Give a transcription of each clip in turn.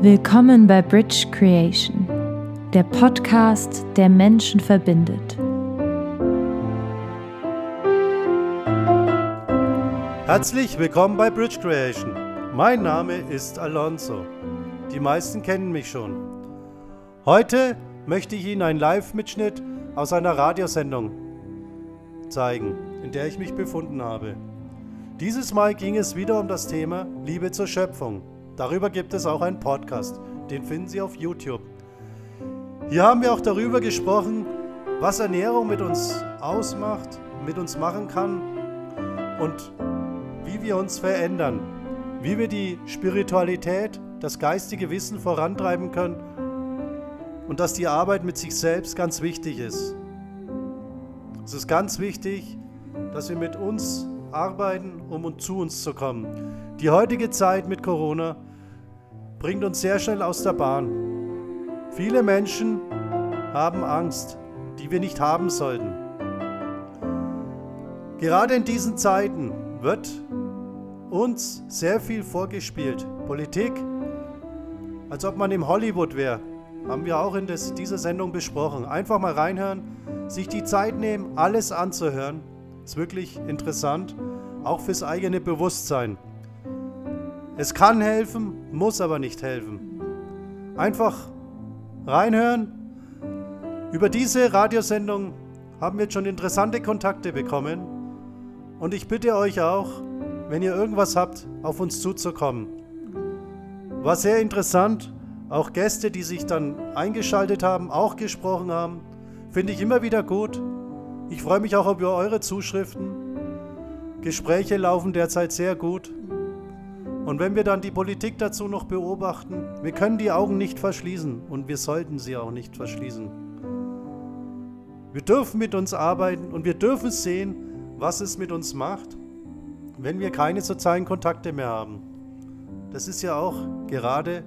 Willkommen bei Bridge Creation, der Podcast, der Menschen verbindet. Herzlich willkommen bei Bridge Creation. Mein Name ist Alonso. Die meisten kennen mich schon. Heute möchte ich Ihnen einen Live-Mitschnitt aus einer Radiosendung zeigen, in der ich mich befunden habe. Dieses Mal ging es wieder um das Thema Liebe zur Schöpfung. Darüber gibt es auch einen Podcast, den finden Sie auf YouTube. Hier haben wir auch darüber gesprochen, was Ernährung mit uns ausmacht, mit uns machen kann und wie wir uns verändern, wie wir die Spiritualität, das geistige Wissen vorantreiben können und dass die Arbeit mit sich selbst ganz wichtig ist. Es ist ganz wichtig, dass wir mit uns arbeiten, um zu uns zu kommen. Die heutige Zeit mit Corona bringt uns sehr schnell aus der Bahn. Viele Menschen haben Angst, die wir nicht haben sollten. Gerade in diesen Zeiten wird uns sehr viel vorgespielt. Politik, als ob man im Hollywood wäre, haben wir auch in des, dieser Sendung besprochen. Einfach mal reinhören, sich die Zeit nehmen, alles anzuhören ist wirklich interessant, auch fürs eigene Bewusstsein. Es kann helfen, muss aber nicht helfen. Einfach reinhören. Über diese Radiosendung haben wir jetzt schon interessante Kontakte bekommen. Und ich bitte euch auch, wenn ihr irgendwas habt, auf uns zuzukommen. War sehr interessant. Auch Gäste, die sich dann eingeschaltet haben, auch gesprochen haben. Finde ich immer wieder gut. Ich freue mich auch über eure Zuschriften. Gespräche laufen derzeit sehr gut. Und wenn wir dann die Politik dazu noch beobachten, wir können die Augen nicht verschließen und wir sollten sie auch nicht verschließen. Wir dürfen mit uns arbeiten und wir dürfen sehen, was es mit uns macht, wenn wir keine sozialen Kontakte mehr haben. Das ist ja auch gerade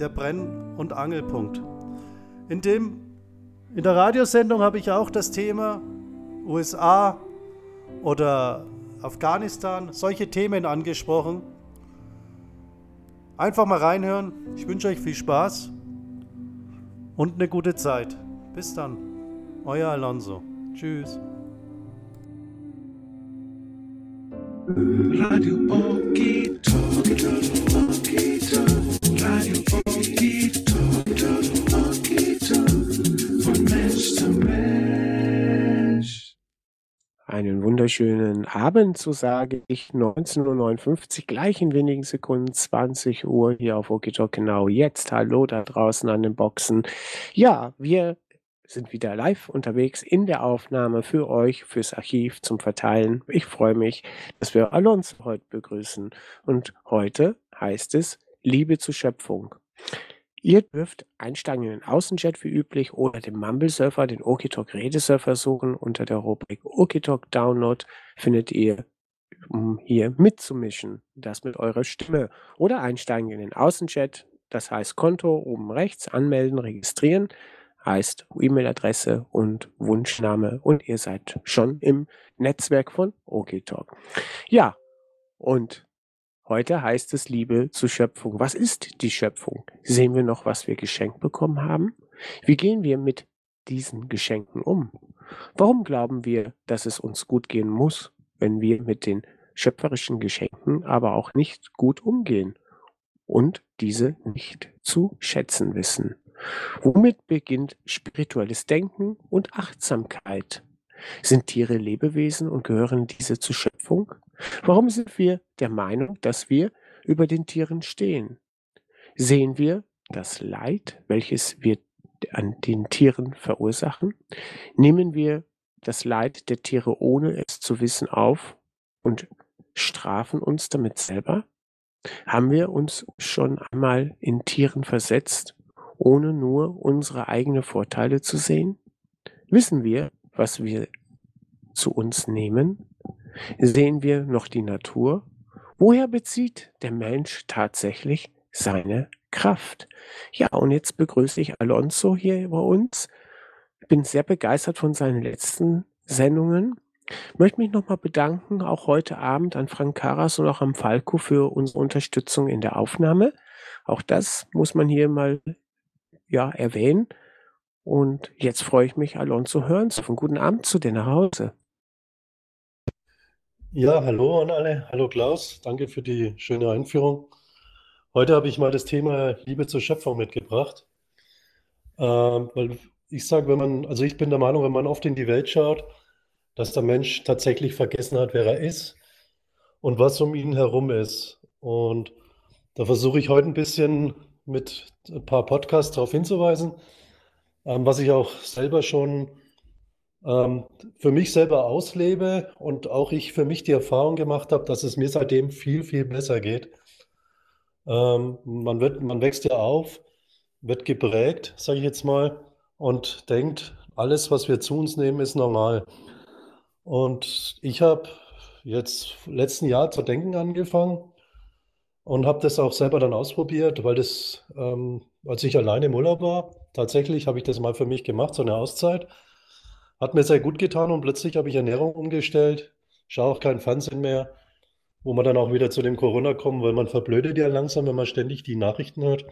der Brenn- und Angelpunkt. In dem in der Radiosendung habe ich auch das Thema USA oder Afghanistan, solche Themen angesprochen. Einfach mal reinhören. Ich wünsche euch viel Spaß und eine gute Zeit. Bis dann. Euer Alonso. Tschüss. Radio Radio Einen wunderschönen Abend, so sage ich, 19.59 Uhr, gleich in wenigen Sekunden, 20 Uhr hier auf Okitok, genau jetzt. Hallo da draußen an den Boxen. Ja, wir sind wieder live unterwegs in der Aufnahme für euch, fürs Archiv zum Verteilen. Ich freue mich, dass wir Alonso heute begrüßen. Und heute heißt es Liebe zur Schöpfung. Ihr dürft einsteigen in den Außenchat wie üblich oder den Mumble-Surfer, den Okitalk Redesurfer suchen. Unter der Rubrik Okitalk Download findet ihr, um hier mitzumischen, das mit eurer Stimme. Oder einsteigen in den Außenchat, das heißt Konto oben rechts, anmelden, registrieren, heißt E-Mail-Adresse und Wunschname und ihr seid schon im Netzwerk von Okitalk. Ja, und Heute heißt es Liebe zur Schöpfung. Was ist die Schöpfung? Sehen wir noch, was wir geschenkt bekommen haben? Wie gehen wir mit diesen Geschenken um? Warum glauben wir, dass es uns gut gehen muss, wenn wir mit den schöpferischen Geschenken aber auch nicht gut umgehen und diese nicht zu schätzen wissen? Womit beginnt spirituelles Denken und Achtsamkeit? Sind Tiere Lebewesen und gehören diese zur Schöpfung? Warum sind wir der Meinung, dass wir über den Tieren stehen? Sehen wir das Leid, welches wir an den Tieren verursachen? Nehmen wir das Leid der Tiere, ohne es zu wissen, auf und strafen uns damit selber? Haben wir uns schon einmal in Tieren versetzt, ohne nur unsere eigenen Vorteile zu sehen? Wissen wir, was wir zu uns nehmen? Sehen wir noch die Natur? Woher bezieht der Mensch tatsächlich seine Kraft? Ja, und jetzt begrüße ich Alonso hier bei uns. Ich bin sehr begeistert von seinen letzten Sendungen. Möchte mich nochmal bedanken, auch heute Abend an Frank Karas und auch am Falco für unsere Unterstützung in der Aufnahme. Auch das muss man hier mal ja, erwähnen. Und jetzt freue ich mich, Alonso hören zu. Guten Abend zu dir nach Hause. Ja, hallo an alle. Hallo Klaus, danke für die schöne Einführung. Heute habe ich mal das Thema Liebe zur Schöpfung mitgebracht. Ähm, weil ich sage, wenn man, also ich bin der Meinung, wenn man oft in die Welt schaut, dass der Mensch tatsächlich vergessen hat, wer er ist und was um ihn herum ist. Und da versuche ich heute ein bisschen mit ein paar Podcasts darauf hinzuweisen, ähm, was ich auch selber schon ähm, für mich selber auslebe und auch ich für mich die Erfahrung gemacht habe, dass es mir seitdem viel, viel besser geht. Ähm, man wird, man wächst ja auf, wird geprägt, sage ich jetzt mal, und denkt, alles, was wir zu uns nehmen, ist normal. Und ich habe jetzt letzten Jahr zu denken angefangen und habe das auch selber dann ausprobiert, weil das, ähm, als ich alleine im Urlaub war, tatsächlich habe ich das mal für mich gemacht, so eine Auszeit. Hat mir sehr gut getan und plötzlich habe ich Ernährung umgestellt, schaue auch kein Fernsehen mehr, wo man dann auch wieder zu dem Corona kommen, weil man verblödet ja langsam, wenn man ständig die Nachrichten hört.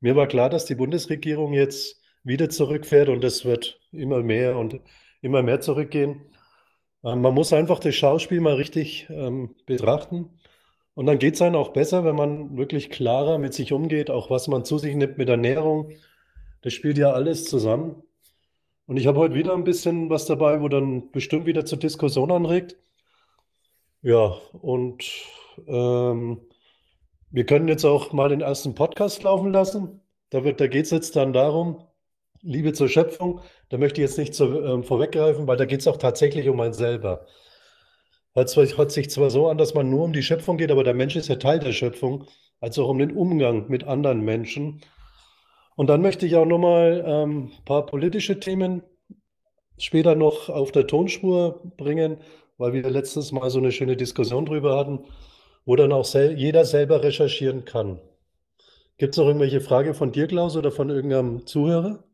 Mir war klar, dass die Bundesregierung jetzt wieder zurückfährt und es wird immer mehr und immer mehr zurückgehen. Ähm, man muss einfach das Schauspiel mal richtig ähm, betrachten. Und dann geht es einem auch besser, wenn man wirklich klarer mit sich umgeht, auch was man zu sich nimmt mit Ernährung. Das spielt ja alles zusammen. Und ich habe heute wieder ein bisschen was dabei, wo dann bestimmt wieder zur Diskussion anregt. Ja, und ähm, wir können jetzt auch mal den ersten Podcast laufen lassen. Da, da geht es jetzt dann darum, Liebe zur Schöpfung. Da möchte ich jetzt nicht zu, ähm, vorweggreifen, weil da geht es auch tatsächlich um einen selber. Es hört sich zwar so an, dass man nur um die Schöpfung geht, aber der Mensch ist ja Teil der Schöpfung, also auch um den Umgang mit anderen Menschen. Und dann möchte ich auch nochmal ähm, ein paar politische Themen später noch auf der Tonspur bringen, weil wir letztes Mal so eine schöne Diskussion drüber hatten, wo dann auch sel jeder selber recherchieren kann. Gibt es noch irgendwelche Frage von dir, Klaus, oder von irgendeinem Zuhörer?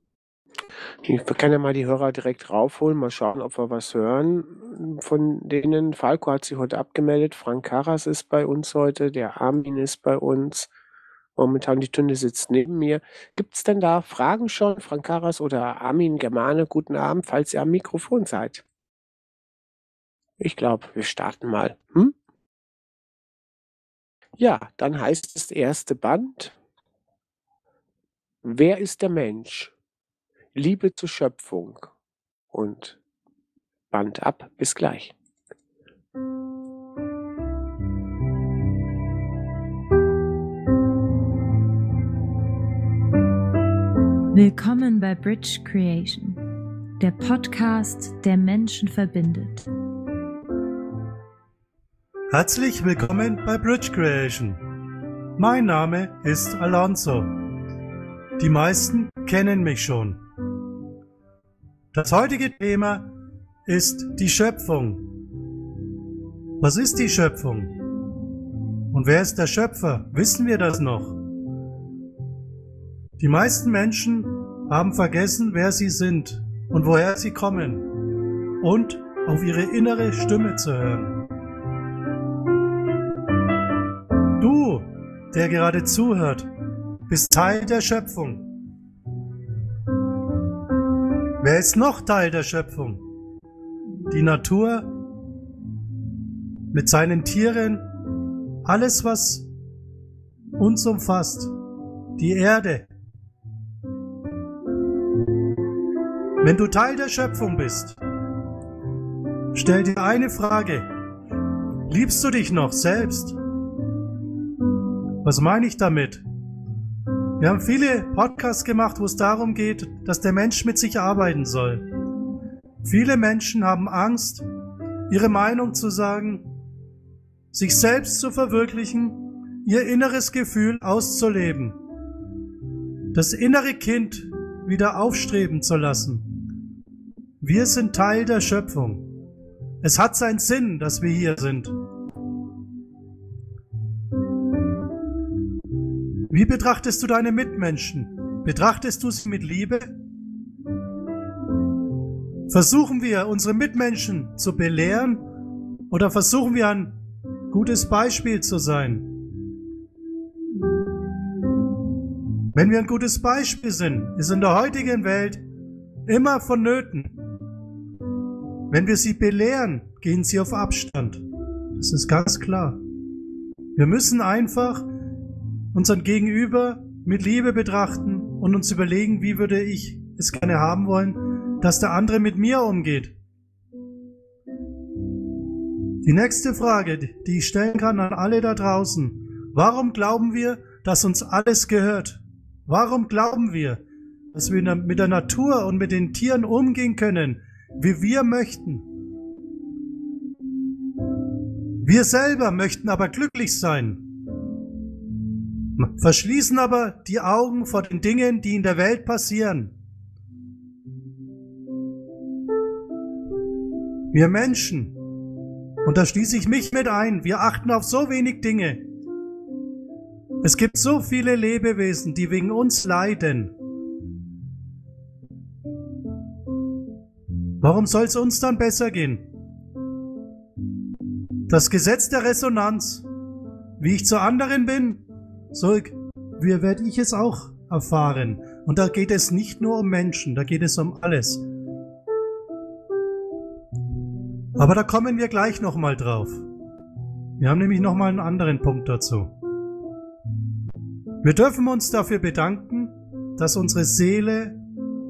Ich kann ja mal die Hörer direkt raufholen, mal schauen, ob wir was hören von denen. Falco hat sich heute abgemeldet, Frank Karas ist bei uns heute, der Armin ist bei uns. Momentan die Tünde sitzt neben mir. Gibt es denn da Fragen schon, Frank Karas oder Armin Germane? Guten Abend, falls ihr am Mikrofon seid. Ich glaube, wir starten mal. Hm? Ja, dann heißt es erste Band. Wer ist der Mensch? Liebe zur Schöpfung und Band ab. Bis gleich. Willkommen bei Bridge Creation, der Podcast, der Menschen verbindet. Herzlich willkommen bei Bridge Creation. Mein Name ist Alonso. Die meisten kennen mich schon. Das heutige Thema ist die Schöpfung. Was ist die Schöpfung? Und wer ist der Schöpfer? Wissen wir das noch? Die meisten Menschen haben vergessen, wer sie sind und woher sie kommen und auf ihre innere Stimme zu hören. Du, der gerade zuhört, bist Teil der Schöpfung. Wer ist noch Teil der Schöpfung? Die Natur mit seinen Tieren, alles was uns umfasst, die Erde. Wenn du Teil der Schöpfung bist, stell dir eine Frage. Liebst du dich noch selbst? Was meine ich damit? Wir haben viele Podcasts gemacht, wo es darum geht, dass der Mensch mit sich arbeiten soll. Viele Menschen haben Angst, ihre Meinung zu sagen, sich selbst zu verwirklichen, ihr inneres Gefühl auszuleben, das innere Kind wieder aufstreben zu lassen. Wir sind Teil der Schöpfung. Es hat seinen Sinn, dass wir hier sind. Wie betrachtest du deine Mitmenschen? Betrachtest du sie mit Liebe? Versuchen wir, unsere Mitmenschen zu belehren oder versuchen wir ein gutes Beispiel zu sein? Wenn wir ein gutes Beispiel sind, ist in der heutigen Welt immer vonnöten. Wenn wir sie belehren, gehen sie auf Abstand. Das ist ganz klar. Wir müssen einfach unseren Gegenüber mit Liebe betrachten und uns überlegen, wie würde ich es gerne haben wollen, dass der andere mit mir umgeht. Die nächste Frage, die ich stellen kann an alle da draußen. Warum glauben wir, dass uns alles gehört? Warum glauben wir, dass wir mit der Natur und mit den Tieren umgehen können, wie wir möchten? Wir selber möchten aber glücklich sein, verschließen aber die Augen vor den Dingen, die in der Welt passieren. Wir Menschen, und da schließe ich mich mit ein, wir achten auf so wenig Dinge. Es gibt so viele Lebewesen, die wegen uns leiden. Warum soll es uns dann besser gehen? Das Gesetz der Resonanz. Wie ich zu anderen bin, so werde ich es auch erfahren. Und da geht es nicht nur um Menschen, da geht es um alles. Aber da kommen wir gleich nochmal drauf. Wir haben nämlich nochmal einen anderen Punkt dazu. Wir dürfen uns dafür bedanken, dass unsere Seele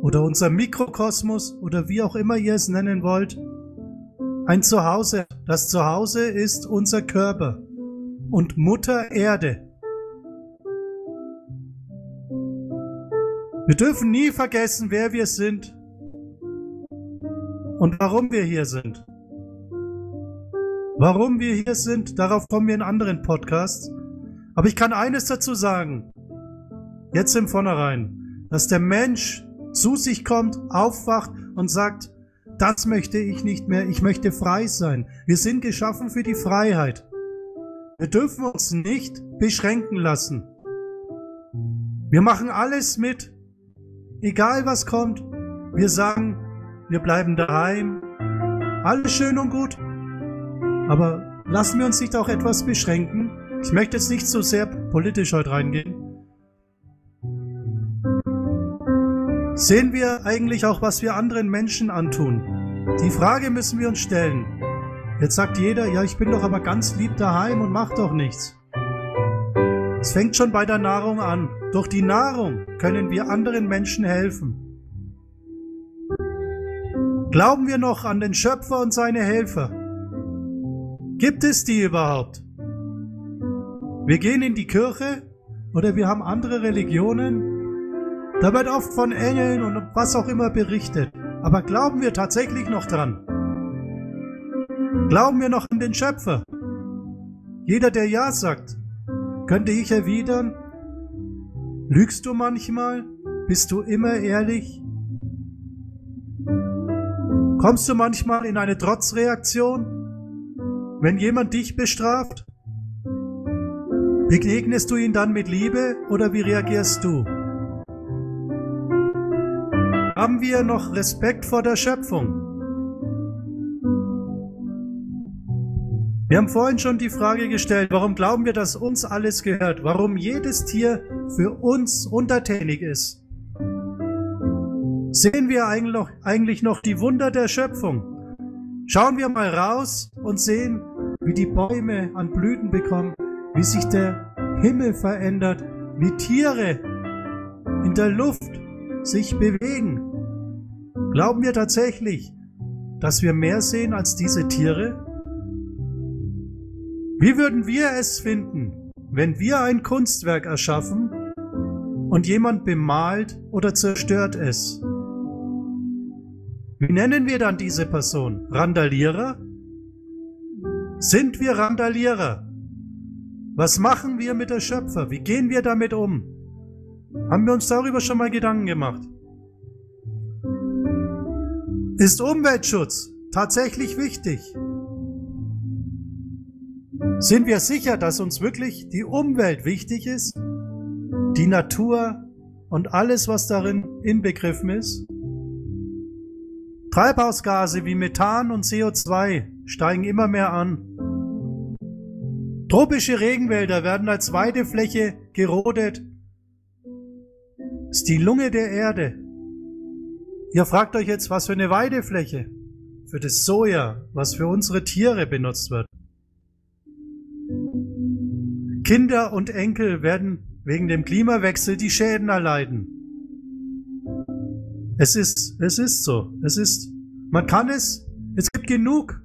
oder unser Mikrokosmos oder wie auch immer ihr es nennen wollt, ein Zuhause. Das Zuhause ist unser Körper und Mutter Erde. Wir dürfen nie vergessen, wer wir sind und warum wir hier sind. Warum wir hier sind, darauf kommen wir in anderen Podcasts. Aber ich kann eines dazu sagen. Jetzt im Vornherein, dass der Mensch zu sich kommt, aufwacht und sagt, das möchte ich nicht mehr, ich möchte frei sein. Wir sind geschaffen für die Freiheit. Wir dürfen uns nicht beschränken lassen. Wir machen alles mit, egal was kommt. Wir sagen, wir bleiben daheim. Alles schön und gut. Aber lassen wir uns nicht auch etwas beschränken. Ich möchte jetzt nicht so sehr politisch heute reingehen. Sehen wir eigentlich auch, was wir anderen Menschen antun? Die Frage müssen wir uns stellen. Jetzt sagt jeder, ja, ich bin doch aber ganz lieb daheim und mach doch nichts. Es fängt schon bei der Nahrung an. Durch die Nahrung können wir anderen Menschen helfen. Glauben wir noch an den Schöpfer und seine Helfer? Gibt es die überhaupt? Wir gehen in die Kirche oder wir haben andere Religionen da wird oft von Engeln und was auch immer berichtet. Aber glauben wir tatsächlich noch dran? Glauben wir noch an den Schöpfer? Jeder, der Ja sagt, könnte ich erwidern, lügst du manchmal? Bist du immer ehrlich? Kommst du manchmal in eine Trotzreaktion, wenn jemand dich bestraft? Begegnest du ihn dann mit Liebe oder wie reagierst du? Haben wir noch Respekt vor der Schöpfung? Wir haben vorhin schon die Frage gestellt, warum glauben wir, dass uns alles gehört? Warum jedes Tier für uns untertänig ist? Sehen wir eigentlich noch die Wunder der Schöpfung? Schauen wir mal raus und sehen, wie die Bäume an Blüten bekommen, wie sich der Himmel verändert, wie Tiere in der Luft sich bewegen. Glauben wir tatsächlich, dass wir mehr sehen als diese Tiere? Wie würden wir es finden, wenn wir ein Kunstwerk erschaffen und jemand bemalt oder zerstört es? Wie nennen wir dann diese Person? Randalierer? Sind wir Randalierer? Was machen wir mit der Schöpfer? Wie gehen wir damit um? Haben wir uns darüber schon mal Gedanken gemacht? Ist Umweltschutz tatsächlich wichtig? Sind wir sicher, dass uns wirklich die Umwelt wichtig ist? Die Natur und alles, was darin inbegriffen ist? Treibhausgase wie Methan und CO2 steigen immer mehr an. Tropische Regenwälder werden als Weidefläche gerodet ist die Lunge der Erde. Ihr fragt euch jetzt, was für eine Weidefläche für das Soja, was für unsere Tiere benutzt wird. Kinder und Enkel werden wegen dem Klimawechsel die Schäden erleiden. Es ist, es ist so. Es ist, man kann es, es gibt genug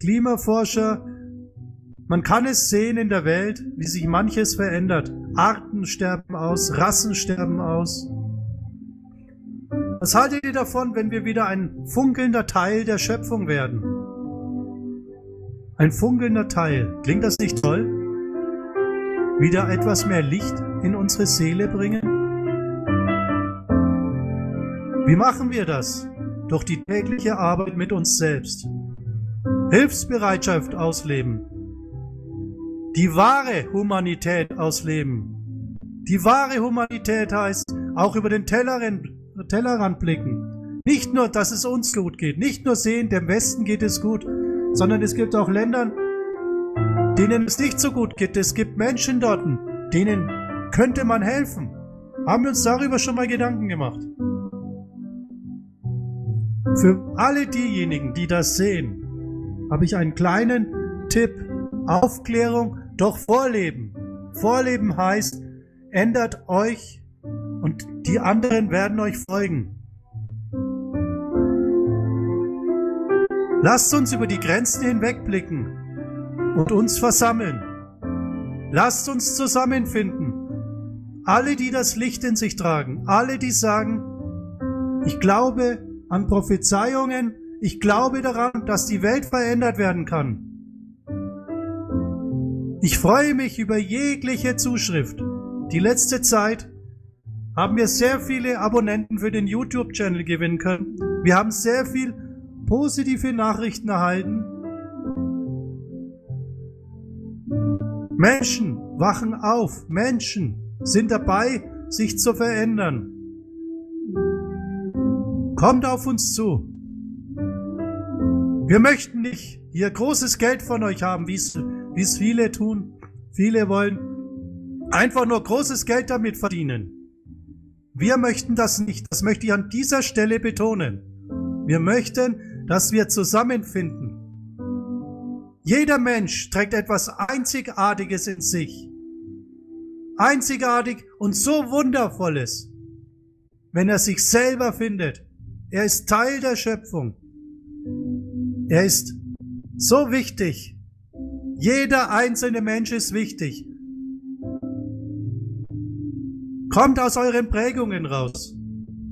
Klimaforscher, man kann es sehen in der Welt, wie sich manches verändert. Arten sterben aus, Rassen sterben aus. Was haltet ihr davon, wenn wir wieder ein funkelnder Teil der Schöpfung werden? Ein funkelnder Teil. Klingt das nicht toll? Wieder etwas mehr Licht in unsere Seele bringen? Wie machen wir das? Durch die tägliche Arbeit mit uns selbst. Hilfsbereitschaft ausleben, die wahre Humanität ausleben. Die wahre Humanität heißt auch über den Tellerrand, Tellerrand blicken. Nicht nur, dass es uns gut geht, nicht nur sehen, dem Westen geht es gut, sondern es gibt auch Länder, denen es nicht so gut geht. Es gibt Menschen dort, denen könnte man helfen. Haben wir uns darüber schon mal Gedanken gemacht? Für alle diejenigen, die das sehen, habe ich einen kleinen Tipp. Aufklärung doch Vorleben. Vorleben heißt, ändert euch und die anderen werden euch folgen. Lasst uns über die Grenzen hinwegblicken und uns versammeln. Lasst uns zusammenfinden. Alle, die das Licht in sich tragen, alle, die sagen, ich glaube an Prophezeiungen, ich glaube daran, dass die Welt verändert werden kann. Ich freue mich über jegliche Zuschrift. Die letzte Zeit haben wir sehr viele Abonnenten für den YouTube-Channel gewinnen können. Wir haben sehr viel positive Nachrichten erhalten. Menschen wachen auf. Menschen sind dabei, sich zu verändern. Kommt auf uns zu. Wir möchten nicht hier großes Geld von euch haben, wie es viele tun. Viele wollen einfach nur großes Geld damit verdienen. Wir möchten das nicht. Das möchte ich an dieser Stelle betonen. Wir möchten, dass wir zusammenfinden. Jeder Mensch trägt etwas Einzigartiges in sich. Einzigartig und so Wundervolles. Wenn er sich selber findet. Er ist Teil der Schöpfung. Er ist so wichtig jeder einzelne Mensch ist wichtig. Kommt aus euren Prägungen raus.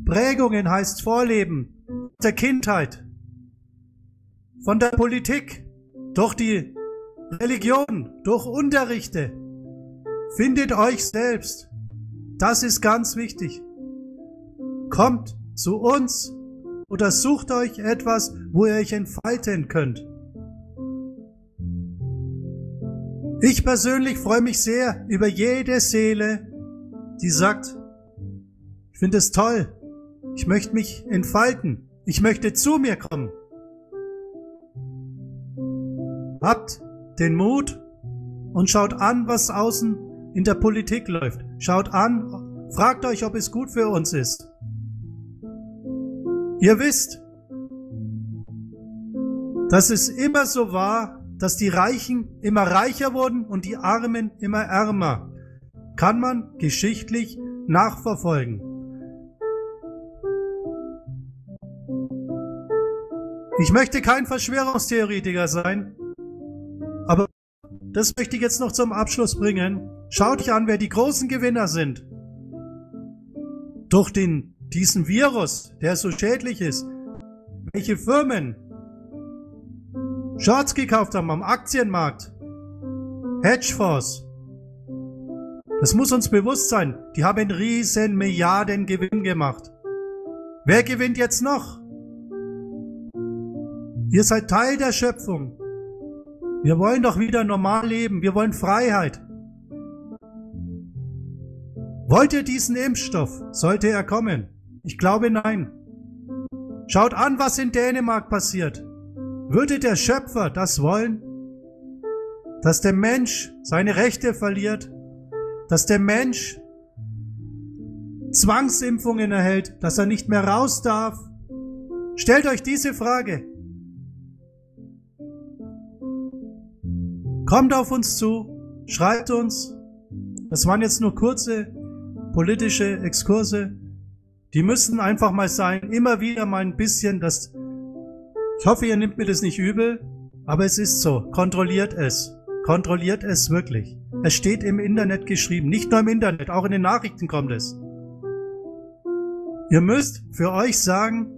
Prägungen heißt Vorleben der Kindheit, von der Politik, durch die Religion, durch Unterrichte. Findet euch selbst. Das ist ganz wichtig. Kommt zu uns oder sucht euch etwas, wo ihr euch entfalten könnt. Ich persönlich freue mich sehr über jede Seele, die sagt, ich finde es toll, ich möchte mich entfalten, ich möchte zu mir kommen. Habt den Mut und schaut an, was außen in der Politik läuft. Schaut an, fragt euch, ob es gut für uns ist. Ihr wisst, dass es immer so war, dass die Reichen immer reicher wurden und die Armen immer ärmer. Kann man geschichtlich nachverfolgen. Ich möchte kein Verschwörungstheoretiker sein, aber das möchte ich jetzt noch zum Abschluss bringen. Schaut euch an, wer die großen Gewinner sind. Durch den, diesen Virus, der so schädlich ist. Welche Firmen Shorts gekauft haben am Aktienmarkt. Hedgefonds. Das muss uns bewusst sein. Die haben riesen Milliarden Gewinn gemacht. Wer gewinnt jetzt noch? Ihr seid Teil der Schöpfung. Wir wollen doch wieder normal leben. Wir wollen Freiheit. Wollt ihr diesen Impfstoff? Sollte er kommen? Ich glaube nein. Schaut an, was in Dänemark passiert. Würde der Schöpfer das wollen? Dass der Mensch seine Rechte verliert? Dass der Mensch Zwangsimpfungen erhält, dass er nicht mehr raus darf? Stellt euch diese Frage. Kommt auf uns zu, schreibt uns. Das waren jetzt nur kurze politische Exkurse. Die müssen einfach mal sein, immer wieder mal ein bisschen das. Ich hoffe, ihr nehmt mir das nicht übel, aber es ist so. Kontrolliert es. Kontrolliert es wirklich. Es steht im Internet geschrieben. Nicht nur im Internet, auch in den Nachrichten kommt es. Ihr müsst für euch sagen,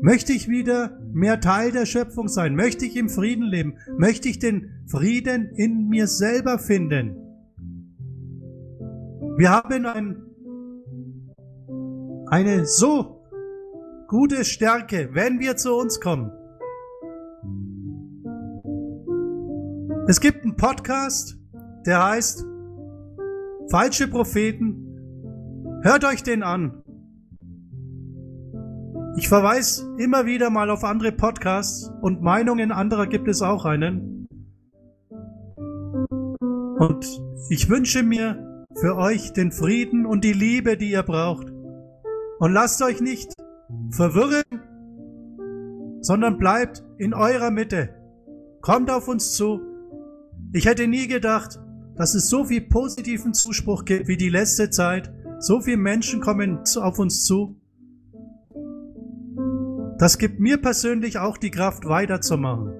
möchte ich wieder mehr Teil der Schöpfung sein? Möchte ich im Frieden leben? Möchte ich den Frieden in mir selber finden? Wir haben ein, eine so gute Stärke, wenn wir zu uns kommen. Es gibt einen Podcast, der heißt Falsche Propheten. Hört euch den an. Ich verweise immer wieder mal auf andere Podcasts und Meinungen anderer gibt es auch einen. Und ich wünsche mir für euch den Frieden und die Liebe, die ihr braucht. Und lasst euch nicht verwirren, sondern bleibt in eurer Mitte. Kommt auf uns zu. Ich hätte nie gedacht, dass es so viel positiven Zuspruch gibt wie die letzte Zeit. So viele Menschen kommen auf uns zu. Das gibt mir persönlich auch die Kraft weiterzumachen.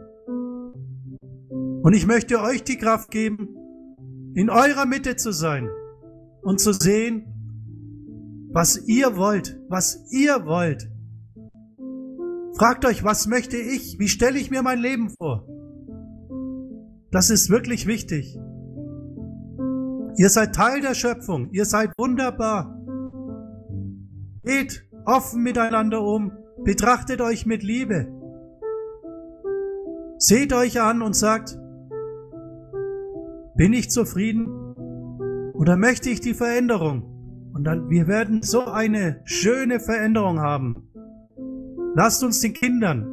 Und ich möchte euch die Kraft geben, in eurer Mitte zu sein und zu sehen, was ihr wollt, was ihr wollt. Fragt euch, was möchte ich? Wie stelle ich mir mein Leben vor? Das ist wirklich wichtig. Ihr seid Teil der Schöpfung, ihr seid wunderbar. Geht offen miteinander um, Betrachtet euch mit Liebe. Seht euch an und sagt, bin ich zufrieden oder möchte ich die Veränderung? Und dann, wir werden so eine schöne Veränderung haben. Lasst uns den Kindern,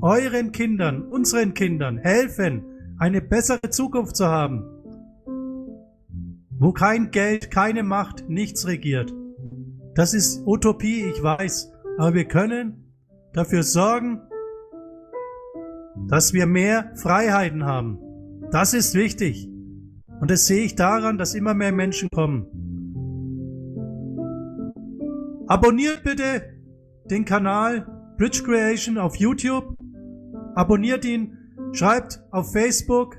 euren Kindern, unseren Kindern helfen, eine bessere Zukunft zu haben, wo kein Geld, keine Macht, nichts regiert. Das ist Utopie, ich weiß. Aber wir können dafür sorgen, dass wir mehr Freiheiten haben. Das ist wichtig. Und das sehe ich daran, dass immer mehr Menschen kommen. Abonniert bitte den Kanal Bridge Creation auf YouTube. Abonniert ihn, schreibt auf Facebook.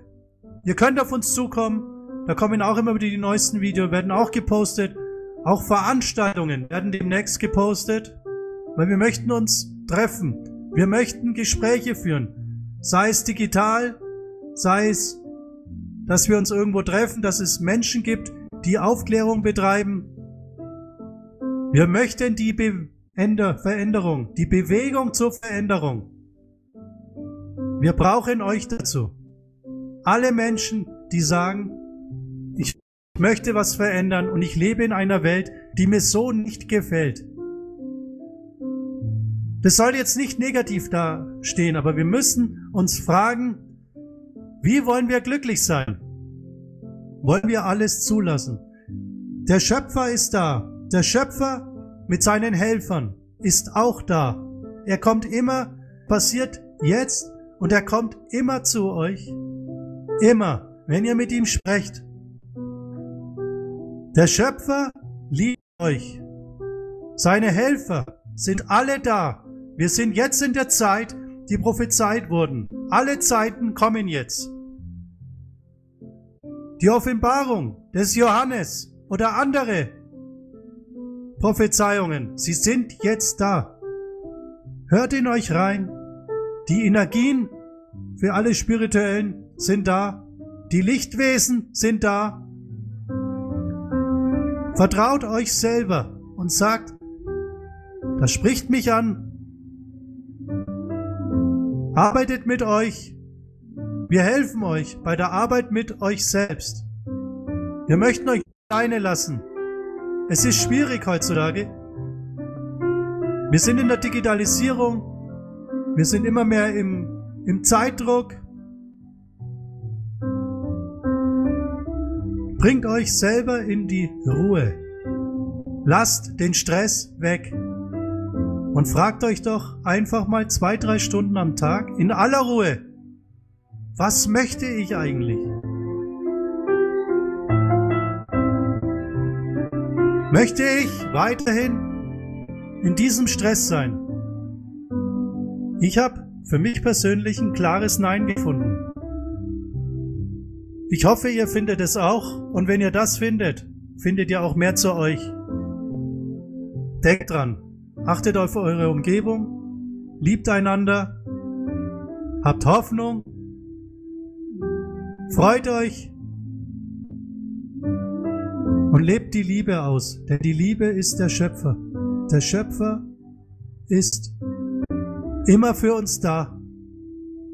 Ihr könnt auf uns zukommen. Da kommen auch immer wieder die neuesten Videos, werden auch gepostet. Auch Veranstaltungen werden demnächst gepostet weil wir möchten uns treffen. Wir möchten Gespräche führen. Sei es digital, sei es, dass wir uns irgendwo treffen, dass es Menschen gibt, die Aufklärung betreiben. Wir möchten die Be Veränderung, die Bewegung zur Veränderung. Wir brauchen euch dazu. Alle Menschen, die sagen, möchte was verändern und ich lebe in einer Welt, die mir so nicht gefällt. Das soll jetzt nicht negativ dastehen, aber wir müssen uns fragen, wie wollen wir glücklich sein? Wollen wir alles zulassen? Der Schöpfer ist da. Der Schöpfer mit seinen Helfern ist auch da. Er kommt immer, passiert jetzt und er kommt immer zu euch. Immer, wenn ihr mit ihm sprecht. Der Schöpfer liebt euch. Seine Helfer sind alle da. Wir sind jetzt in der Zeit, die prophezeit wurden. Alle Zeiten kommen jetzt. Die Offenbarung des Johannes oder andere Prophezeiungen, sie sind jetzt da. Hört in euch rein. Die Energien für alle Spirituellen sind da. Die Lichtwesen sind da. Vertraut euch selber und sagt, das spricht mich an, Arbeitet mit euch. Wir helfen euch bei der Arbeit mit euch selbst. Wir möchten euch alleine lassen. Es ist schwierig heutzutage. Wir sind in der Digitalisierung. Wir sind immer mehr im, im Zeitdruck. Bringt euch selber in die Ruhe. Lasst den Stress weg. Und fragt euch doch einfach mal zwei, drei Stunden am Tag in aller Ruhe, was möchte ich eigentlich? Möchte ich weiterhin in diesem Stress sein? Ich habe für mich persönlich ein klares Nein gefunden. Ich hoffe, ihr findet es auch. Und wenn ihr das findet, findet ihr auch mehr zu euch. Denkt dran, achtet auf eure Umgebung, liebt einander, habt Hoffnung, freut euch. Und lebt die Liebe aus, denn die Liebe ist der Schöpfer. Der Schöpfer ist immer für uns da,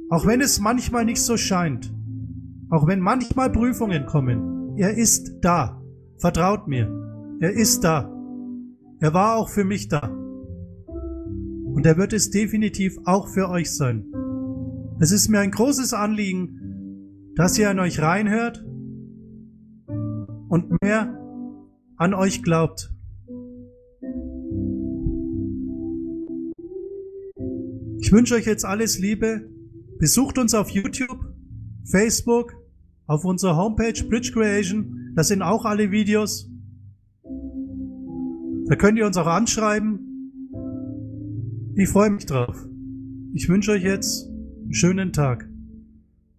auch wenn es manchmal nicht so scheint, auch wenn manchmal Prüfungen kommen. Er ist da, vertraut mir, er ist da. Er war auch für mich da. Und er wird es definitiv auch für euch sein. Es ist mir ein großes Anliegen, dass ihr an euch reinhört und mehr an euch glaubt. Ich wünsche euch jetzt alles Liebe. Besucht uns auf YouTube, Facebook, auf unserer Homepage Bridge Creation. Da sind auch alle Videos. Da könnt ihr uns auch anschreiben. Ich freue mich drauf. Ich wünsche euch jetzt einen schönen Tag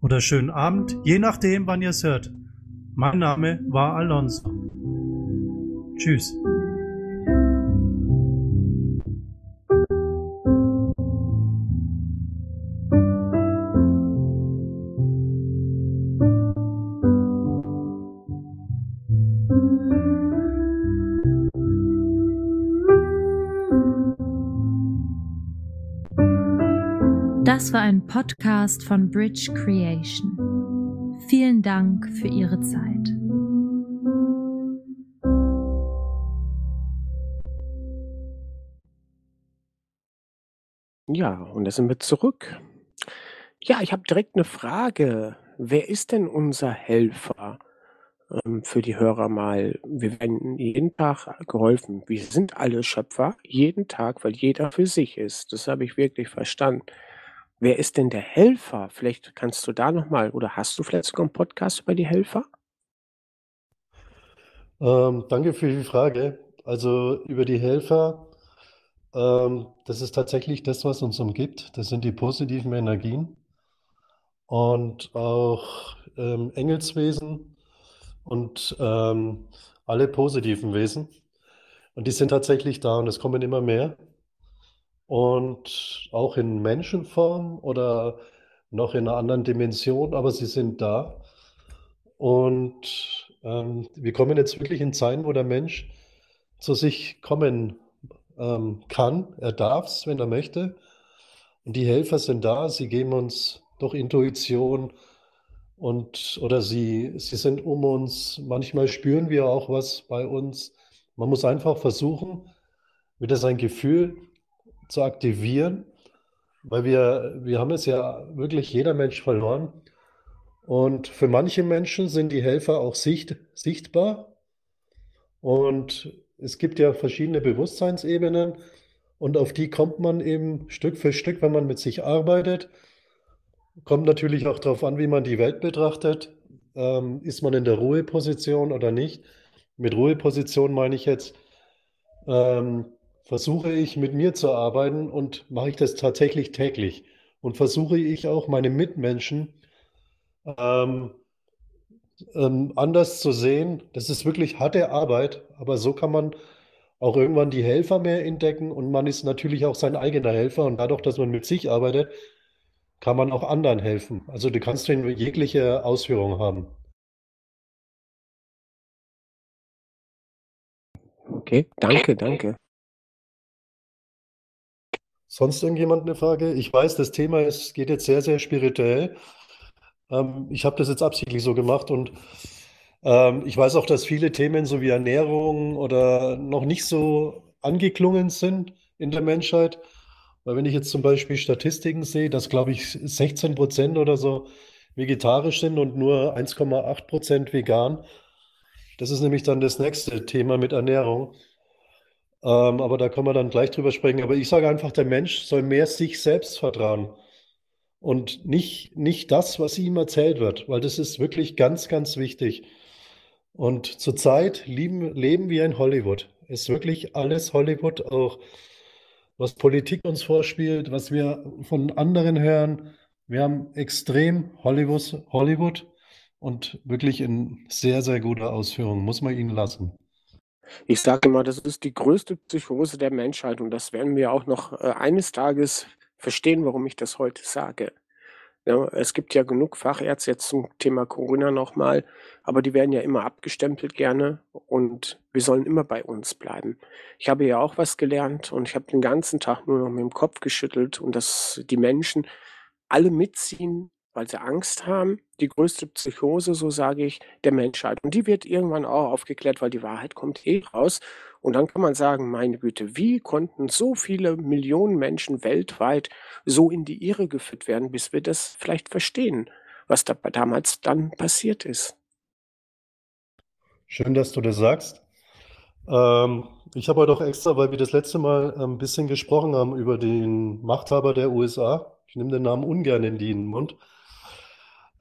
oder schönen Abend, je nachdem, wann ihr es hört. Mein Name war Alonso. Tschüss. Das war ein Podcast von Bridge Creation. Vielen Dank für Ihre Zeit. Ja, und da sind wir zurück. Ja, ich habe direkt eine Frage. Wer ist denn unser Helfer? Ähm, für die Hörer mal. Wir werden jeden Tag geholfen. Wir sind alle Schöpfer, jeden Tag, weil jeder für sich ist. Das habe ich wirklich verstanden. Wer ist denn der Helfer? Vielleicht kannst du da noch mal oder hast du vielleicht sogar einen Podcast über die Helfer? Ähm, danke für die Frage. Also über die Helfer, ähm, das ist tatsächlich das, was uns umgibt. Das sind die positiven Energien und auch ähm, Engelswesen und ähm, alle positiven Wesen. Und die sind tatsächlich da und es kommen immer mehr und auch in Menschenform oder noch in einer anderen Dimension, aber sie sind da. Und ähm, wir kommen jetzt wirklich in Zeiten, wo der Mensch zu sich kommen ähm, kann. Er darf es, wenn er möchte. Und die Helfer sind da, sie geben uns durch Intuition und oder sie, sie sind um uns. Manchmal spüren wir auch was bei uns. Man muss einfach versuchen, wieder sein Gefühl zu aktivieren, weil wir, wir haben es ja wirklich jeder Mensch verloren. Und für manche Menschen sind die Helfer auch sicht, sichtbar. Und es gibt ja verschiedene Bewusstseinsebenen und auf die kommt man eben Stück für Stück, wenn man mit sich arbeitet. Kommt natürlich auch darauf an, wie man die Welt betrachtet. Ähm, ist man in der Ruheposition oder nicht? Mit Ruheposition meine ich jetzt, ähm, versuche ich mit mir zu arbeiten und mache ich das tatsächlich täglich. Und versuche ich auch meine Mitmenschen ähm, ähm, anders zu sehen. Das ist wirklich harte Arbeit, aber so kann man auch irgendwann die Helfer mehr entdecken und man ist natürlich auch sein eigener Helfer und dadurch, dass man mit sich arbeitet, kann man auch anderen helfen. Also du kannst jegliche Ausführung haben. Okay, danke, danke. Sonst irgendjemand eine Frage? Ich weiß, das Thema ist, geht jetzt sehr, sehr spirituell. Ähm, ich habe das jetzt absichtlich so gemacht und ähm, ich weiß auch, dass viele Themen so wie Ernährung oder noch nicht so angeklungen sind in der Menschheit. Weil wenn ich jetzt zum Beispiel Statistiken sehe, dass, glaube ich, 16 Prozent oder so vegetarisch sind und nur 1,8 Prozent vegan. Das ist nämlich dann das nächste Thema mit Ernährung. Ähm, aber da können wir dann gleich drüber sprechen. Aber ich sage einfach, der Mensch soll mehr sich selbst vertrauen und nicht, nicht das, was ihm erzählt wird, weil das ist wirklich ganz, ganz wichtig. Und zurzeit leben, leben wir in Hollywood. Ist wirklich alles Hollywood, auch was Politik uns vorspielt, was wir von anderen hören. Wir haben extrem Hollywood, Hollywood und wirklich in sehr, sehr guter Ausführung, muss man ihnen lassen. Ich sage immer, das ist die größte Psychose der Menschheit und das werden wir auch noch äh, eines Tages verstehen, warum ich das heute sage. Ja, es gibt ja genug Fachärzte jetzt zum Thema Corona nochmal, aber die werden ja immer abgestempelt gerne und wir sollen immer bei uns bleiben. Ich habe ja auch was gelernt und ich habe den ganzen Tag nur noch mit dem Kopf geschüttelt und dass die Menschen alle mitziehen, weil sie Angst haben. Die größte Psychose, so sage ich, der Menschheit. Und die wird irgendwann auch aufgeklärt, weil die Wahrheit kommt eh raus. Und dann kann man sagen, meine Güte, wie konnten so viele Millionen Menschen weltweit so in die Irre geführt werden, bis wir das vielleicht verstehen, was da damals dann passiert ist. Schön, dass du das sagst. Ähm, ich habe heute auch extra, weil wir das letzte Mal ein bisschen gesprochen haben über den Machthaber der USA. Ich nehme den Namen ungern in den Mund.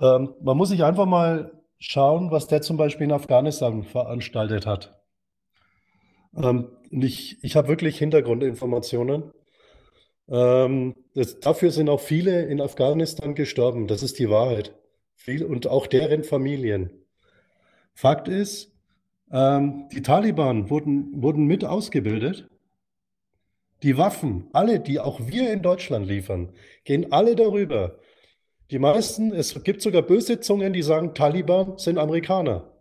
Ähm, man muss sich einfach mal schauen, was der zum Beispiel in Afghanistan veranstaltet hat. Ähm, ich ich habe wirklich Hintergrundinformationen. Ähm, das, dafür sind auch viele in Afghanistan gestorben. Das ist die Wahrheit. Viel, und auch deren Familien. Fakt ist, ähm, die Taliban wurden, wurden mit ausgebildet. Die Waffen, alle, die auch wir in Deutschland liefern, gehen alle darüber. Die meisten, es gibt sogar böse Zungen, die sagen, Taliban sind Amerikaner.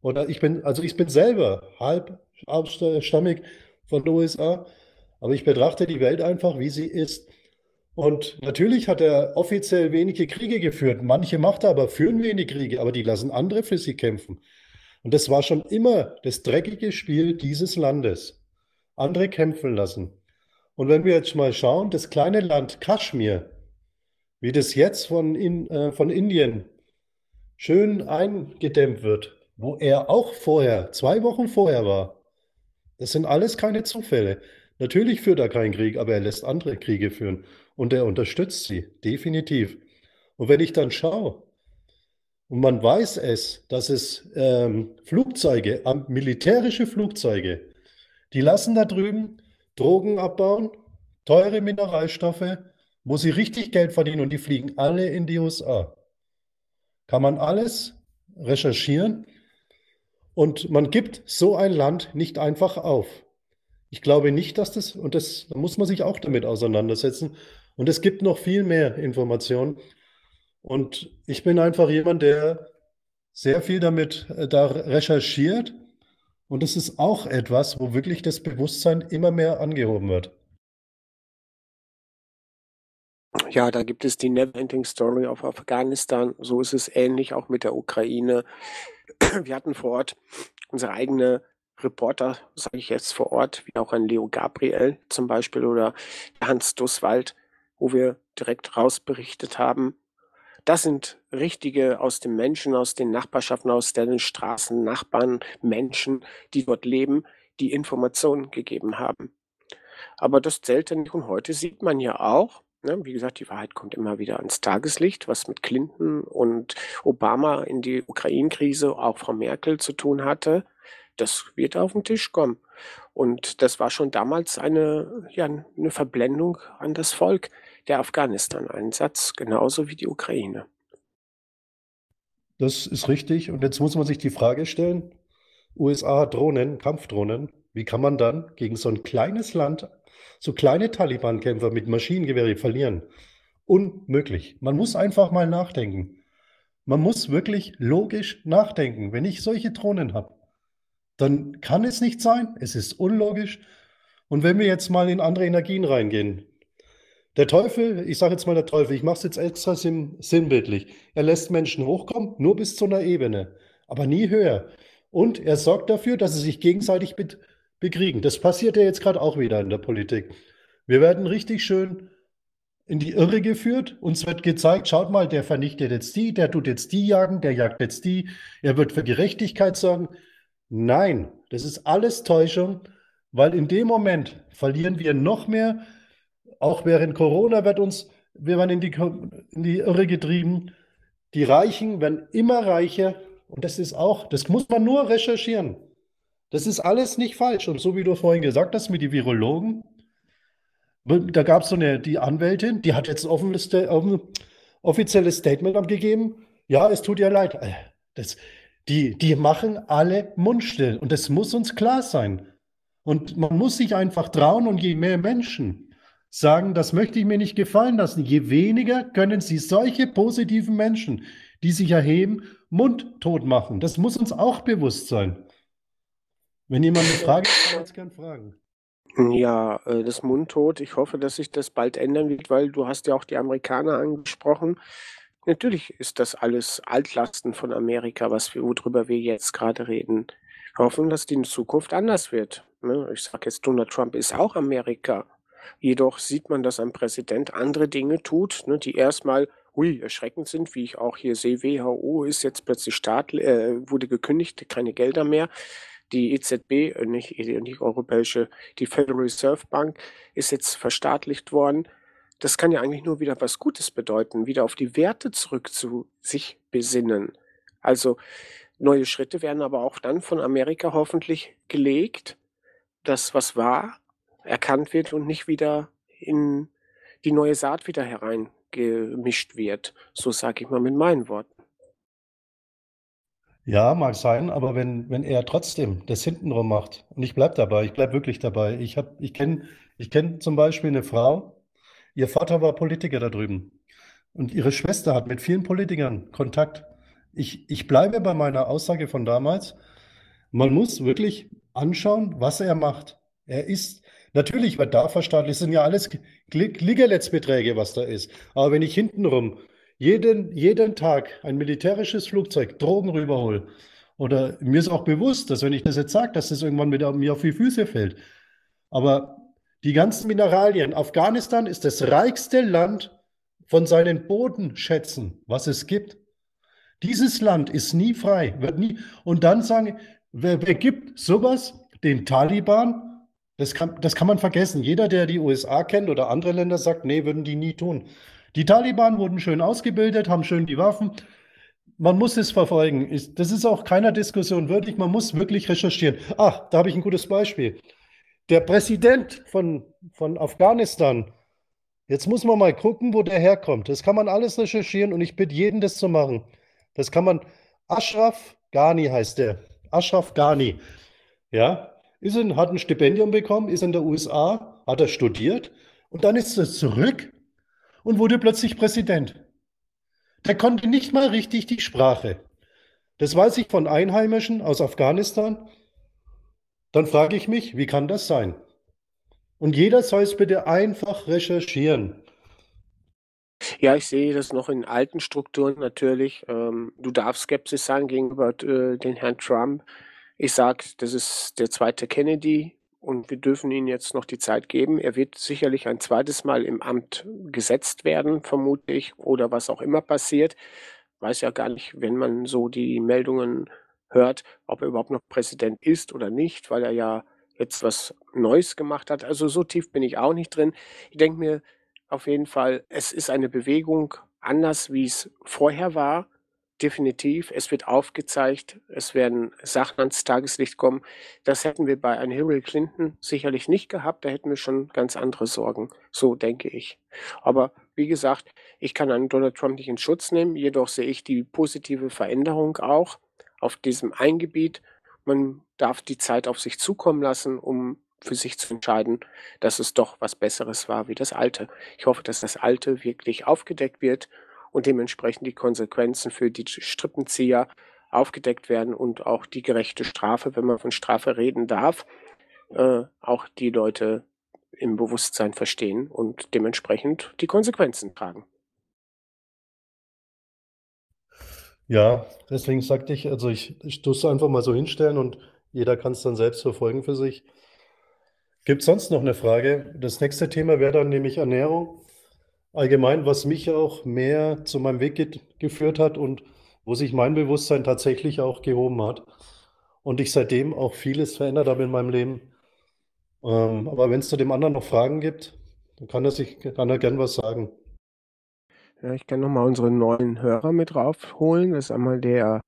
Oder ich bin, also ich bin selber halb abstammig von den USA, aber ich betrachte die Welt einfach, wie sie ist. Und natürlich hat er offiziell wenige Kriege geführt. Manche Machthaber führen wenig Kriege, aber die lassen andere für sie kämpfen. Und das war schon immer das dreckige Spiel dieses Landes. Andere kämpfen lassen. Und wenn wir jetzt mal schauen, das kleine Land Kaschmir, wie das jetzt von, in, äh, von Indien schön eingedämmt wird, wo er auch vorher, zwei Wochen vorher war. Das sind alles keine Zufälle. Natürlich führt er keinen Krieg, aber er lässt andere Kriege führen und er unterstützt sie, definitiv. Und wenn ich dann schaue, und man weiß es, dass es ähm, Flugzeuge, militärische Flugzeuge, die lassen da drüben Drogen abbauen, teure Mineralstoffe, wo sie richtig Geld verdienen und die fliegen alle in die USA. Kann man alles recherchieren und man gibt so ein Land nicht einfach auf. Ich glaube nicht, dass das, und das da muss man sich auch damit auseinandersetzen. Und es gibt noch viel mehr Informationen. Und ich bin einfach jemand, der sehr viel damit äh, da recherchiert. Und das ist auch etwas, wo wirklich das Bewusstsein immer mehr angehoben wird. Ja, da gibt es die Neverending Story of Afghanistan. So ist es ähnlich auch mit der Ukraine. Wir hatten vor Ort unsere eigene Reporter, sage ich jetzt vor Ort, wie auch ein Leo Gabriel zum Beispiel oder Hans Dusswald, wo wir direkt rausberichtet haben. Das sind richtige aus den Menschen, aus den Nachbarschaften, aus den Straßen, Nachbarn, Menschen, die dort leben, die Informationen gegeben haben. Aber das zählte nicht und heute sieht man ja auch, Ne, wie gesagt, die Wahrheit kommt immer wieder ans Tageslicht, was mit Clinton und Obama in die Ukraine-Krise, auch Frau Merkel zu tun hatte. Das wird auf den Tisch kommen. Und das war schon damals eine, ja, eine Verblendung an das Volk der Afghanistan-Einsatz, genauso wie die Ukraine. Das ist richtig. Und jetzt muss man sich die Frage stellen, USA hat Drohnen, Kampfdrohnen. Wie kann man dann gegen so ein kleines Land so kleine Taliban-Kämpfer mit Maschinengewehre verlieren. Unmöglich. Man muss einfach mal nachdenken. Man muss wirklich logisch nachdenken. Wenn ich solche Drohnen habe, dann kann es nicht sein. Es ist unlogisch. Und wenn wir jetzt mal in andere Energien reingehen, der Teufel, ich sage jetzt mal der Teufel, ich mache es jetzt extra sinnbildlich, er lässt Menschen hochkommen, nur bis zu einer Ebene, aber nie höher. Und er sorgt dafür, dass sie sich gegenseitig bekriegen. Das passiert ja jetzt gerade auch wieder in der Politik. Wir werden richtig schön in die Irre geführt. Uns wird gezeigt, schaut mal, der vernichtet jetzt die, der tut jetzt die jagen, der jagt jetzt die, er wird für Gerechtigkeit sorgen. Nein, das ist alles Täuschung. weil in dem Moment verlieren wir noch mehr. Auch während Corona wird uns, wir werden in die, in die Irre getrieben. Die Reichen werden immer reicher und das ist auch, das muss man nur recherchieren. Das ist alles nicht falsch. Und so wie du vorhin gesagt hast mit den Virologen, da gab es so eine, die Anwältin, die hat jetzt ein offenes, offizielles Statement abgegeben. Ja, es tut ihr leid. Äh, das, die, die machen alle mundstill und das muss uns klar sein. Und man muss sich einfach trauen und je mehr Menschen sagen, das möchte ich mir nicht gefallen lassen, je weniger können sie solche positiven Menschen, die sich erheben, mundtot machen. Das muss uns auch bewusst sein. Wenn jemand eine Frage hat, kann man es gern fragen. Ja, äh, das Mundtot. Ich hoffe, dass sich das bald ändern wird, weil du hast ja auch die Amerikaner angesprochen. Natürlich ist das alles Altlasten von Amerika, was wir, worüber wir jetzt gerade reden. Wir hoffen, dass die in Zukunft anders wird. Ne? Ich sage jetzt, Donald Trump ist auch Amerika. Jedoch sieht man, dass ein Präsident andere Dinge tut, ne, die erstmal hui, erschreckend sind, wie ich auch hier sehe. WHO ist jetzt plötzlich Staat, äh, wurde gekündigt, keine Gelder mehr. Die EZB, äh, nicht die europäische, die Federal Reserve Bank ist jetzt verstaatlicht worden. Das kann ja eigentlich nur wieder was Gutes bedeuten, wieder auf die Werte zurück zu sich besinnen. Also neue Schritte werden aber auch dann von Amerika hoffentlich gelegt, dass was war, erkannt wird und nicht wieder in die neue Saat wieder hereingemischt wird. So sage ich mal mit meinen Worten. Ja, mag sein, aber wenn, wenn er trotzdem das hintenrum macht, und ich bleibe dabei, ich bleibe wirklich dabei. Ich, ich kenne ich kenn zum Beispiel eine Frau, ihr Vater war Politiker da drüben und ihre Schwester hat mit vielen Politikern Kontakt. Ich, ich bleibe bei meiner Aussage von damals. Man muss wirklich anschauen, was er macht. Er ist, natürlich wird da verstaatlicht, sind ja alles Klickerletzbeträge, was da ist. Aber wenn ich hintenrum jeden, jeden Tag ein militärisches Flugzeug Drogen rüberhole. Oder mir ist auch bewusst, dass wenn ich das jetzt sage, dass das irgendwann wieder mir auf die Füße fällt. Aber die ganzen Mineralien, Afghanistan ist das reichste Land von seinen Bodenschätzen, was es gibt. Dieses Land ist nie frei, wird nie. Und dann sagen, wer, wer gibt sowas den Taliban? Das kann, das kann man vergessen. Jeder, der die USA kennt oder andere Länder, sagt, nee, würden die nie tun. Die Taliban wurden schön ausgebildet, haben schön die Waffen. Man muss es verfolgen. Das ist auch keiner Diskussion würdig. Man muss wirklich recherchieren. Ach, da habe ich ein gutes Beispiel. Der Präsident von, von Afghanistan, jetzt muss man mal gucken, wo der herkommt. Das kann man alles recherchieren und ich bitte jeden, das zu machen. Das kann man. Ashraf Ghani heißt der. Ashraf Ghani. Ja, ist in, hat ein Stipendium bekommen, ist in der USA, hat er studiert und dann ist er zurück und wurde plötzlich Präsident. Der konnte nicht mal richtig die Sprache. Das weiß ich von Einheimischen aus Afghanistan. Dann frage ich mich, wie kann das sein? Und jeder soll es bitte einfach recherchieren. Ja, ich sehe das noch in alten Strukturen natürlich. Ähm, du darfst skeptisch sein gegenüber äh, den Herrn Trump. Ich sage, das ist der zweite Kennedy und wir dürfen ihm jetzt noch die Zeit geben. Er wird sicherlich ein zweites Mal im Amt gesetzt werden, vermute ich, oder was auch immer passiert. Weiß ja gar nicht, wenn man so die Meldungen hört, ob er überhaupt noch Präsident ist oder nicht, weil er ja jetzt was Neues gemacht hat. Also so tief bin ich auch nicht drin. Ich denke mir auf jeden Fall, es ist eine Bewegung anders, wie es vorher war definitiv. Es wird aufgezeigt, es werden Sachen ans Tageslicht kommen. Das hätten wir bei einer Hillary Clinton sicherlich nicht gehabt. Da hätten wir schon ganz andere Sorgen. So denke ich. Aber wie gesagt, ich kann einen Donald Trump nicht in Schutz nehmen. Jedoch sehe ich die positive Veränderung auch auf diesem Eingebiet. Man darf die Zeit auf sich zukommen lassen, um für sich zu entscheiden, dass es doch was Besseres war wie das Alte. Ich hoffe, dass das Alte wirklich aufgedeckt wird und dementsprechend die Konsequenzen für die Strippenzieher aufgedeckt werden und auch die gerechte Strafe, wenn man von Strafe reden darf, äh, auch die Leute im Bewusstsein verstehen und dementsprechend die Konsequenzen tragen. Ja, deswegen sagte ich, also ich, ich tue es einfach mal so hinstellen und jeder kann es dann selbst verfolgen für sich. Gibt es sonst noch eine Frage? Das nächste Thema wäre dann nämlich Ernährung allgemein, was mich auch mehr zu meinem Weg ge geführt hat und wo sich mein Bewusstsein tatsächlich auch gehoben hat und ich seitdem auch vieles verändert habe in meinem Leben. Ähm, aber wenn es zu dem anderen noch Fragen gibt, dann kann er sich, kann er gern was sagen. Ja, ich kann nochmal unsere neuen Hörer mit raufholen. Das ist einmal der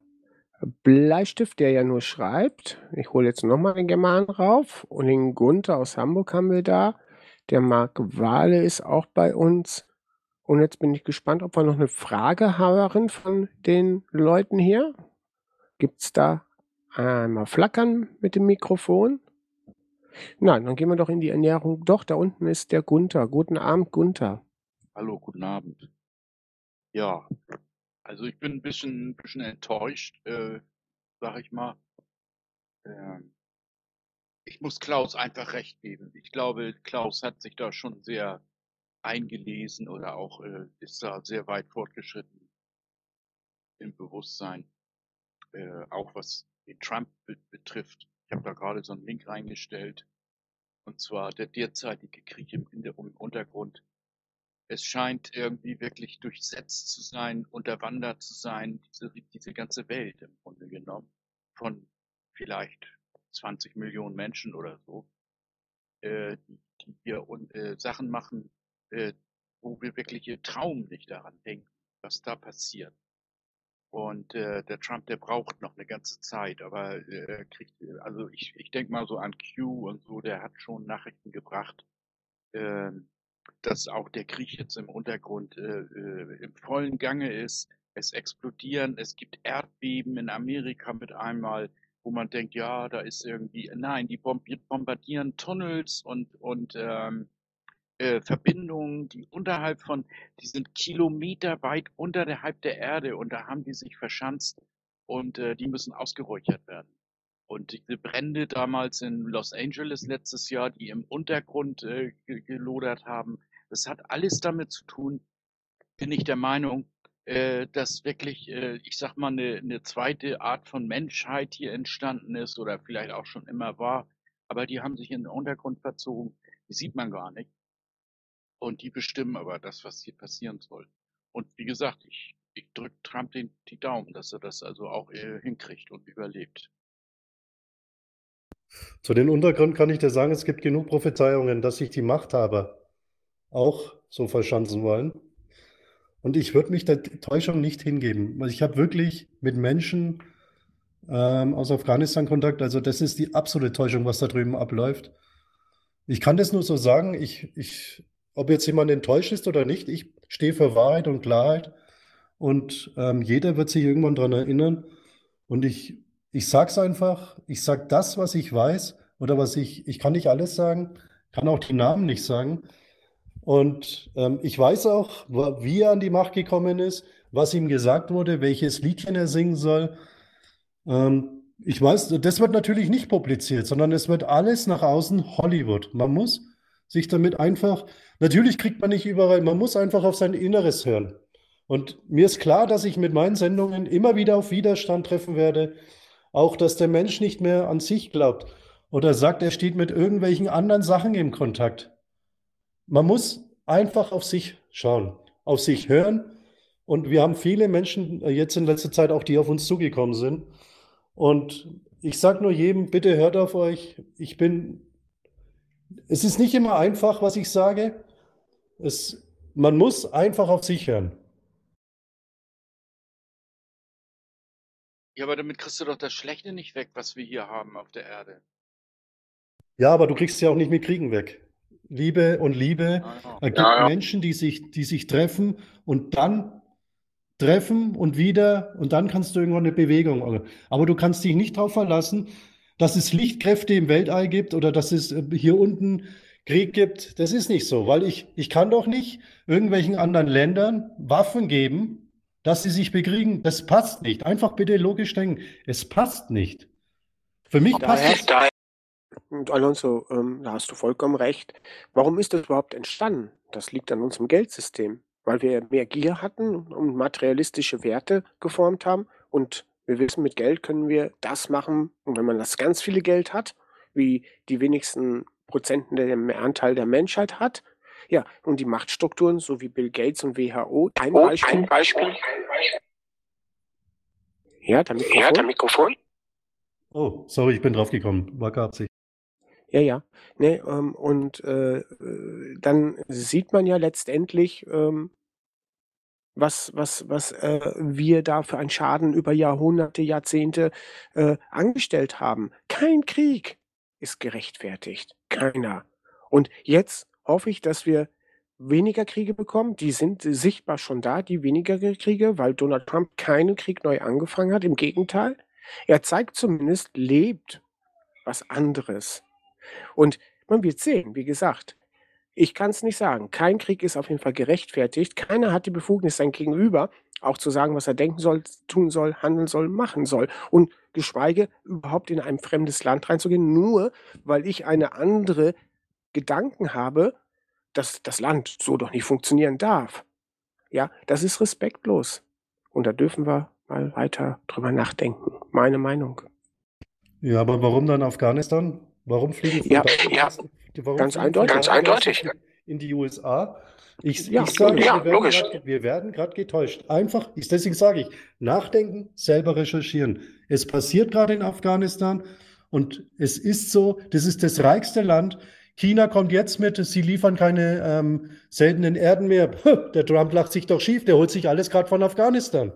Bleistift, der ja nur schreibt. Ich hole jetzt nochmal den German rauf. Und den Gunther aus Hamburg haben wir da. Der Marc Wahle ist auch bei uns. Und jetzt bin ich gespannt, ob wir noch eine Frage haben von den Leuten hier. Gibt es da einmal flackern mit dem Mikrofon? Nein, dann gehen wir doch in die Ernährung. Doch, da unten ist der Gunther. Guten Abend, Gunther. Hallo, guten Abend. Ja, also ich bin ein bisschen, bisschen enttäuscht, äh, sag ich mal. Ähm, ich muss Klaus einfach recht geben. Ich glaube, Klaus hat sich da schon sehr eingelesen oder auch äh, ist da sehr weit fortgeschritten im Bewusstsein, äh, auch was den Trump be betrifft. Ich habe da gerade so einen Link reingestellt, und zwar der derzeitige Krieg im, im Untergrund. Es scheint irgendwie wirklich durchsetzt zu sein, unterwandert zu sein, diese, diese ganze Welt im Grunde genommen, von vielleicht 20 Millionen Menschen oder so, äh, die, die hier äh, Sachen machen, äh, wo wir wirklich im Traum nicht daran denken, was da passiert. Und äh, der Trump, der braucht noch eine ganze Zeit, aber äh, kriegt, also ich, ich denke mal so an Q und so, der hat schon Nachrichten gebracht, äh, dass auch der Krieg jetzt im Untergrund äh, äh, im vollen Gange ist. Es explodieren, es gibt Erdbeben in Amerika mit einmal, wo man denkt, ja, da ist irgendwie, nein, die bombardieren Tunnels und und ähm, äh, Verbindungen, die unterhalb von, die sind kilometerweit unterhalb der Erde und da haben die sich verschanzt und äh, die müssen ausgeräuchert werden. Und diese Brände damals in Los Angeles letztes Jahr, die im Untergrund äh, gelodert haben, das hat alles damit zu tun, bin ich der Meinung, äh, dass wirklich, äh, ich sag mal, eine, eine zweite Art von Menschheit hier entstanden ist oder vielleicht auch schon immer war. Aber die haben sich in den Untergrund verzogen, die sieht man gar nicht. Und die bestimmen aber das, was hier passieren soll. Und wie gesagt, ich, ich drücke Trump den, die Daumen, dass er das also auch äh, hinkriegt und überlebt. Zu den Untergrund kann ich dir sagen, es gibt genug Prophezeiungen, dass sich die Machthaber auch so verschanzen wollen. Und ich würde mich der Täuschung nicht hingeben. Ich habe wirklich mit Menschen ähm, aus Afghanistan Kontakt. Also das ist die absolute Täuschung, was da drüben abläuft. Ich kann das nur so sagen. Ich, ich ob jetzt jemand enttäuscht ist oder nicht, ich stehe für Wahrheit und Klarheit und ähm, jeder wird sich irgendwann daran erinnern. Und ich, ich sage es einfach, ich sage das, was ich weiß oder was ich, ich kann nicht alles sagen, kann auch die Namen nicht sagen. Und ähm, ich weiß auch, wie er an die Macht gekommen ist, was ihm gesagt wurde, welches Liedchen er singen soll. Ähm, ich weiß, das wird natürlich nicht publiziert, sondern es wird alles nach außen Hollywood. Man muss sich damit einfach, natürlich kriegt man nicht überall, man muss einfach auf sein Inneres hören. Und mir ist klar, dass ich mit meinen Sendungen immer wieder auf Widerstand treffen werde. Auch, dass der Mensch nicht mehr an sich glaubt oder sagt, er steht mit irgendwelchen anderen Sachen im Kontakt. Man muss einfach auf sich schauen, auf sich hören. Und wir haben viele Menschen äh, jetzt in letzter Zeit auch, die auf uns zugekommen sind. Und ich sage nur jedem, bitte hört auf euch. Ich bin es ist nicht immer einfach, was ich sage. Es, man muss einfach auf sich hören. Ja, aber damit kriegst du doch das Schlechte nicht weg, was wir hier haben auf der Erde. Ja, aber du kriegst ja auch nicht mit Kriegen weg. Liebe und Liebe. Ja, ja. Es gibt ja, ja. Menschen, die sich, die sich treffen und dann treffen und wieder und dann kannst du irgendwann eine Bewegung. Aber du kannst dich nicht darauf verlassen, dass es Lichtkräfte im Weltall gibt oder dass es äh, hier unten Krieg gibt. Das ist nicht so, weil ich, ich kann doch nicht irgendwelchen anderen Ländern Waffen geben, dass sie sich bekriegen. Das passt nicht. Einfach bitte logisch denken. Es passt nicht. Für mich da passt es. Da und Alonso, ähm, da hast du vollkommen recht. Warum ist das überhaupt entstanden? Das liegt an unserem Geldsystem, weil wir mehr Gier hatten und materialistische Werte geformt haben und wir wissen, mit Geld können wir das machen. Und wenn man das ganz viele Geld hat, wie die wenigsten Prozenten der Anteil der Menschheit hat, ja, und die Machtstrukturen, so wie Bill Gates und WHO, ein oh, Beispiel. Ein Beispiel. Ja, der Mikrofon. Ja, der Mikrofon. Oh, sorry, ich bin draufgekommen. War gar sich. Ja, ja. Ne, ähm, und äh, äh, dann sieht man ja letztendlich, ähm, was, was, was äh, wir da für einen Schaden über Jahrhunderte, Jahrzehnte äh, angestellt haben. Kein Krieg ist gerechtfertigt. Keiner. Und jetzt hoffe ich, dass wir weniger Kriege bekommen. Die sind sichtbar schon da, die weniger Kriege, weil Donald Trump keinen Krieg neu angefangen hat. Im Gegenteil, er zeigt zumindest, lebt was anderes. Und man wird sehen, wie gesagt, ich kann es nicht sagen. Kein Krieg ist auf jeden Fall gerechtfertigt. Keiner hat die Befugnis, sein Gegenüber auch zu sagen, was er denken soll, tun soll, handeln soll, machen soll. Und geschweige überhaupt in ein fremdes Land reinzugehen, nur weil ich eine andere Gedanken habe, dass das Land so doch nicht funktionieren darf. Ja, das ist respektlos. Und da dürfen wir mal weiter drüber nachdenken. Meine Meinung. Ja, aber warum dann Afghanistan? Warum fliegen ja, ja, warum ganz eindeutig. Ganz eindeutig. In die USA? Ich, ja, ich sage, ja, wir werden gerade getäuscht. Einfach, ich, deswegen sage ich, nachdenken, selber recherchieren. Es passiert gerade in Afghanistan und es ist so, das ist das reichste Land. China kommt jetzt mit, sie liefern keine ähm, seltenen Erden mehr. Der Trump lacht sich doch schief, der holt sich alles gerade von Afghanistan.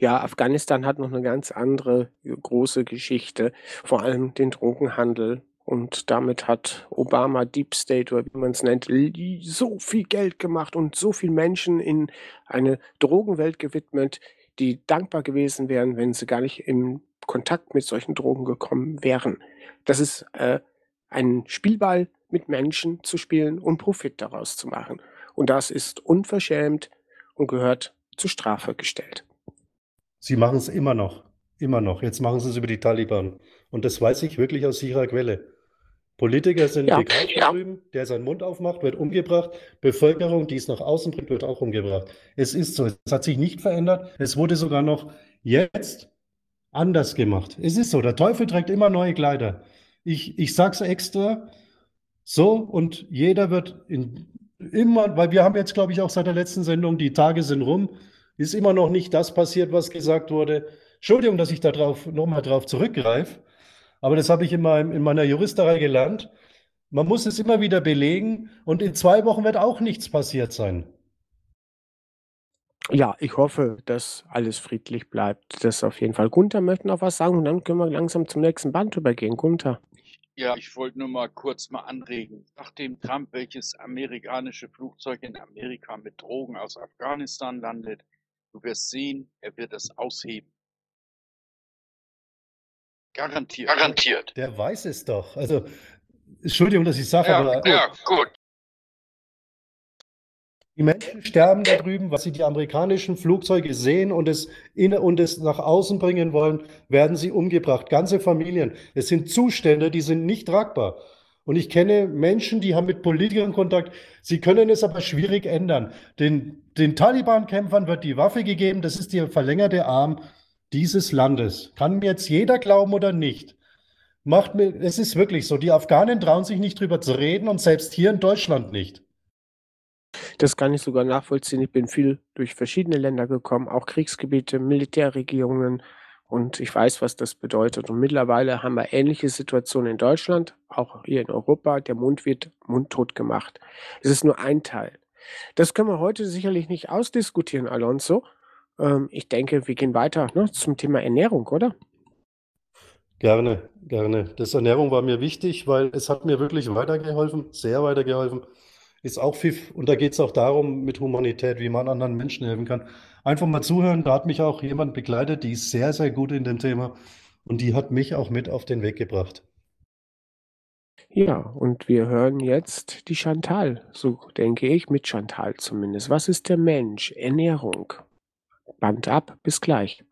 Ja, Afghanistan hat noch eine ganz andere große Geschichte, vor allem den Drogenhandel. Und damit hat Obama Deep State oder wie man es nennt, so viel Geld gemacht und so viele Menschen in eine Drogenwelt gewidmet, die dankbar gewesen wären, wenn sie gar nicht in Kontakt mit solchen Drogen gekommen wären. Das ist äh, ein Spielball mit Menschen zu spielen und Profit daraus zu machen. Und das ist unverschämt und gehört zur Strafe gestellt. Sie machen es immer noch. Immer noch. Jetzt machen sie es über die Taliban. Und das weiß ich wirklich aus sicherer Quelle. Politiker sind ja, bekannt ja. drüben, der seinen Mund aufmacht, wird umgebracht. Bevölkerung, die es nach außen bringt, wird auch umgebracht. Es ist so. Es hat sich nicht verändert. Es wurde sogar noch jetzt anders gemacht. Es ist so. Der Teufel trägt immer neue Kleider. Ich, ich sage es extra so und jeder wird in, immer, weil wir haben jetzt, glaube ich, auch seit der letzten Sendung, die Tage sind rum, ist immer noch nicht das passiert, was gesagt wurde. Entschuldigung, dass ich da drauf, nochmal drauf zurückgreife, aber das habe ich in, meinem, in meiner Juristerei gelernt. Man muss es immer wieder belegen und in zwei Wochen wird auch nichts passiert sein. Ja, ich hoffe, dass alles friedlich bleibt. Das auf jeden Fall. Gunther möchte noch was sagen und dann können wir langsam zum nächsten Band übergehen. Gunther. Ja, ich wollte nur mal kurz mal anregen. Nachdem Trump welches amerikanische Flugzeug in Amerika mit Drogen aus Afghanistan landet, Du wirst sehen, er wird es ausheben. Garantiert. Garantiert. Der weiß es doch. Also, Entschuldigung, dass ich sage, ja, aber. Ja, gut. Die Menschen sterben da drüben, was sie die amerikanischen Flugzeuge sehen und es, in, und es nach außen bringen wollen, werden sie umgebracht. Ganze Familien. Es sind Zustände, die sind nicht tragbar. Und ich kenne Menschen, die haben mit Politikern Kontakt. Sie können es aber schwierig ändern. Den, den Taliban-Kämpfern wird die Waffe gegeben. Das ist der verlängerte Arm dieses Landes. Kann mir jetzt jeder glauben oder nicht. Macht mir, es ist wirklich so. Die Afghanen trauen sich nicht drüber zu reden und selbst hier in Deutschland nicht. Das kann ich sogar nachvollziehen. Ich bin viel durch verschiedene Länder gekommen, auch Kriegsgebiete, Militärregierungen, und ich weiß, was das bedeutet. Und mittlerweile haben wir ähnliche Situationen in Deutschland, auch hier in Europa. Der Mund wird mundtot gemacht. Es ist nur ein Teil. Das können wir heute sicherlich nicht ausdiskutieren, Alonso. Ähm, ich denke, wir gehen weiter ne, zum Thema Ernährung, oder? Gerne, gerne. Das Ernährung war mir wichtig, weil es hat mir wirklich weitergeholfen, sehr weitergeholfen. Ist auch viel, und da geht es auch darum, mit Humanität, wie man anderen Menschen helfen kann. Einfach mal zuhören, da hat mich auch jemand begleitet, die ist sehr, sehr gut in dem Thema und die hat mich auch mit auf den Weg gebracht. Ja, und wir hören jetzt die Chantal, so denke ich, mit Chantal zumindest. Was ist der Mensch? Ernährung. Band ab, bis gleich.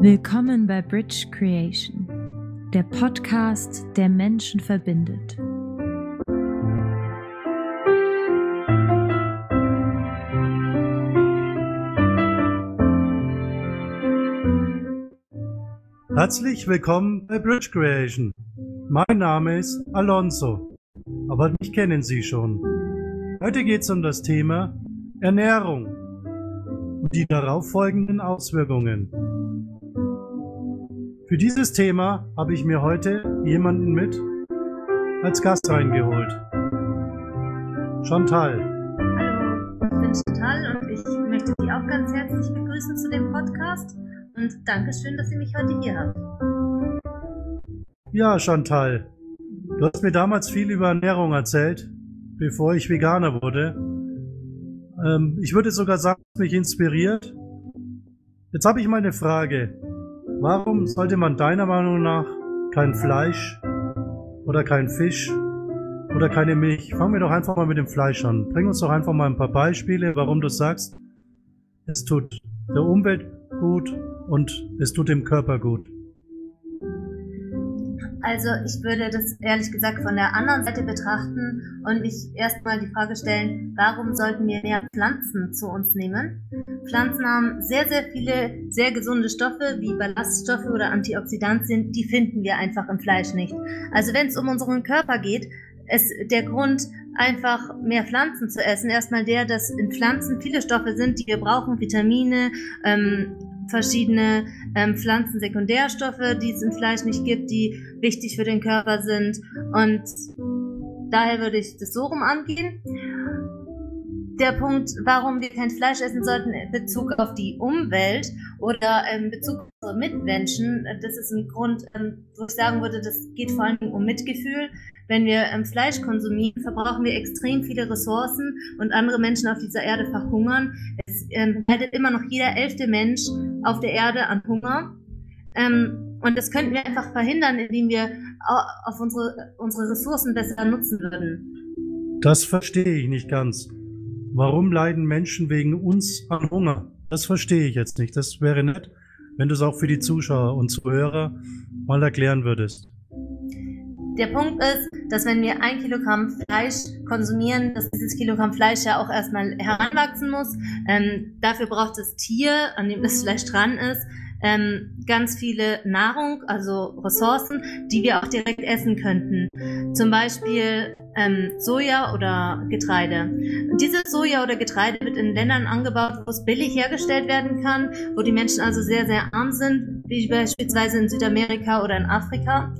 Willkommen bei Bridge Creation der Podcast, der Menschen verbindet. Herzlich willkommen bei Bridge Creation. Mein Name ist Alonso, aber mich kennen Sie schon. Heute geht es um das Thema Ernährung. und die darauffolgenden Auswirkungen. Für dieses Thema habe ich mir heute jemanden mit als Gast reingeholt. Chantal. Hallo, ich bin Chantal und ich möchte Sie auch ganz herzlich begrüßen zu dem Podcast und Dankeschön, dass ihr mich heute hier habt. Ja, Chantal, du hast mir damals viel über Ernährung erzählt, bevor ich Veganer wurde. Ähm, ich würde sogar sagen, mich inspiriert. Jetzt habe ich mal eine Frage. Warum sollte man deiner Meinung nach kein Fleisch oder kein Fisch oder keine Milch? Fangen wir doch einfach mal mit dem Fleisch an. Bring uns doch einfach mal ein paar Beispiele, warum du sagst, es tut der Umwelt gut und es tut dem Körper gut. Also ich würde das ehrlich gesagt von der anderen Seite betrachten und mich erstmal die Frage stellen, warum sollten wir mehr Pflanzen zu uns nehmen? Pflanzen haben sehr, sehr viele sehr gesunde Stoffe wie Ballaststoffe oder Antioxidantien, die finden wir einfach im Fleisch nicht. Also wenn es um unseren Körper geht, ist der Grund, einfach mehr Pflanzen zu essen, erstmal der, dass in Pflanzen viele Stoffe sind, die wir brauchen, Vitamine, ähm, verschiedene ähm, Pflanzensekundärstoffe, die es im Fleisch nicht gibt, die wichtig für den Körper sind. Und daher würde ich das so rum angehen. Der Punkt, warum wir kein Fleisch essen sollten in Bezug auf die Umwelt oder in Bezug auf unsere Mitmenschen, das ist ein Grund, ähm, wo ich sagen würde, das geht vor allem um Mitgefühl. Wenn wir ähm, Fleisch konsumieren, verbrauchen wir extrem viele Ressourcen und andere Menschen auf dieser Erde verhungern. Es ähm, immer noch jeder elfte Mensch auf der Erde an Hunger. Ähm, und das könnten wir einfach verhindern, indem wir auf unsere, unsere Ressourcen besser nutzen würden. Das verstehe ich nicht ganz. Warum leiden Menschen wegen uns an Hunger? Das verstehe ich jetzt nicht. Das wäre nett, wenn du es auch für die Zuschauer und Zuhörer mal erklären würdest. Der Punkt ist, dass wenn wir ein Kilogramm Fleisch konsumieren, dass dieses Kilogramm Fleisch ja auch erstmal heranwachsen muss. Ähm, dafür braucht das Tier, an dem das Fleisch dran ist, ähm, ganz viele Nahrung, also Ressourcen, die wir auch direkt essen könnten. Zum Beispiel ähm, Soja oder Getreide. Dieses Soja oder Getreide wird in Ländern angebaut, wo es billig hergestellt werden kann, wo die Menschen also sehr, sehr arm sind, wie beispielsweise in Südamerika oder in Afrika.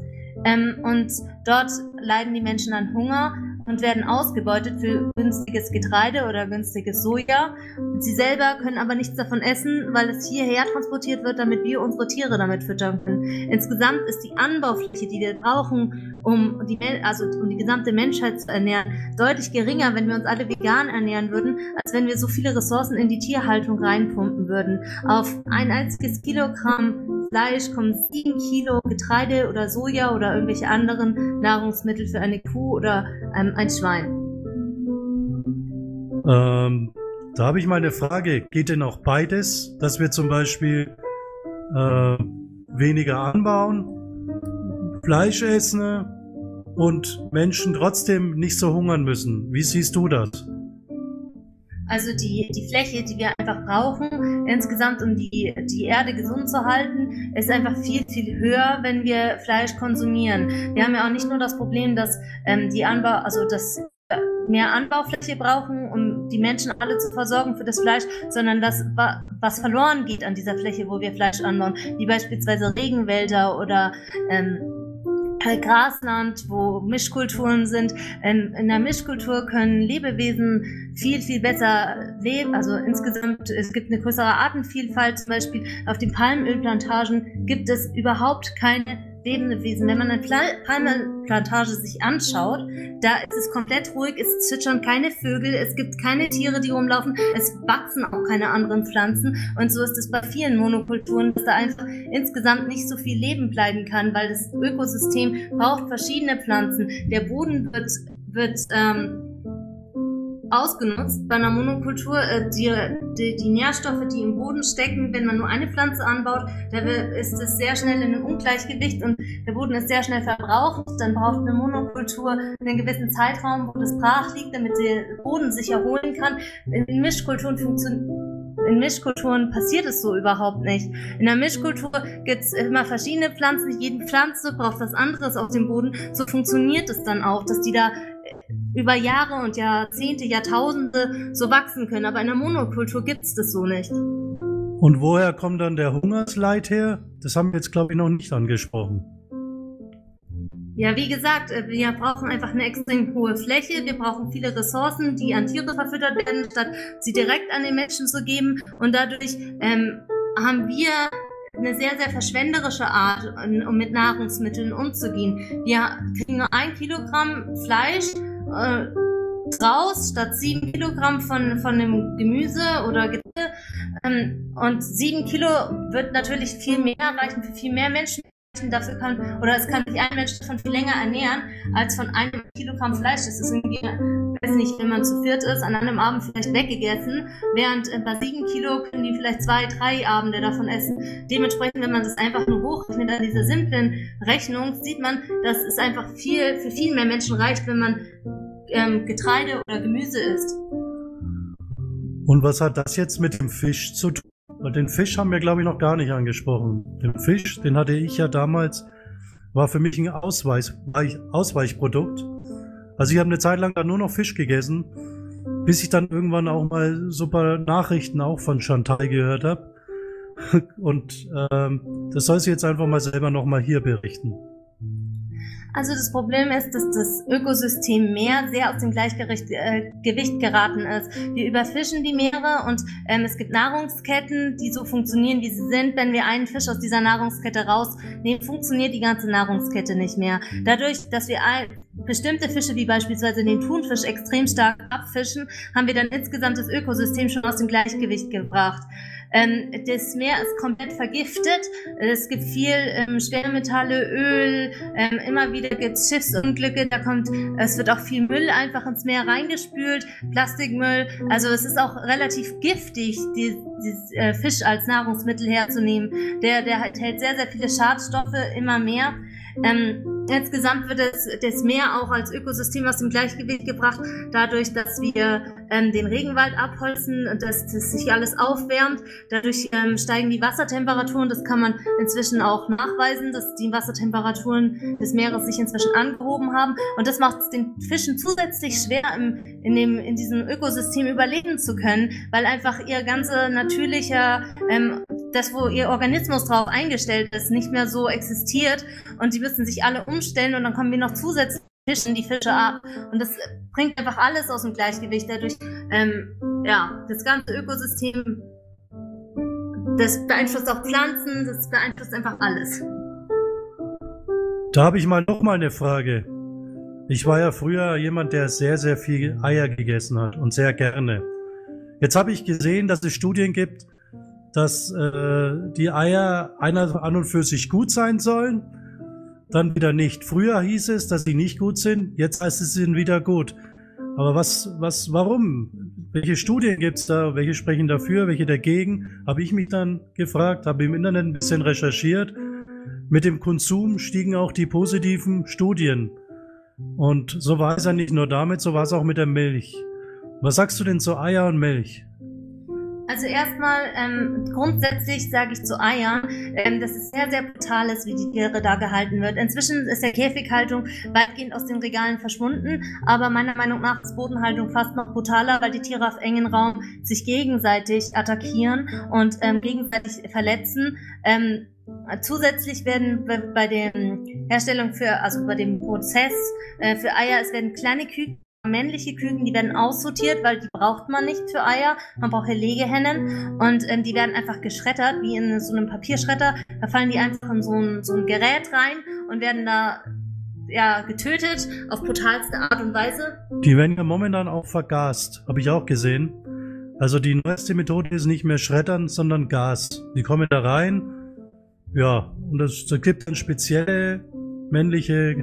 Ähm, und dort leiden die Menschen an Hunger und werden ausgebeutet für günstiges Getreide oder günstiges Soja. Sie selber können aber nichts davon essen, weil es hierher transportiert wird, damit wir unsere Tiere damit füttern können. Insgesamt ist die Anbaufläche, die wir brauchen, um die, also um die gesamte Menschheit zu ernähren, deutlich geringer, wenn wir uns alle vegan ernähren würden, als wenn wir so viele Ressourcen in die Tierhaltung reinpumpen würden. Auf ein einziges Kilogramm Fleisch kommen sieben Kilo Getreide oder Soja oder irgendwelche anderen Nahrungsmittel für eine Kuh oder ähm, ein Schwein. Ähm, da habe ich mal eine Frage. Geht denn auch beides, dass wir zum Beispiel äh, weniger anbauen, Fleisch essen und Menschen trotzdem nicht so hungern müssen? Wie siehst du das? Also die, die Fläche, die wir einfach brauchen, insgesamt um die, die Erde gesund zu halten, ist einfach viel, viel höher, wenn wir Fleisch konsumieren. Wir haben ja auch nicht nur das Problem, dass ähm, die Anbau, also das mehr Anbaufläche brauchen, um die Menschen alle zu versorgen für das Fleisch, sondern das, was verloren geht an dieser Fläche, wo wir Fleisch anbauen, wie beispielsweise Regenwälder oder ähm, Grasland, wo Mischkulturen sind. In, in der Mischkultur können Lebewesen viel, viel besser leben. Also insgesamt, es gibt eine größere Artenvielfalt. Zum Beispiel auf den Palmölplantagen gibt es überhaupt keine lebende Wesen. Wenn man eine Palmenplantage sich anschaut, da ist es komplett ruhig, es zwitschern keine Vögel, es gibt keine Tiere, die rumlaufen, es wachsen auch keine anderen Pflanzen. Und so ist es bei vielen Monokulturen, dass da einfach insgesamt nicht so viel Leben bleiben kann, weil das Ökosystem braucht verschiedene Pflanzen. Der Boden wird, wird ähm, ausgenutzt. Bei einer Monokultur, äh, die, die, die, Nährstoffe, die im Boden stecken, wenn man nur eine Pflanze anbaut, da ist es sehr schnell in einem Ungleichgewicht und der Boden ist sehr schnell verbraucht. Dann braucht eine Monokultur einen gewissen Zeitraum, wo das brach liegt, damit der Boden sich erholen kann. In Mischkulturen funktioniert in Mischkulturen passiert es so überhaupt nicht. In der Mischkultur gibt es immer verschiedene Pflanzen. Jede Pflanze braucht was anderes auf dem Boden. So funktioniert es dann auch, dass die da über Jahre und Jahrzehnte, Jahrtausende so wachsen können. Aber in der Monokultur gibt es das so nicht. Und woher kommt dann der Hungersleid her? Das haben wir jetzt, glaube ich, noch nicht angesprochen. Ja, wie gesagt, äh, wir brauchen einfach eine extrem hohe Fläche. Wir brauchen viele Ressourcen, die an Tiere verfüttert werden, statt sie direkt an den Menschen zu geben. Und dadurch ähm, haben wir eine sehr, sehr verschwenderische Art, um mit Nahrungsmitteln umzugehen. Wir kriegen nur ein Kilogramm Fleisch äh, raus, statt sieben Kilogramm von, von dem Gemüse oder Getreide. Ähm, und sieben Kilo wird natürlich viel mehr reichen für viel mehr Menschen dafür kann, oder es kann sich ein Mensch davon viel länger ernähren, als von einem Kilogramm Fleisch. Das ist irgendwie, weiß nicht, wenn man zu viert ist, an einem Abend vielleicht weggegessen, während äh, bei sieben Kilo können die vielleicht zwei, drei Abende davon essen. Dementsprechend, wenn man das einfach nur hochrechnet an dieser simplen Rechnung, sieht man, dass es einfach viel, für viel mehr Menschen reicht, wenn man ähm, Getreide oder Gemüse isst. Und was hat das jetzt mit dem Fisch zu tun? Den Fisch haben wir, glaube ich, noch gar nicht angesprochen. Den Fisch, den hatte ich ja damals, war für mich ein Ausweich, Ausweichprodukt. Also ich habe eine Zeit lang dann nur noch Fisch gegessen, bis ich dann irgendwann auch mal super Nachrichten auch von Chantal gehört habe. Und ähm, das soll sie jetzt einfach mal selber nochmal hier berichten. Also das Problem ist, dass das Ökosystem Meer sehr aus dem Gleichgewicht äh, geraten ist. Wir überfischen die Meere und ähm, es gibt Nahrungsketten, die so funktionieren, wie sie sind. Wenn wir einen Fisch aus dieser Nahrungskette rausnehmen, funktioniert die ganze Nahrungskette nicht mehr. Dadurch, dass wir ein, bestimmte Fische, wie beispielsweise den Thunfisch, extrem stark abfischen, haben wir dann insgesamt das Ökosystem schon aus dem Gleichgewicht gebracht. Ähm, das Meer ist komplett vergiftet. Es gibt viel ähm, Schwermetalle, Öl. Ähm, immer wieder gibt es Schiffsunglücke. Da kommt, es wird auch viel Müll einfach ins Meer reingespült, Plastikmüll. Also es ist auch relativ giftig, die, die äh, Fisch als Nahrungsmittel herzunehmen. Der, der enthält sehr, sehr viele Schadstoffe, immer mehr. Ähm, Insgesamt wird das, das Meer auch als Ökosystem aus dem Gleichgewicht gebracht, dadurch, dass wir ähm, den Regenwald abholzen und dass, dass sich alles aufwärmt. Dadurch ähm, steigen die Wassertemperaturen. Das kann man inzwischen auch nachweisen, dass die Wassertemperaturen des Meeres sich inzwischen angehoben haben. Und das macht es den Fischen zusätzlich schwer, im, in, dem, in diesem Ökosystem überleben zu können, weil einfach ihr ganzer natürlicher ähm, das, wo ihr Organismus drauf eingestellt ist, nicht mehr so existiert und die müssen sich alle umstellen und dann kommen wir noch zusätzlich fischen die Fische ab und das bringt einfach alles aus dem Gleichgewicht. Dadurch, ähm, ja, das ganze Ökosystem, das beeinflusst auch Pflanzen, das beeinflusst einfach alles. Da habe ich mal noch mal eine Frage. Ich war ja früher jemand, der sehr, sehr viel Eier gegessen hat und sehr gerne. Jetzt habe ich gesehen, dass es Studien gibt, dass äh, die Eier einer an und für sich gut sein sollen, dann wieder nicht. Früher hieß es, dass sie nicht gut sind, jetzt heißt es, sie sind wieder gut. Aber was, was, warum? Welche Studien gibt's da? Welche sprechen dafür, welche dagegen? Habe ich mich dann gefragt, habe im Internet ein bisschen recherchiert. Mit dem Konsum stiegen auch die positiven Studien. Und so war es ja nicht nur damit, so war es auch mit der Milch. Was sagst du denn zu Eier und Milch? Also erstmal ähm, grundsätzlich sage ich zu Eiern, ähm, dass es sehr, sehr brutal ist, wie die Tiere da gehalten wird. Inzwischen ist der Käfighaltung weitgehend aus den Regalen verschwunden, aber meiner Meinung nach ist Bodenhaltung fast noch brutaler, weil die Tiere auf engen Raum sich gegenseitig attackieren und ähm, gegenseitig verletzen. Ähm, Zusätzlich werden bei, der Herstellung für, also bei dem Prozess äh, für Eier, es werden kleine Küken männliche Küken, die werden aussortiert, weil die braucht man nicht für Eier. Man braucht ja Legehennen und ähm, die werden einfach geschreddert, wie in so einem Papierschredder. Da fallen die einfach in so ein, so ein Gerät rein und werden da ja, getötet auf brutalste Art und Weise. Die werden ja momentan auch vergast, habe ich auch gesehen. Also die neueste Methode ist nicht mehr Schreddern, sondern Gas. Die kommen da rein, ja, und es gibt dann spezielle männliche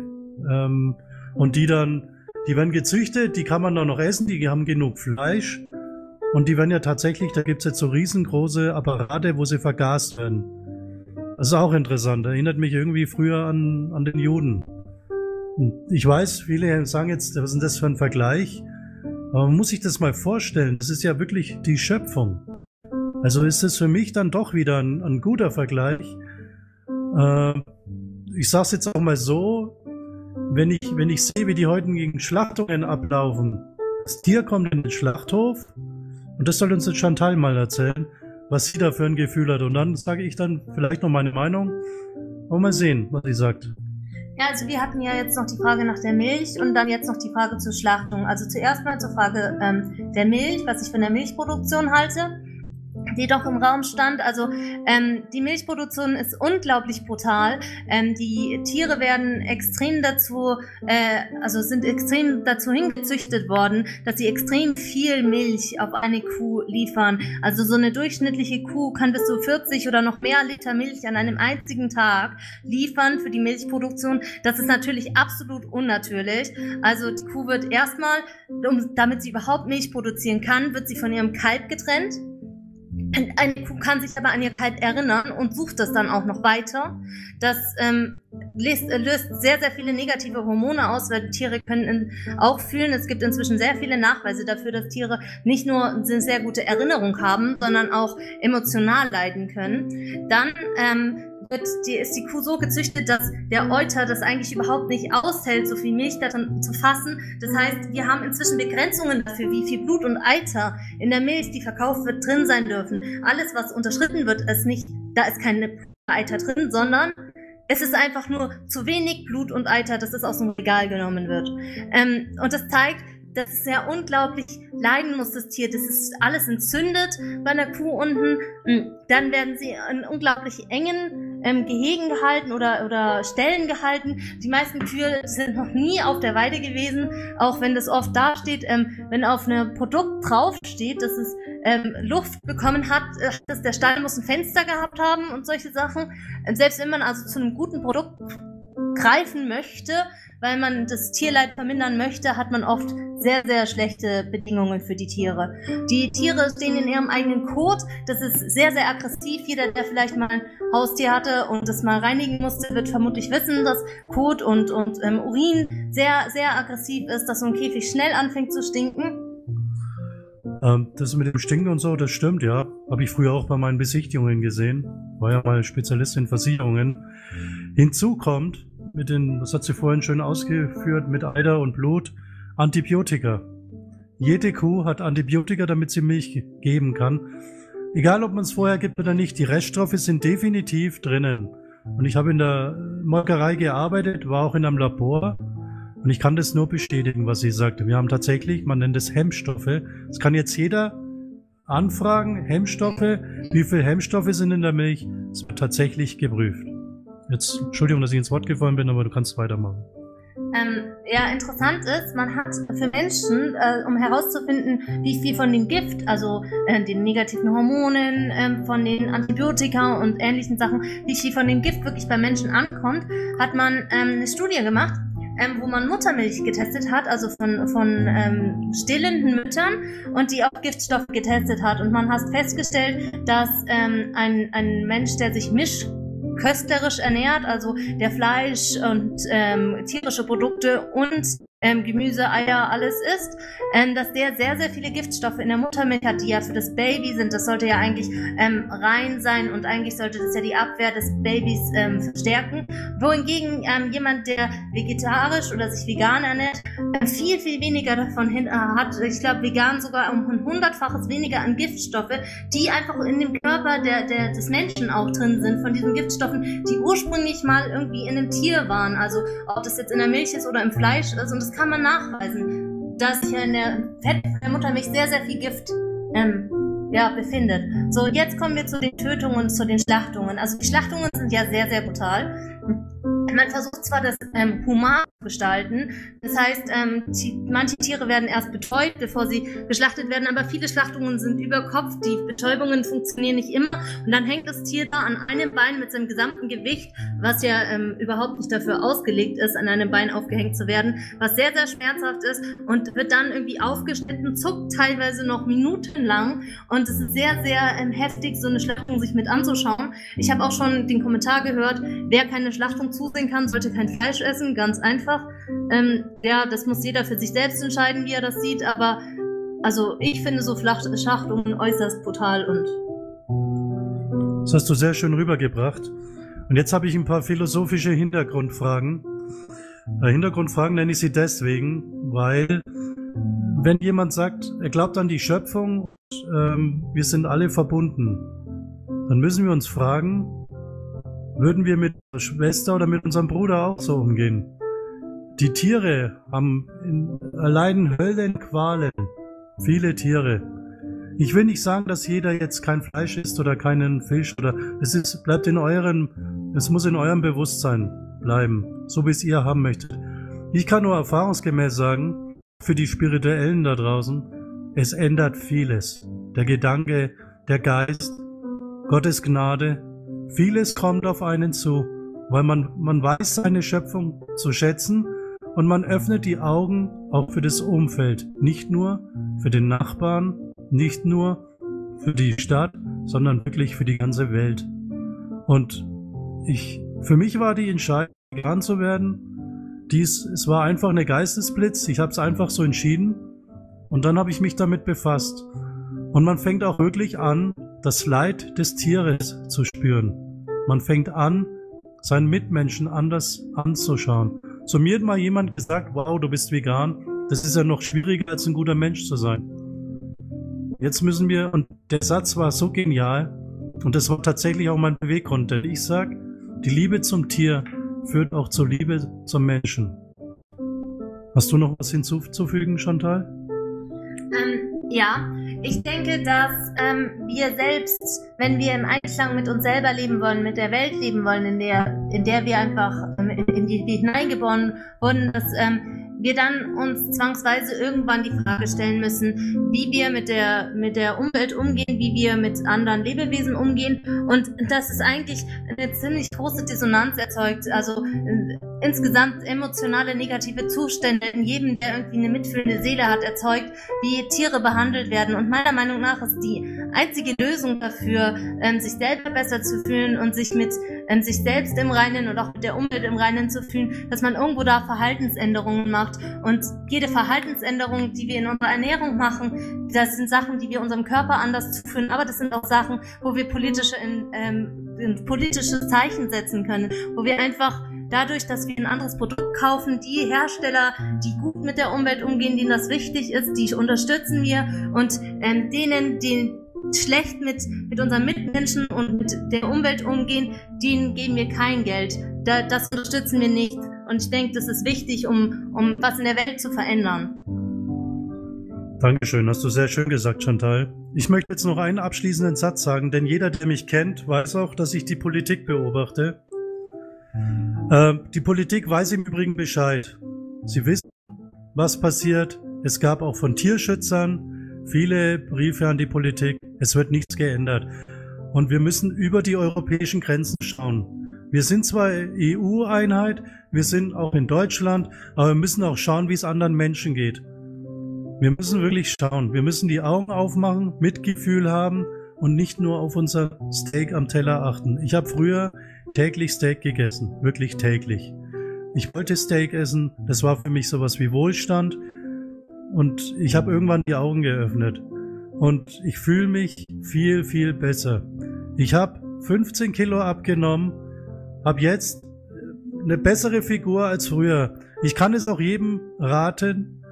ähm, und die dann die werden gezüchtet, die kann man dann noch essen, die haben genug Fleisch. Und die werden ja tatsächlich, da gibt es jetzt so riesengroße Apparate, wo sie vergast werden. Das ist auch interessant. Erinnert mich irgendwie früher an, an den Juden. Und ich weiß, viele sagen jetzt, was ist denn das für ein Vergleich? Aber man muss sich das mal vorstellen. Das ist ja wirklich die Schöpfung. Also ist das für mich dann doch wieder ein, ein guter Vergleich. Äh, ich sage es jetzt auch mal so, wenn ich, wenn ich sehe, wie die heutigen Schlachtungen ablaufen, das Tier kommt in den Schlachthof und das soll uns jetzt Chantal mal erzählen, was sie da für ein Gefühl hat. Und dann sage ich dann vielleicht noch meine Meinung und mal sehen, was sie sagt. Ja, also wir hatten ja jetzt noch die Frage nach der Milch und dann jetzt noch die Frage zur Schlachtung. Also zuerst mal zur Frage ähm, der Milch, was ich von der Milchproduktion halte die doch im Raum stand. Also ähm, die Milchproduktion ist unglaublich brutal. Ähm, die Tiere werden extrem dazu, äh, also sind extrem dazu hingezüchtet worden, dass sie extrem viel Milch auf eine Kuh liefern. Also so eine durchschnittliche Kuh kann bis zu 40 oder noch mehr Liter Milch an einem einzigen Tag liefern für die Milchproduktion. Das ist natürlich absolut unnatürlich. Also die Kuh wird erstmal, um, damit sie überhaupt Milch produzieren kann, wird sie von ihrem Kalb getrennt. Eine Kuh kann sich aber an ihr Kalb erinnern und sucht es dann auch noch weiter. Das ähm, löst, äh, löst, sehr, sehr viele negative Hormone aus, weil Tiere können auch fühlen. Es gibt inzwischen sehr viele Nachweise dafür, dass Tiere nicht nur eine sehr gute Erinnerung haben, sondern auch emotional leiden können. Dann ähm, wird die, ist die Kuh so gezüchtet, dass der Euter das eigentlich überhaupt nicht aushält, so viel Milch darin zu fassen. Das heißt, wir haben inzwischen Begrenzungen dafür, wie viel Blut und Eiter in der Milch, die verkauft wird, drin sein dürfen. Alles, was unterschritten wird, ist nicht, da ist keine Eiter drin, sondern es ist einfach nur zu wenig Blut und Eiter, dass es aus dem Regal genommen wird. Ähm, und das zeigt, dass es ja unglaublich leiden muss, das Tier. Das ist alles entzündet bei einer Kuh unten. Dann werden sie in unglaublich engen ähm, Gehegen gehalten oder, oder Stellen gehalten. Die meisten Kühe sind noch nie auf der Weide gewesen, auch wenn das oft dasteht, ähm, wenn auf einem Produkt draufsteht, dass es ähm, Luft bekommen hat, äh, dass der Stall muss ein Fenster gehabt haben und solche Sachen. Ähm, selbst wenn man also zu einem guten Produkt greifen möchte, weil man das Tierleid vermindern möchte, hat man oft sehr, sehr schlechte Bedingungen für die Tiere. Die Tiere stehen in ihrem eigenen Kot. Das ist sehr, sehr aggressiv. Jeder, der vielleicht mal ein Haustier hatte und das mal reinigen musste, wird vermutlich wissen, dass Kot und, und ähm, Urin sehr, sehr aggressiv ist, dass so ein Käfig schnell anfängt zu stinken. Ähm, das mit dem Stinken und so, das stimmt, ja. Habe ich früher auch bei meinen Besichtigungen gesehen. War ja mal Spezialist in Versicherungen. Hinzu kommt, mit den, das hat sie vorhin schön ausgeführt, mit Eider und Blut, Antibiotika. Jede Kuh hat Antibiotika, damit sie Milch geben kann. Egal, ob man es vorher gibt oder nicht, die Reststoffe sind definitiv drinnen. Und ich habe in der Molkerei gearbeitet, war auch in einem Labor. Und ich kann das nur bestätigen, was sie sagte. Wir haben tatsächlich, man nennt es Hemmstoffe. Das kann jetzt jeder anfragen. Hemmstoffe. Wie viele Hemmstoffe sind in der Milch? Es wird tatsächlich geprüft. Jetzt, Entschuldigung, dass ich ins Wort gefallen bin, aber du kannst weitermachen. Ähm, ja, interessant ist, man hat für Menschen, äh, um herauszufinden, wie viel von dem Gift, also äh, den negativen Hormonen, äh, von den Antibiotika und ähnlichen Sachen, wie viel von dem Gift wirklich bei Menschen ankommt, hat man ähm, eine Studie gemacht, ähm, wo man Muttermilch getestet hat, also von, von ähm, stillenden Müttern und die auch Giftstoffe getestet hat. Und man hat festgestellt, dass ähm, ein, ein Mensch, der sich misch köstlerisch ernährt, also der Fleisch und ähm, tierische Produkte und ähm, Gemüse, Eier, alles isst, ähm, dass der sehr, sehr viele Giftstoffe in der Muttermilch hat, die ja für das Baby sind. Das sollte ja eigentlich ähm, rein sein und eigentlich sollte das ja die Abwehr des Babys ähm, verstärken. Wohingegen ähm, jemand, der vegetarisch oder sich vegan ernährt, ähm, viel, viel weniger davon hin, äh, hat. Ich glaube, vegan sogar um ein hundertfaches weniger an Giftstoffe, die einfach in dem Körper der, der, des Menschen auch drin sind, von diesen Giftstoffen, die ursprünglich mal irgendwie in einem Tier waren. Also ob das jetzt in der Milch ist oder im Fleisch ist. Und das kann man nachweisen, dass sich in der Fett der Muttermilch sehr, sehr viel Gift ähm, ja, befindet. So, jetzt kommen wir zu den Tötungen, zu den Schlachtungen. Also die Schlachtungen sind ja sehr, sehr brutal. Man versucht zwar das ähm, human zu gestalten, das heißt, ähm, manche Tiere werden erst betäubt, bevor sie geschlachtet werden, aber viele Schlachtungen sind über Kopf, die Betäubungen funktionieren nicht immer. Und dann hängt das Tier da an einem Bein mit seinem gesamten Gewicht, was ja ähm, überhaupt nicht dafür ausgelegt ist, an einem Bein aufgehängt zu werden, was sehr, sehr schmerzhaft ist und wird dann irgendwie aufgeschnitten, zuckt teilweise noch minutenlang. Und es ist sehr, sehr ähm, heftig, so eine Schlachtung sich mit anzuschauen. Ich habe auch schon den Kommentar gehört, wer keine Schlachtung zusehen kann, sollte kein Fleisch essen, ganz einfach. Ähm, ja, das muss jeder für sich selbst entscheiden, wie er das sieht, aber also ich finde so Schlachtungen äußerst brutal und. Das hast du sehr schön rübergebracht. Und jetzt habe ich ein paar philosophische Hintergrundfragen. Äh, Hintergrundfragen nenne ich sie deswegen, weil wenn jemand sagt, er glaubt an die Schöpfung, und, ähm, wir sind alle verbunden, dann müssen wir uns fragen, würden wir mit unserer Schwester oder mit unserem Bruder auch so umgehen? Die Tiere haben in, erleiden Höllenqualen. Viele Tiere. Ich will nicht sagen, dass jeder jetzt kein Fleisch isst oder keinen Fisch oder es ist, bleibt in euren, es muss in eurem Bewusstsein bleiben, so wie es ihr haben möchtet. Ich kann nur erfahrungsgemäß sagen, für die Spirituellen da draußen, es ändert vieles. Der Gedanke, der Geist, Gottes Gnade, vieles kommt auf einen zu, weil man, man weiß seine Schöpfung zu schätzen und man öffnet die Augen auch für das Umfeld, nicht nur für den Nachbarn, nicht nur für die Stadt, sondern wirklich für die ganze Welt. Und ich, für mich war die Entscheidung, vegan zu werden. Dies, es war einfach eine Geistesblitz. Ich habe es einfach so entschieden. Und dann habe ich mich damit befasst. Und man fängt auch wirklich an, das Leid des Tieres zu spüren. Man fängt an, seinen Mitmenschen anders anzuschauen. Zu mir hat mal jemand gesagt, wow, du bist vegan. Das ist ja noch schwieriger, als ein guter Mensch zu sein. Jetzt müssen wir, und der Satz war so genial, und das war tatsächlich auch mein Beweggrund, denn ich sag, die Liebe zum Tier führt auch zur Liebe zum Menschen. Hast du noch was hinzuzufügen, Chantal? Ähm, ja, ich denke, dass ähm, wir selbst, wenn wir im Einklang mit uns selber leben wollen, mit der Welt leben wollen, in der, in der wir einfach in, in die wir hineingeboren wurden, dass ähm, wir dann uns zwangsweise irgendwann die Frage stellen müssen, wie wir mit der, mit der Umwelt umgehen, wie wir mit anderen Lebewesen umgehen. Und das ist eigentlich eine ziemlich große Dissonanz erzeugt. Also äh, insgesamt emotionale negative Zustände in jedem, der irgendwie eine mitfühlende Seele hat, erzeugt, wie Tiere behandelt werden. Und meiner Meinung nach ist die einzige Lösung dafür, ähm, sich selber besser zu fühlen und sich mit ähm, sich selbst im Reinen und auch mit der Umwelt im Reinen zu fühlen, dass man irgendwo da Verhaltensänderungen macht. Und jede Verhaltensänderung, die wir in unserer Ernährung machen, das sind Sachen, die wir unserem Körper anders zuführen, aber das sind auch Sachen, wo wir politische, in, ähm, politische Zeichen setzen können, wo wir einfach dadurch, dass wir ein anderes Produkt kaufen, die Hersteller, die gut mit der Umwelt umgehen, denen das wichtig ist, die unterstützen wir. Und ähm, denen, die schlecht mit, mit unseren Mitmenschen und mit der Umwelt umgehen, denen geben wir kein Geld. Da, das unterstützen wir nicht. Und ich denke, das ist wichtig, um, um was in der Welt zu verändern. Dankeschön, hast du sehr schön gesagt, Chantal. Ich möchte jetzt noch einen abschließenden Satz sagen, denn jeder, der mich kennt, weiß auch, dass ich die Politik beobachte. Äh, die Politik weiß im Übrigen Bescheid. Sie wissen, was passiert. Es gab auch von Tierschützern viele Briefe an die Politik. Es wird nichts geändert. Und wir müssen über die europäischen Grenzen schauen. Wir sind zwar EU-Einheit, wir sind auch in Deutschland, aber wir müssen auch schauen, wie es anderen Menschen geht. Wir müssen wirklich schauen. Wir müssen die Augen aufmachen, Mitgefühl haben und nicht nur auf unser Steak am Teller achten. Ich habe früher täglich Steak gegessen, wirklich täglich. Ich wollte Steak essen, das war für mich sowas wie Wohlstand und ich habe irgendwann die Augen geöffnet und ich fühle mich viel, viel besser. Ich habe 15 Kilo abgenommen, habe jetzt eine bessere Figur als früher. Ich kann es auch jedem raten,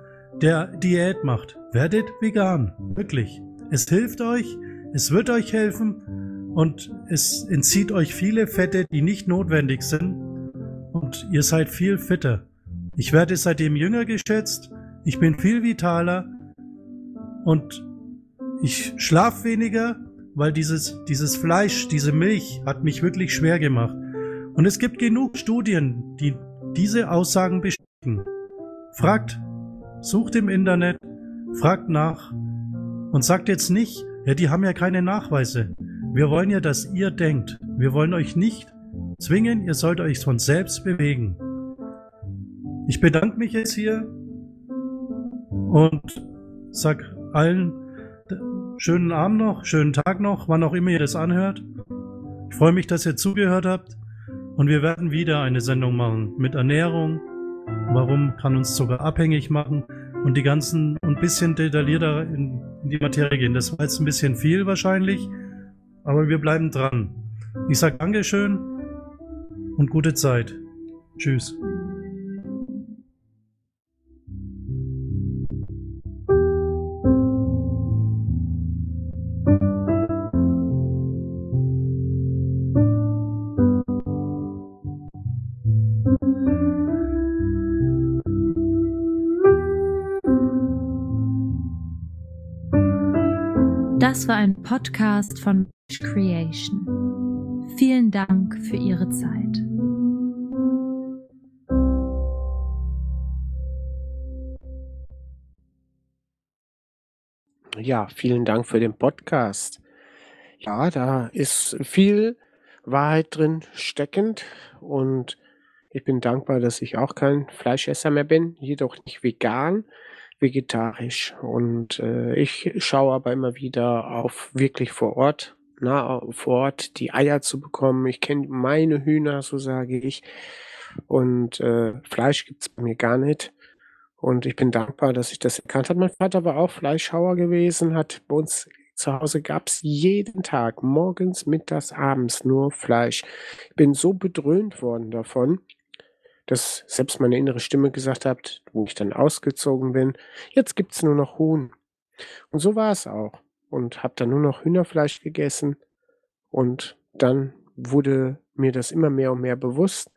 der Diät macht. Werdet vegan, wirklich. Es hilft euch, es wird euch helfen und es entzieht euch viele Fette, die nicht notwendig sind und ihr seid viel fitter. Ich werde seitdem jünger geschätzt, ich bin viel vitaler und ich schlaf weniger, weil dieses, dieses Fleisch, diese Milch hat mich wirklich schwer gemacht. Und es gibt genug Studien, die diese Aussagen bestätigen. Fragt, sucht im Internet, fragt nach und sagt jetzt nicht, ja, die haben ja keine Nachweise. Wir wollen ja, dass ihr denkt. Wir wollen euch nicht zwingen, ihr sollt euch von selbst bewegen. Ich bedanke mich jetzt hier und sag allen schönen Abend noch, schönen Tag noch, wann auch immer ihr das anhört. Ich freue mich, dass ihr zugehört habt und wir werden wieder eine Sendung machen mit Ernährung. Warum kann uns sogar abhängig machen? und die ganzen ein bisschen detaillierter in, in die Materie gehen. Das war jetzt ein bisschen viel wahrscheinlich, aber wir bleiben dran. Ich sage Dankeschön und gute Zeit. Tschüss. Das war ein Podcast von Creation. Vielen Dank für Ihre Zeit. Ja, vielen Dank für den Podcast. Ja, da ist viel Wahrheit drin steckend und ich bin dankbar, dass ich auch kein Fleischesser mehr bin, jedoch nicht vegan, vegetarisch. Und äh, ich schaue aber immer wieder auf wirklich vor Ort, na, vor Ort die Eier zu bekommen. Ich kenne meine Hühner, so sage ich. Und äh, Fleisch gibt's bei mir gar nicht. Und ich bin dankbar, dass ich das erkannt habe. Mein Vater war auch Fleischhauer gewesen, hat bei uns zu Hause gab's jeden Tag, morgens, mittags, abends nur Fleisch. Ich bin so bedröhnt worden davon, dass selbst meine innere Stimme gesagt hat, wo ich dann ausgezogen bin, jetzt gibt's nur noch Huhn. Und so war es auch. Und habe dann nur noch Hühnerfleisch gegessen. Und dann wurde mir das immer mehr und mehr bewusst.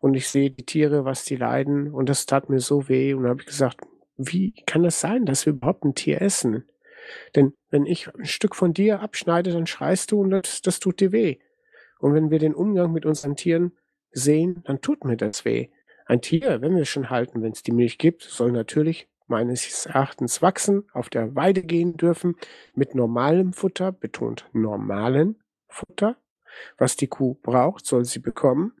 Und ich sehe die Tiere, was die leiden. Und das tat mir so weh. Und habe ich gesagt, wie kann das sein, dass wir überhaupt ein Tier essen? Denn wenn ich ein Stück von dir abschneide, dann schreist du und das, das tut dir weh. Und wenn wir den Umgang mit unseren Tieren sehen, dann tut mir das weh. Ein Tier, wenn wir es schon halten, wenn es die Milch gibt, soll natürlich meines Erachtens wachsen, auf der Weide gehen dürfen, mit normalem Futter, betont normalen Futter. Was die Kuh braucht, soll sie bekommen.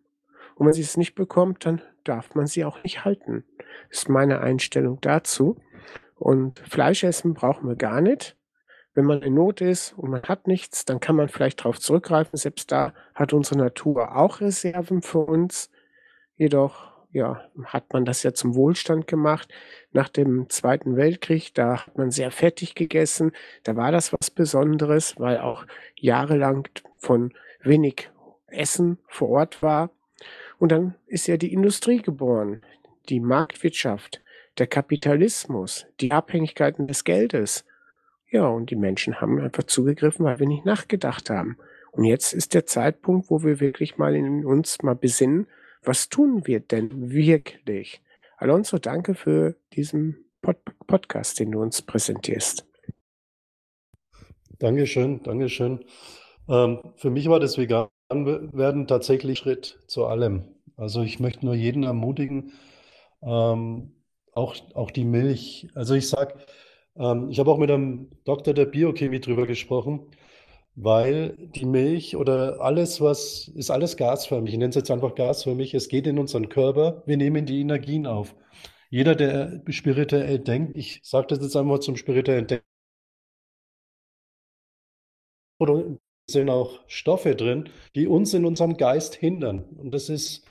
Und wenn sie es nicht bekommt, dann darf man sie auch nicht halten. Ist meine Einstellung dazu. Und Fleisch essen brauchen wir gar nicht. Wenn man in Not ist und man hat nichts, dann kann man vielleicht darauf zurückgreifen. Selbst da hat unsere Natur auch Reserven für uns. Jedoch ja, hat man das ja zum Wohlstand gemacht. Nach dem Zweiten Weltkrieg, da hat man sehr fettig gegessen. Da war das was Besonderes, weil auch jahrelang von wenig Essen vor Ort war. Und dann ist ja die Industrie geboren, die Marktwirtschaft der Kapitalismus, die Abhängigkeiten des Geldes. Ja, und die Menschen haben einfach zugegriffen, weil wir nicht nachgedacht haben. Und jetzt ist der Zeitpunkt, wo wir wirklich mal in uns mal besinnen, was tun wir denn wirklich? Alonso, danke für diesen Pod Podcast, den du uns präsentierst. Dankeschön, Dankeschön. Ähm, für mich war das Vegan-Werden tatsächlich Schritt zu allem. Also ich möchte nur jeden ermutigen, ähm, auch, auch die Milch. Also ich sage, ähm, ich habe auch mit einem Doktor der Biochemie drüber gesprochen, weil die Milch oder alles, was ist alles gasförmig. Ich nenne es jetzt einfach gasförmig. Es geht in unseren Körper. Wir nehmen die Energien auf. Jeder, der spirituell denkt, ich sage das jetzt einmal zum spirituellen Denken, sind auch Stoffe drin, die uns in unserem Geist hindern. Und das ist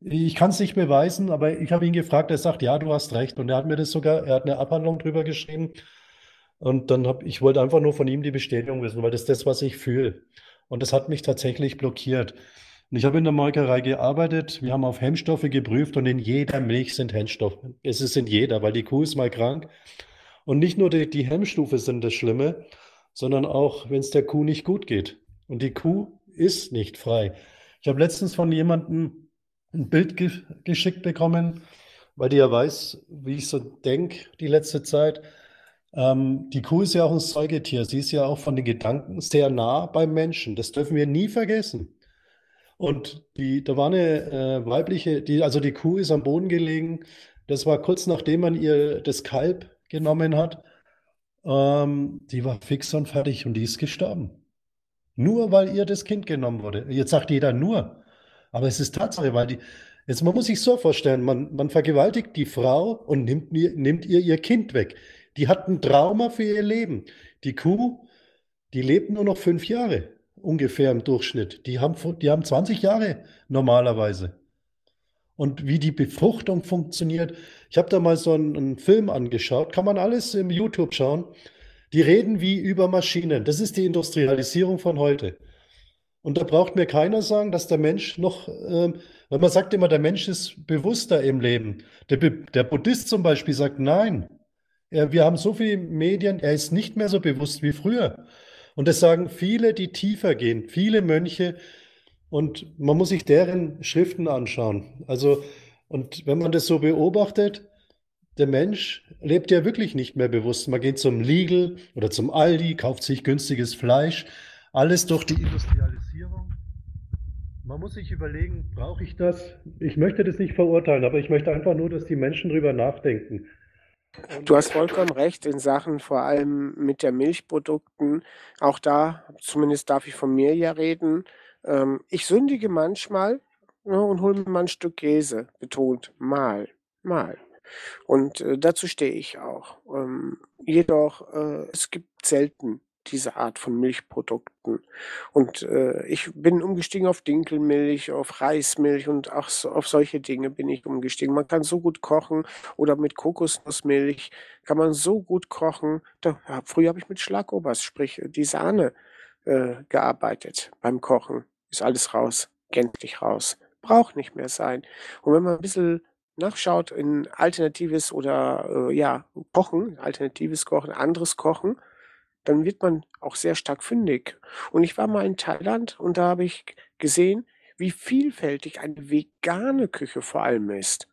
ich kann es nicht beweisen, aber ich habe ihn gefragt, er sagt, ja, du hast recht. Und er hat mir das sogar, er hat eine Abhandlung drüber geschrieben. Und dann habe ich wollte einfach nur von ihm die Bestätigung wissen, weil das ist das, was ich fühle. Und das hat mich tatsächlich blockiert. Und ich habe in der Molkerei gearbeitet, wir haben auf Hemmstoffe geprüft und in jeder Milch sind Hemmstoffe. Es ist in jeder, weil die Kuh ist mal krank. Und nicht nur die, die Hemmstufe sind das Schlimme, sondern auch, wenn es der Kuh nicht gut geht. Und die Kuh ist nicht frei. Ich habe letztens von jemandem ein Bild ge geschickt bekommen, weil die ja weiß, wie ich so denke die letzte Zeit. Ähm, die Kuh ist ja auch ein Säugetier. Sie ist ja auch von den Gedanken sehr nah beim Menschen. Das dürfen wir nie vergessen. Und die, da war eine äh, weibliche, die, also die Kuh ist am Boden gelegen. Das war kurz nachdem man ihr das Kalb genommen hat. Ähm, die war fix und fertig und die ist gestorben. Nur weil ihr das Kind genommen wurde. Jetzt sagt jeder nur. Aber es ist Tatsache, weil die, jetzt man muss sich so vorstellen, man, man vergewaltigt die Frau und nimmt, nimmt ihr ihr Kind weg. Die hat ein Trauma für ihr Leben. Die Kuh, die lebt nur noch fünf Jahre ungefähr im Durchschnitt. Die haben, die haben 20 Jahre normalerweise. Und wie die Befruchtung funktioniert, ich habe da mal so einen, einen Film angeschaut, kann man alles im YouTube schauen. Die reden wie über Maschinen. Das ist die Industrialisierung von heute. Und da braucht mir keiner sagen, dass der Mensch noch, ähm, weil man sagt immer, der Mensch ist bewusster im Leben. Der, der Buddhist zum Beispiel sagt, nein, er, wir haben so viele Medien, er ist nicht mehr so bewusst wie früher. Und das sagen viele, die tiefer gehen, viele Mönche. Und man muss sich deren Schriften anschauen. Also, und wenn man das so beobachtet, der Mensch lebt ja wirklich nicht mehr bewusst. Man geht zum Lidl oder zum Aldi, kauft sich günstiges Fleisch, alles durch die Industrialisierung. Man muss sich überlegen, brauche ich das? Ich möchte das nicht verurteilen, aber ich möchte einfach nur, dass die Menschen drüber nachdenken. Du hast vollkommen recht in Sachen vor allem mit der Milchprodukten. Auch da, zumindest darf ich von mir ja reden. Ähm, ich sündige manchmal ja, und hole mir mal ein Stück Käse, betont mal, mal. Und äh, dazu stehe ich auch. Ähm, jedoch, äh, es gibt selten diese Art von Milchprodukten. Und äh, ich bin umgestiegen auf Dinkelmilch, auf Reismilch und auch so, auf solche Dinge bin ich umgestiegen. Man kann so gut kochen oder mit Kokosnussmilch kann man so gut kochen. Da, ja, früher habe ich mit Schlagobers, sprich die Sahne, äh, gearbeitet beim Kochen. Ist alles raus, gänzlich raus. Braucht nicht mehr sein. Und wenn man ein bisschen nachschaut in alternatives oder äh, ja, Kochen, alternatives Kochen, anderes Kochen, dann wird man auch sehr stark fündig. Und ich war mal in Thailand und da habe ich gesehen, wie vielfältig eine vegane Küche vor allem ist.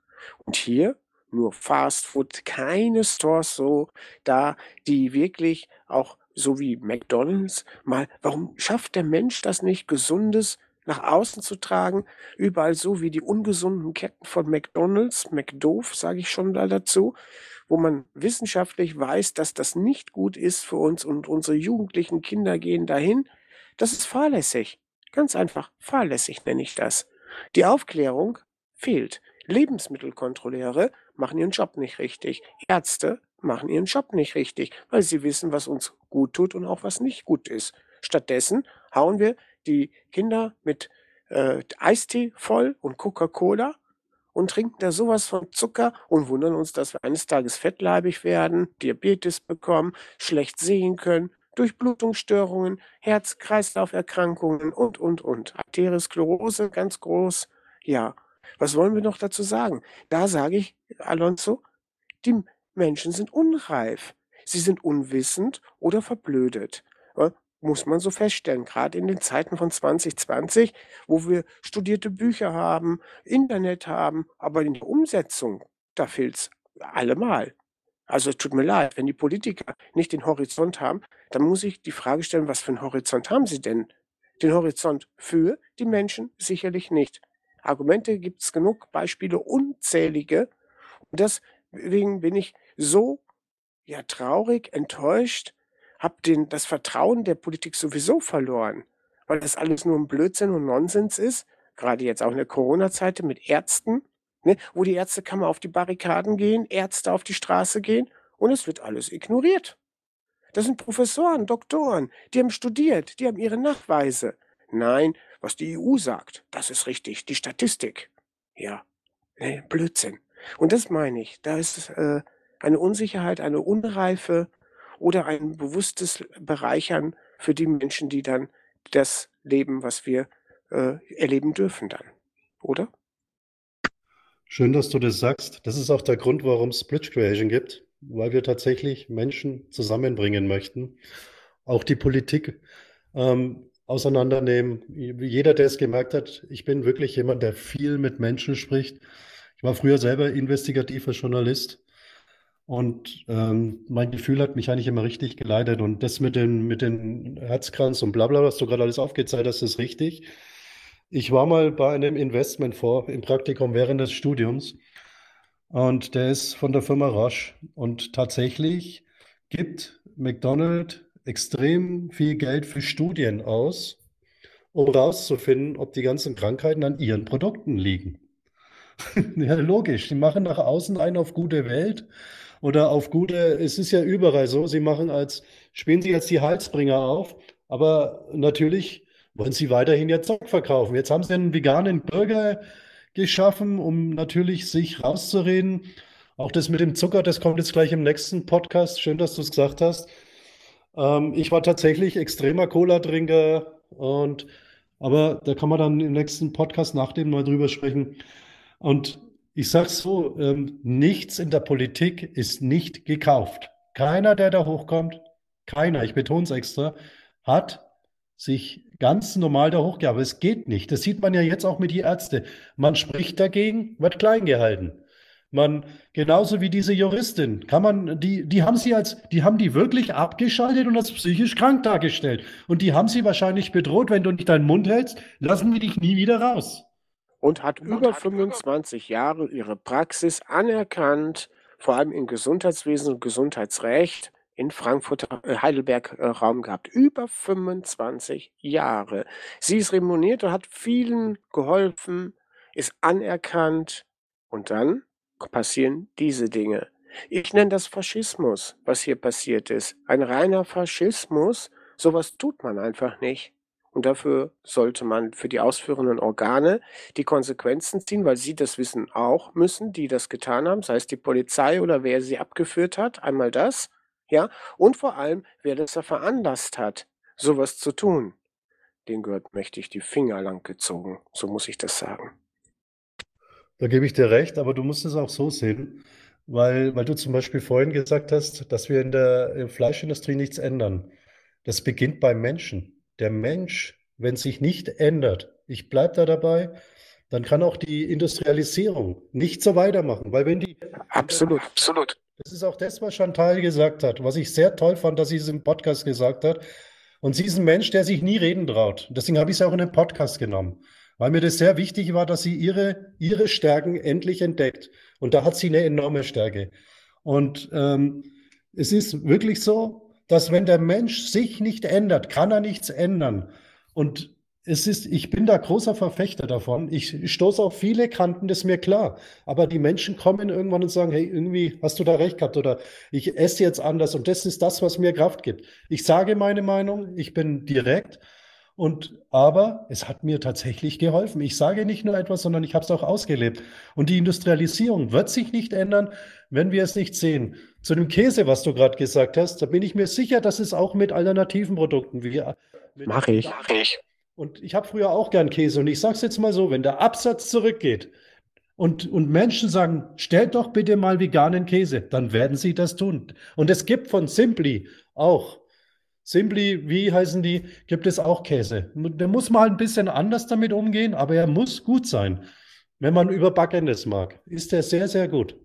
Und hier nur Fast Food, keine Stores so da, die wirklich auch so wie McDonald's mal, warum schafft der Mensch das nicht, gesundes nach außen zu tragen, überall so wie die ungesunden Ketten von McDonald's, McDoof, sage ich schon da dazu, wo man wissenschaftlich weiß, dass das nicht gut ist für uns und unsere jugendlichen Kinder gehen dahin. Das ist fahrlässig. Ganz einfach, fahrlässig nenne ich das. Die Aufklärung fehlt. Lebensmittelkontrolleure machen ihren Job nicht richtig. Ärzte machen ihren Job nicht richtig, weil sie wissen, was uns gut tut und auch was nicht gut ist. Stattdessen hauen wir die Kinder mit äh, Eistee voll und Coca-Cola und trinken da sowas von Zucker und wundern uns, dass wir eines Tages fettleibig werden, Diabetes bekommen, schlecht sehen können, Durchblutungsstörungen, Herz-Kreislauf-Erkrankungen und, und, und. Arteriosklerose ganz groß. Ja, was wollen wir noch dazu sagen? Da sage ich, Alonso, die Menschen sind unreif. Sie sind unwissend oder verblödet muss man so feststellen, gerade in den Zeiten von 2020, wo wir studierte Bücher haben, Internet haben, aber in der Umsetzung, da fehlt es allemal. Also es tut mir leid, wenn die Politiker nicht den Horizont haben, dann muss ich die Frage stellen, was für einen Horizont haben sie denn? Den Horizont für die Menschen sicherlich nicht. Argumente gibt es genug, Beispiele unzählige. Und deswegen bin ich so ja traurig, enttäuscht, habe den, das Vertrauen der Politik sowieso verloren, weil das alles nur ein Blödsinn und Nonsens ist, gerade jetzt auch in der Corona-Zeit mit Ärzten, ne, wo die Ärztekammer auf die Barrikaden gehen, Ärzte auf die Straße gehen und es wird alles ignoriert. Das sind Professoren, Doktoren, die haben studiert, die haben ihre Nachweise. Nein, was die EU sagt, das ist richtig, die Statistik. Ja, nee, Blödsinn. Und das meine ich, da ist äh, eine Unsicherheit, eine Unreife, oder ein bewusstes Bereichern für die Menschen, die dann das leben, was wir äh, erleben dürfen dann, oder? Schön, dass du das sagst. Das ist auch der Grund, warum es Bridge Creation gibt, weil wir tatsächlich Menschen zusammenbringen möchten, auch die Politik ähm, auseinandernehmen. Jeder, der es gemerkt hat, ich bin wirklich jemand, der viel mit Menschen spricht. Ich war früher selber investigativer Journalist und ähm, mein Gefühl hat mich eigentlich immer richtig geleitet. Und das mit den, mit den Herzkranz und bla bla, was du gerade alles aufgezeigt hast, ist richtig. Ich war mal bei einem Investmentfonds im Praktikum während des Studiums und der ist von der Firma Roche. Und tatsächlich gibt McDonald's extrem viel Geld für Studien aus, um herauszufinden, ob die ganzen Krankheiten an ihren Produkten liegen. ja, logisch. Die machen nach außen einen auf gute Welt oder auf gute, es ist ja überall so, sie machen als, spielen sie jetzt die Halsbringer auf, aber natürlich wollen sie weiterhin ihr Zeug verkaufen. Jetzt haben sie einen veganen Burger geschaffen, um natürlich sich rauszureden. Auch das mit dem Zucker, das kommt jetzt gleich im nächsten Podcast. Schön, dass du es gesagt hast. Ähm, ich war tatsächlich extremer Cola-Trinker und aber da kann man dann im nächsten Podcast nach dem mal drüber sprechen. Und ich sage so, ähm, nichts in der Politik ist nicht gekauft. Keiner, der da hochkommt, keiner, ich betone es extra, hat sich ganz normal da hochgearbeitet. Es geht nicht. Das sieht man ja jetzt auch mit den Ärzten. Man spricht dagegen, wird klein gehalten. Man, genauso wie diese Juristin, kann man, die, die haben sie als, die haben die wirklich abgeschaltet und als psychisch krank dargestellt. Und die haben sie wahrscheinlich bedroht, wenn du nicht deinen Mund hältst, lassen wir dich nie wieder raus. Und hat über 25 Jahre ihre Praxis anerkannt, vor allem im Gesundheitswesen und Gesundheitsrecht in Frankfurt, äh, Heidelberg äh, Raum gehabt. Über 25 Jahre. Sie ist remuneriert und hat vielen geholfen, ist anerkannt. Und dann passieren diese Dinge. Ich nenne das Faschismus, was hier passiert ist. Ein reiner Faschismus. Sowas tut man einfach nicht. Und dafür sollte man für die ausführenden Organe die Konsequenzen ziehen, weil sie das wissen auch müssen, die das getan haben, sei es die Polizei oder wer sie abgeführt hat. Einmal das, ja. Und vor allem, wer das da veranlasst hat, sowas zu tun. Den gehört mächtig die Finger lang gezogen. So muss ich das sagen. Da gebe ich dir recht, aber du musst es auch so sehen, weil, weil du zum Beispiel vorhin gesagt hast, dass wir in der Fleischindustrie nichts ändern. Das beginnt beim Menschen. Der Mensch, wenn sich nicht ändert, ich bleibe da dabei, dann kann auch die Industrialisierung nicht so weitermachen, weil wenn die absolut, absolut. Das ist auch das, was Chantal gesagt hat, was ich sehr toll fand, dass sie es im Podcast gesagt hat. Und sie ist ein Mensch, der sich nie reden traut. Deswegen habe ich es auch in den Podcast genommen weil mir das sehr wichtig war, dass sie ihre, ihre Stärken endlich entdeckt. Und da hat sie eine enorme Stärke. Und ähm, es ist wirklich so, dass wenn der Mensch sich nicht ändert, kann er nichts ändern. Und es ist, ich bin da großer Verfechter davon. Ich stoße auf viele Kanten, das ist mir klar. Aber die Menschen kommen irgendwann und sagen, hey, irgendwie hast du da recht gehabt oder ich esse jetzt anders und das ist das, was mir Kraft gibt. Ich sage meine Meinung, ich bin direkt und aber es hat mir tatsächlich geholfen. Ich sage nicht nur etwas, sondern ich habe es auch ausgelebt. Und die Industrialisierung wird sich nicht ändern, wenn wir es nicht sehen. Zu dem Käse, was du gerade gesagt hast, da bin ich mir sicher, dass es auch mit alternativen Produkten wie mache ich. Mach ich. Und ich habe früher auch gern Käse. Und ich sage es jetzt mal so: Wenn der Absatz zurückgeht und, und Menschen sagen, stellt doch bitte mal veganen Käse, dann werden sie das tun. Und es gibt von Simply auch Simply, wie heißen die, gibt es auch Käse. Der muss mal ein bisschen anders damit umgehen, aber er muss gut sein. Wenn man überbackenes mag, ist er sehr, sehr gut.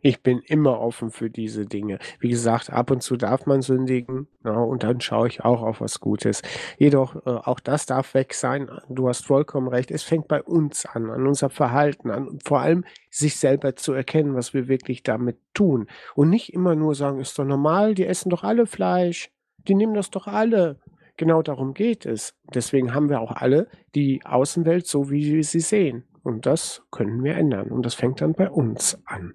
Ich bin immer offen für diese Dinge. Wie gesagt, ab und zu darf man sündigen ja, und dann schaue ich auch auf was Gutes. Jedoch, äh, auch das darf weg sein. Du hast vollkommen recht. Es fängt bei uns an, an unser Verhalten an. vor allem sich selber zu erkennen, was wir wirklich damit tun. Und nicht immer nur sagen, ist doch normal, die essen doch alle Fleisch. Die nehmen das doch alle. Genau darum geht es. Deswegen haben wir auch alle die Außenwelt so, wie wir sie sehen. Und das können wir ändern. Und das fängt dann bei uns an.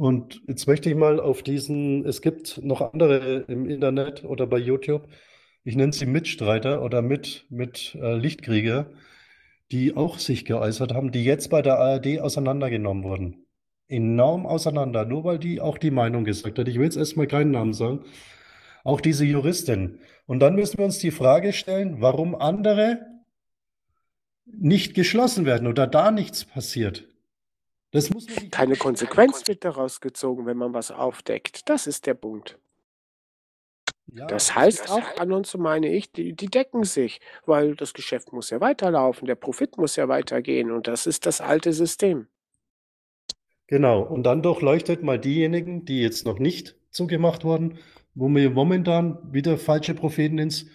Und jetzt möchte ich mal auf diesen, es gibt noch andere im Internet oder bei YouTube, ich nenne sie Mitstreiter oder mit, mit äh, Lichtkrieger, die auch sich geäußert haben, die jetzt bei der ARD auseinandergenommen wurden. Enorm auseinander, nur weil die auch die Meinung gesagt hat. Ich will jetzt erstmal keinen Namen sagen, auch diese Juristin. Und dann müssen wir uns die Frage stellen, warum andere nicht geschlossen werden oder da nichts passiert. Das muss man Keine Konsequenz wird daraus gezogen, wenn man was aufdeckt. Das ist der Punkt. Ja, das heißt das auch an uns, so meine ich, die, die decken sich, weil das Geschäft muss ja weiterlaufen, der Profit muss ja weitergehen und das ist das alte System. Genau, und dann durchleuchtet mal diejenigen, die jetzt noch nicht zugemacht wurden, wo wir momentan wieder falsche Propheten ins,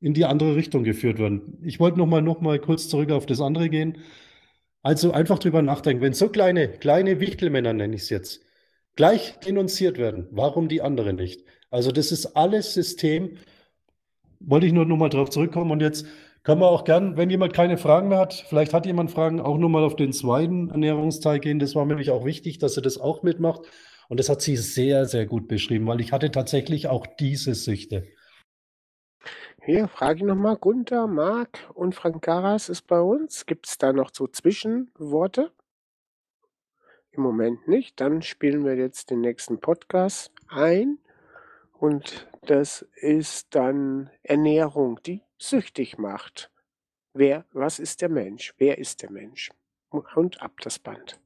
in die andere Richtung geführt werden. Ich wollte noch mal, noch mal kurz zurück auf das andere gehen. Also einfach drüber nachdenken, wenn so kleine, kleine Wichtelmänner, nenne ich es jetzt, gleich denunziert werden, warum die anderen nicht? Also das ist alles System. Wollte ich nur noch mal drauf zurückkommen und jetzt können wir auch gern, wenn jemand keine Fragen mehr hat, vielleicht hat jemand Fragen, auch noch mal auf den zweiten Ernährungsteil gehen. Das war nämlich auch wichtig, dass er das auch mitmacht. Und das hat sie sehr, sehr gut beschrieben, weil ich hatte tatsächlich auch diese Süchte. Hier frage ich nochmal, Gunther, Marc und Frank Garas ist bei uns. Gibt es da noch so Zwischenworte? Im Moment nicht. Dann spielen wir jetzt den nächsten Podcast ein. Und das ist dann Ernährung, die süchtig macht. Wer, was ist der Mensch? Wer ist der Mensch? Und ab das Band.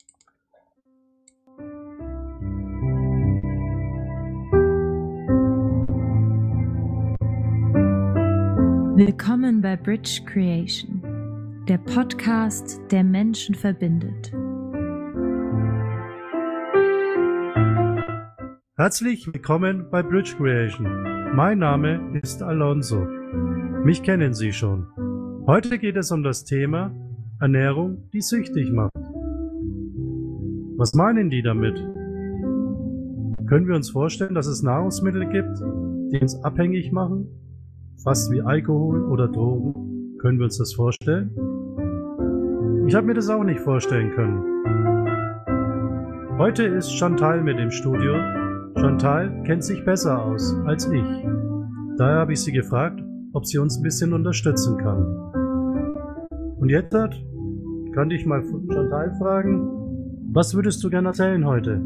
Willkommen bei Bridge Creation, der Podcast, der Menschen verbindet. Herzlich willkommen bei Bridge Creation. Mein Name ist Alonso. Mich kennen Sie schon. Heute geht es um das Thema Ernährung, die süchtig macht. Was meinen die damit? Können wir uns vorstellen, dass es Nahrungsmittel gibt, die uns abhängig machen? Fast wie Alkohol oder Drogen? Können wir uns das vorstellen? Ich habe mir das auch nicht vorstellen können. Heute ist Chantal mit im Studio Chantal kennt sich besser aus als ich. Daher habe ich sie gefragt, ob sie uns ein bisschen unterstützen kann. Und jetzt kann ich mal Chantal fragen, was würdest du gerne erzählen heute?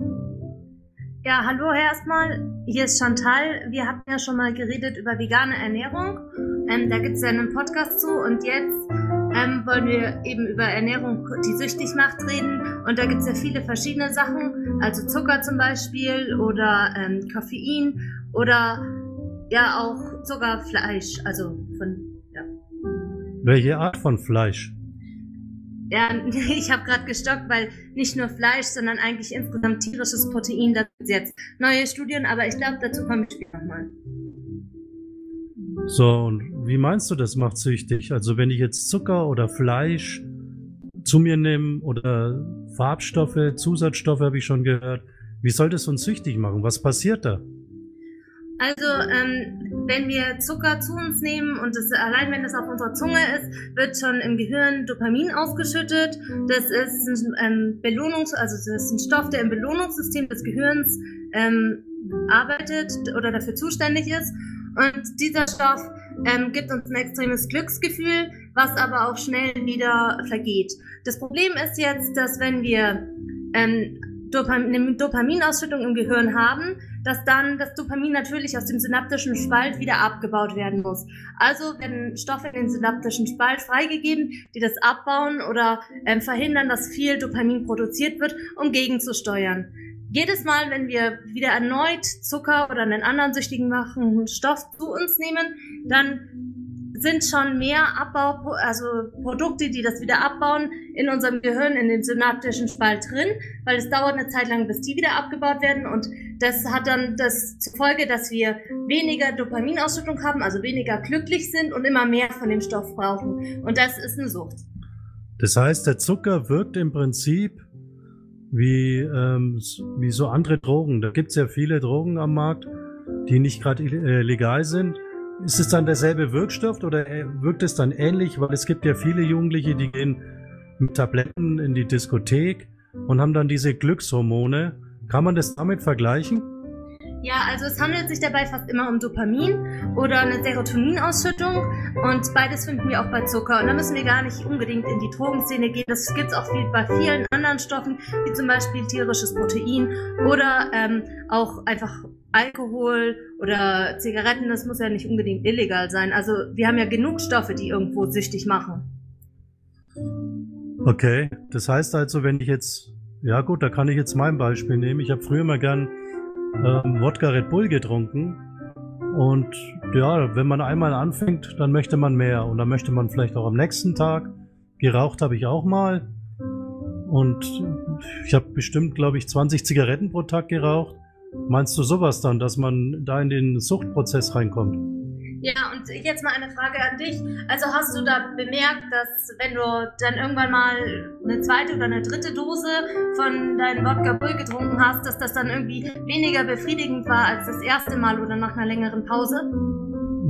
Ja, hallo erstmal. Hier ist Chantal. Wir hatten ja schon mal geredet über vegane Ernährung. Ähm, da gibt es ja einen Podcast zu und jetzt ähm, wollen wir eben über Ernährung, die süchtig macht, reden. Und da gibt es ja viele verschiedene Sachen, also Zucker zum Beispiel oder ähm, Koffein oder ja auch Zuckerfleisch, also von ja. Welche Art von Fleisch? Ja, ich habe gerade gestockt, weil nicht nur Fleisch, sondern eigentlich insgesamt tierisches Protein, da gibt jetzt neue Studien, aber ich glaube, dazu komme ich später nochmal. So, und wie meinst du, das macht süchtig? Also wenn ich jetzt Zucker oder Fleisch zu mir nehme oder Farbstoffe, Zusatzstoffe habe ich schon gehört, wie soll das uns süchtig machen? Was passiert da? Also, ähm, wenn wir Zucker zu uns nehmen und das, allein wenn das auf unserer Zunge ist, wird schon im Gehirn Dopamin ausgeschüttet. Das ist ein ähm, Belohnungs-, also das ist ein Stoff, der im Belohnungssystem des Gehirns ähm, arbeitet oder dafür zuständig ist. Und dieser Stoff ähm, gibt uns ein extremes Glücksgefühl, was aber auch schnell wieder vergeht. Das Problem ist jetzt, dass wenn wir ähm, Dopam eine Dopaminausschüttung im Gehirn haben, dass dann das Dopamin natürlich aus dem synaptischen Spalt wieder abgebaut werden muss. Also werden Stoffe in den synaptischen Spalt freigegeben, die das abbauen oder ähm, verhindern, dass viel Dopamin produziert wird, um gegenzusteuern jedes Mal, wenn wir wieder erneut Zucker oder einen anderen süchtigen machenden Stoff zu uns nehmen, dann sind schon mehr Abbau, also Produkte, die das wieder abbauen, in unserem Gehirn, in dem synaptischen Spalt drin, weil es dauert eine Zeit lang, bis die wieder abgebaut werden und das hat dann das zur Folge, dass wir weniger Dopaminausschüttung haben, also weniger glücklich sind und immer mehr von dem Stoff brauchen. Und das ist eine Sucht. Das heißt, der Zucker wirkt im Prinzip wie, ähm, wie so andere Drogen. Da gibt es ja viele Drogen am Markt, die nicht gerade äh, legal sind. Ist es dann derselbe Wirkstoff oder äh, wirkt es dann ähnlich? Weil es gibt ja viele Jugendliche, die gehen mit Tabletten in die Diskothek und haben dann diese Glückshormone. Kann man das damit vergleichen? Ja, also es handelt sich dabei fast immer um Dopamin oder eine Serotoninausschüttung und beides finden wir auch bei Zucker. Und da müssen wir gar nicht unbedingt in die Drogenszene gehen. Das gibt es auch viel, bei vielen anderen Stoffen, wie zum Beispiel tierisches Protein oder ähm, auch einfach Alkohol oder Zigaretten. Das muss ja nicht unbedingt illegal sein. Also wir haben ja genug Stoffe, die irgendwo süchtig machen. Okay, das heißt also, wenn ich jetzt, ja gut, da kann ich jetzt mein Beispiel nehmen. Ich habe früher mal gern ähm, Wodka Red Bull getrunken. Und ja, wenn man einmal anfängt, dann möchte man mehr. Und dann möchte man vielleicht auch am nächsten Tag. Geraucht habe ich auch mal. Und ich habe bestimmt, glaube ich, 20 Zigaretten pro Tag geraucht. Meinst du sowas dann, dass man da in den Suchtprozess reinkommt? Ja, und jetzt mal eine Frage an dich. Also hast du da bemerkt, dass wenn du dann irgendwann mal eine zweite oder eine dritte Dose von deinem Wodka Bull getrunken hast, dass das dann irgendwie weniger befriedigend war als das erste Mal oder nach einer längeren Pause?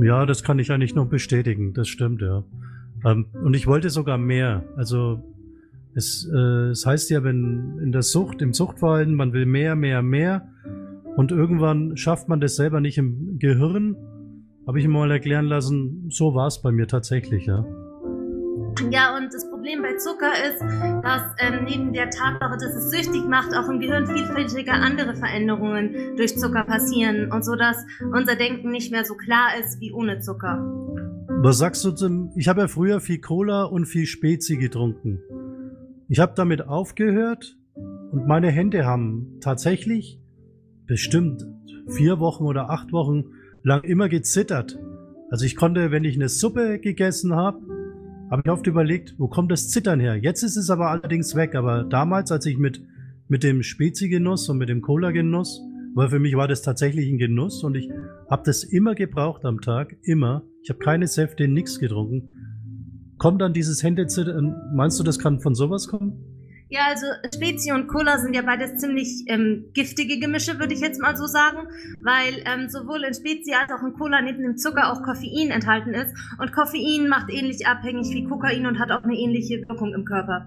Ja, das kann ich eigentlich noch bestätigen. Das stimmt, ja. Ähm, und ich wollte sogar mehr. Also es, äh, es heißt ja, wenn in der Sucht, im Suchtverhalten, man will mehr, mehr, mehr. Und irgendwann schafft man das selber nicht im Gehirn habe ich mir mal erklären lassen, so war es bei mir tatsächlich, ja. Ja, und das Problem bei Zucker ist, dass ähm, neben der Tatsache, dass es süchtig macht, auch im Gehirn vielfältige andere Veränderungen durch Zucker passieren und so, dass unser Denken nicht mehr so klar ist wie ohne Zucker. Was sagst du zum... Ich habe ja früher viel Cola und viel Spezi getrunken. Ich habe damit aufgehört und meine Hände haben tatsächlich bestimmt vier Wochen oder acht Wochen lang immer gezittert. Also ich konnte, wenn ich eine Suppe gegessen habe, habe ich oft überlegt, wo kommt das Zittern her? Jetzt ist es aber allerdings weg. Aber damals, als ich mit, mit dem Spezi-Genuss und mit dem Cola-Genuss weil für mich war das tatsächlich ein Genuss und ich habe das immer gebraucht am Tag, immer. Ich habe keine Säfte, nichts getrunken. Kommt dann dieses Händezittern, meinst du, das kann von sowas kommen? Ja, also Spezi und Cola sind ja beides ziemlich ähm, giftige Gemische, würde ich jetzt mal so sagen, weil ähm, sowohl in Spezi als auch in Cola neben dem Zucker auch Koffein enthalten ist. Und Koffein macht ähnlich abhängig wie Kokain und hat auch eine ähnliche Wirkung im Körper.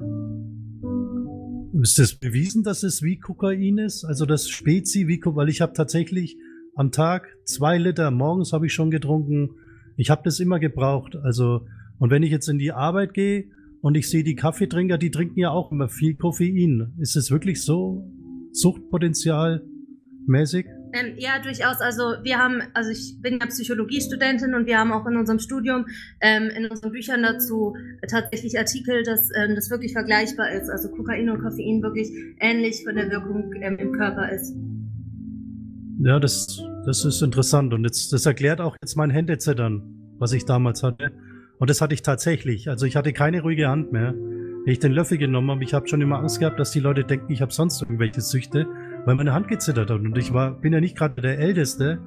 Ist das bewiesen, dass es wie Kokain ist? Also das Spezi wie Kokain? Weil ich habe tatsächlich am Tag zwei Liter, morgens habe ich schon getrunken. Ich habe das immer gebraucht. Also, und wenn ich jetzt in die Arbeit gehe, und ich sehe die Kaffeetrinker, die trinken ja auch immer viel Koffein. Ist es wirklich so Suchtpotenzial mäßig? Ähm, ja, durchaus. Also wir haben, also ich bin ja Psychologiestudentin und wir haben auch in unserem Studium, ähm, in unseren Büchern dazu tatsächlich Artikel, dass ähm, das wirklich vergleichbar ist. Also Kokain und Koffein wirklich ähnlich von der Wirkung ähm, im Körper ist. Ja, das, das ist interessant und jetzt, das erklärt auch jetzt mein Händezittern, was ich damals hatte. Und das hatte ich tatsächlich. Also ich hatte keine ruhige Hand mehr. Wenn ich den Löffel genommen habe, ich habe schon immer Angst gehabt, dass die Leute denken, ich habe sonst irgendwelche Süchte, weil meine Hand gezittert hat. Und ich war, bin ja nicht gerade der Älteste.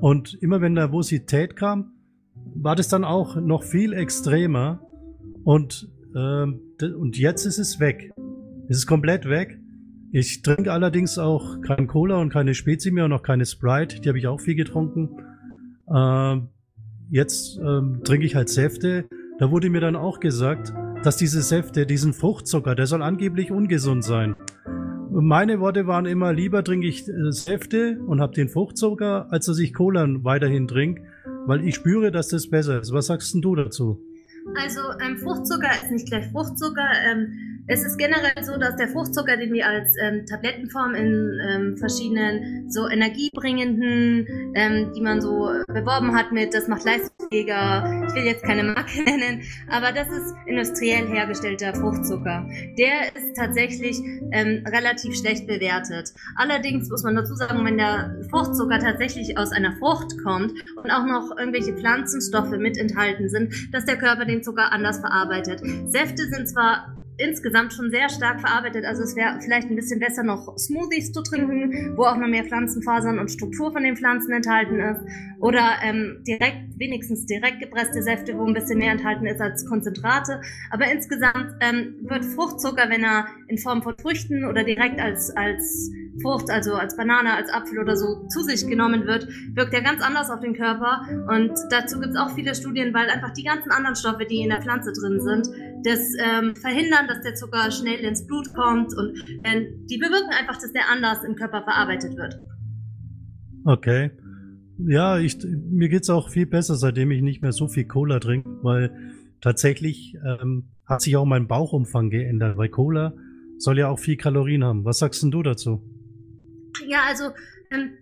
Und immer wenn Nervosität kam, war das dann auch noch viel extremer. Und, ähm, und jetzt ist es weg. Es ist komplett weg. Ich trinke allerdings auch kein Cola und keine Spezi mehr und auch keine Sprite. Die habe ich auch viel getrunken. Ähm, jetzt ähm, trinke ich halt Säfte. Da wurde mir dann auch gesagt, dass diese Säfte, diesen Fruchtzucker, der soll angeblich ungesund sein. Meine Worte waren immer, lieber trinke ich äh, Säfte und habe den Fruchtzucker, als dass ich Cola weiterhin trinke, weil ich spüre, dass das besser ist. Was sagst denn du dazu? Also ähm, Fruchtzucker ist nicht gleich Fruchtzucker. Ähm, es ist generell so, dass der Fruchtzucker, den wir als ähm, Tablettenform in ähm, verschiedenen so energiebringenden, ähm, die man so beworben hat mit, das macht leistungsfähiger, ich will jetzt keine Marke nennen, aber das ist industriell hergestellter Fruchtzucker. Der ist tatsächlich ähm, relativ schlecht bewertet. Allerdings muss man dazu sagen, wenn der Fruchtzucker tatsächlich aus einer Frucht kommt und auch noch irgendwelche Pflanzenstoffe mit enthalten sind, dass der Körper den Zucker anders verarbeitet. Säfte sind zwar insgesamt schon sehr stark verarbeitet. Also es wäre vielleicht ein bisschen besser, noch Smoothies zu trinken, wo auch noch mehr Pflanzenfasern und Struktur von den Pflanzen enthalten ist. Oder ähm, direkt, wenigstens direkt gepresste Säfte, wo ein bisschen mehr enthalten ist als Konzentrate. Aber insgesamt ähm, wird Fruchtzucker, wenn er in Form von Früchten oder direkt als, als Frucht, also als Banane, als Apfel oder so zu sich genommen wird, wirkt er ganz anders auf den Körper. Und dazu gibt es auch viele Studien, weil einfach die ganzen anderen Stoffe, die in der Pflanze drin sind, das ähm, verhindern, dass der Zucker schnell ins Blut kommt und äh, die bewirken einfach, dass der anders im Körper verarbeitet wird. Okay. Ja, ich, mir geht's auch viel besser, seitdem ich nicht mehr so viel Cola trinke, weil tatsächlich ähm, hat sich auch mein Bauchumfang geändert, weil Cola soll ja auch viel Kalorien haben. Was sagst denn du dazu? Ja, also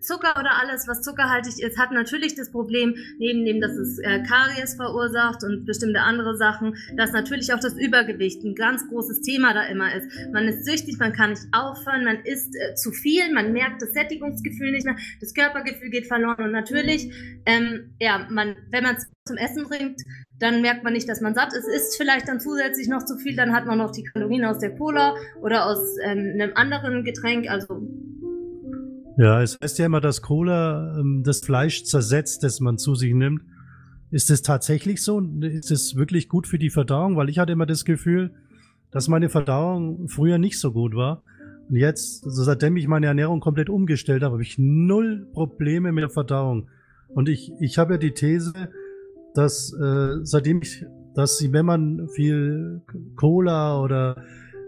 Zucker oder alles, was zuckerhaltig ist, hat natürlich das Problem, neben dem, dass es äh, Karies verursacht und bestimmte andere Sachen, dass natürlich auch das Übergewicht ein ganz großes Thema da immer ist. Man ist süchtig, man kann nicht aufhören, man isst äh, zu viel, man merkt das Sättigungsgefühl nicht mehr, das Körpergefühl geht verloren und natürlich, ähm, ja, man, wenn man zum Essen bringt, dann merkt man nicht, dass man satt ist, isst vielleicht dann zusätzlich noch zu viel, dann hat man noch die Kalorien aus der Cola oder aus ähm, einem anderen Getränk, also ja, es heißt ja immer, dass Cola ähm, das Fleisch zersetzt, das man zu sich nimmt. Ist es tatsächlich so? Ist es wirklich gut für die Verdauung? Weil ich hatte immer das Gefühl, dass meine Verdauung früher nicht so gut war. Und jetzt, also seitdem ich meine Ernährung komplett umgestellt habe, habe ich null Probleme mit der Verdauung. Und ich, ich habe ja die These, dass äh, seitdem ich, dass wenn man viel Cola oder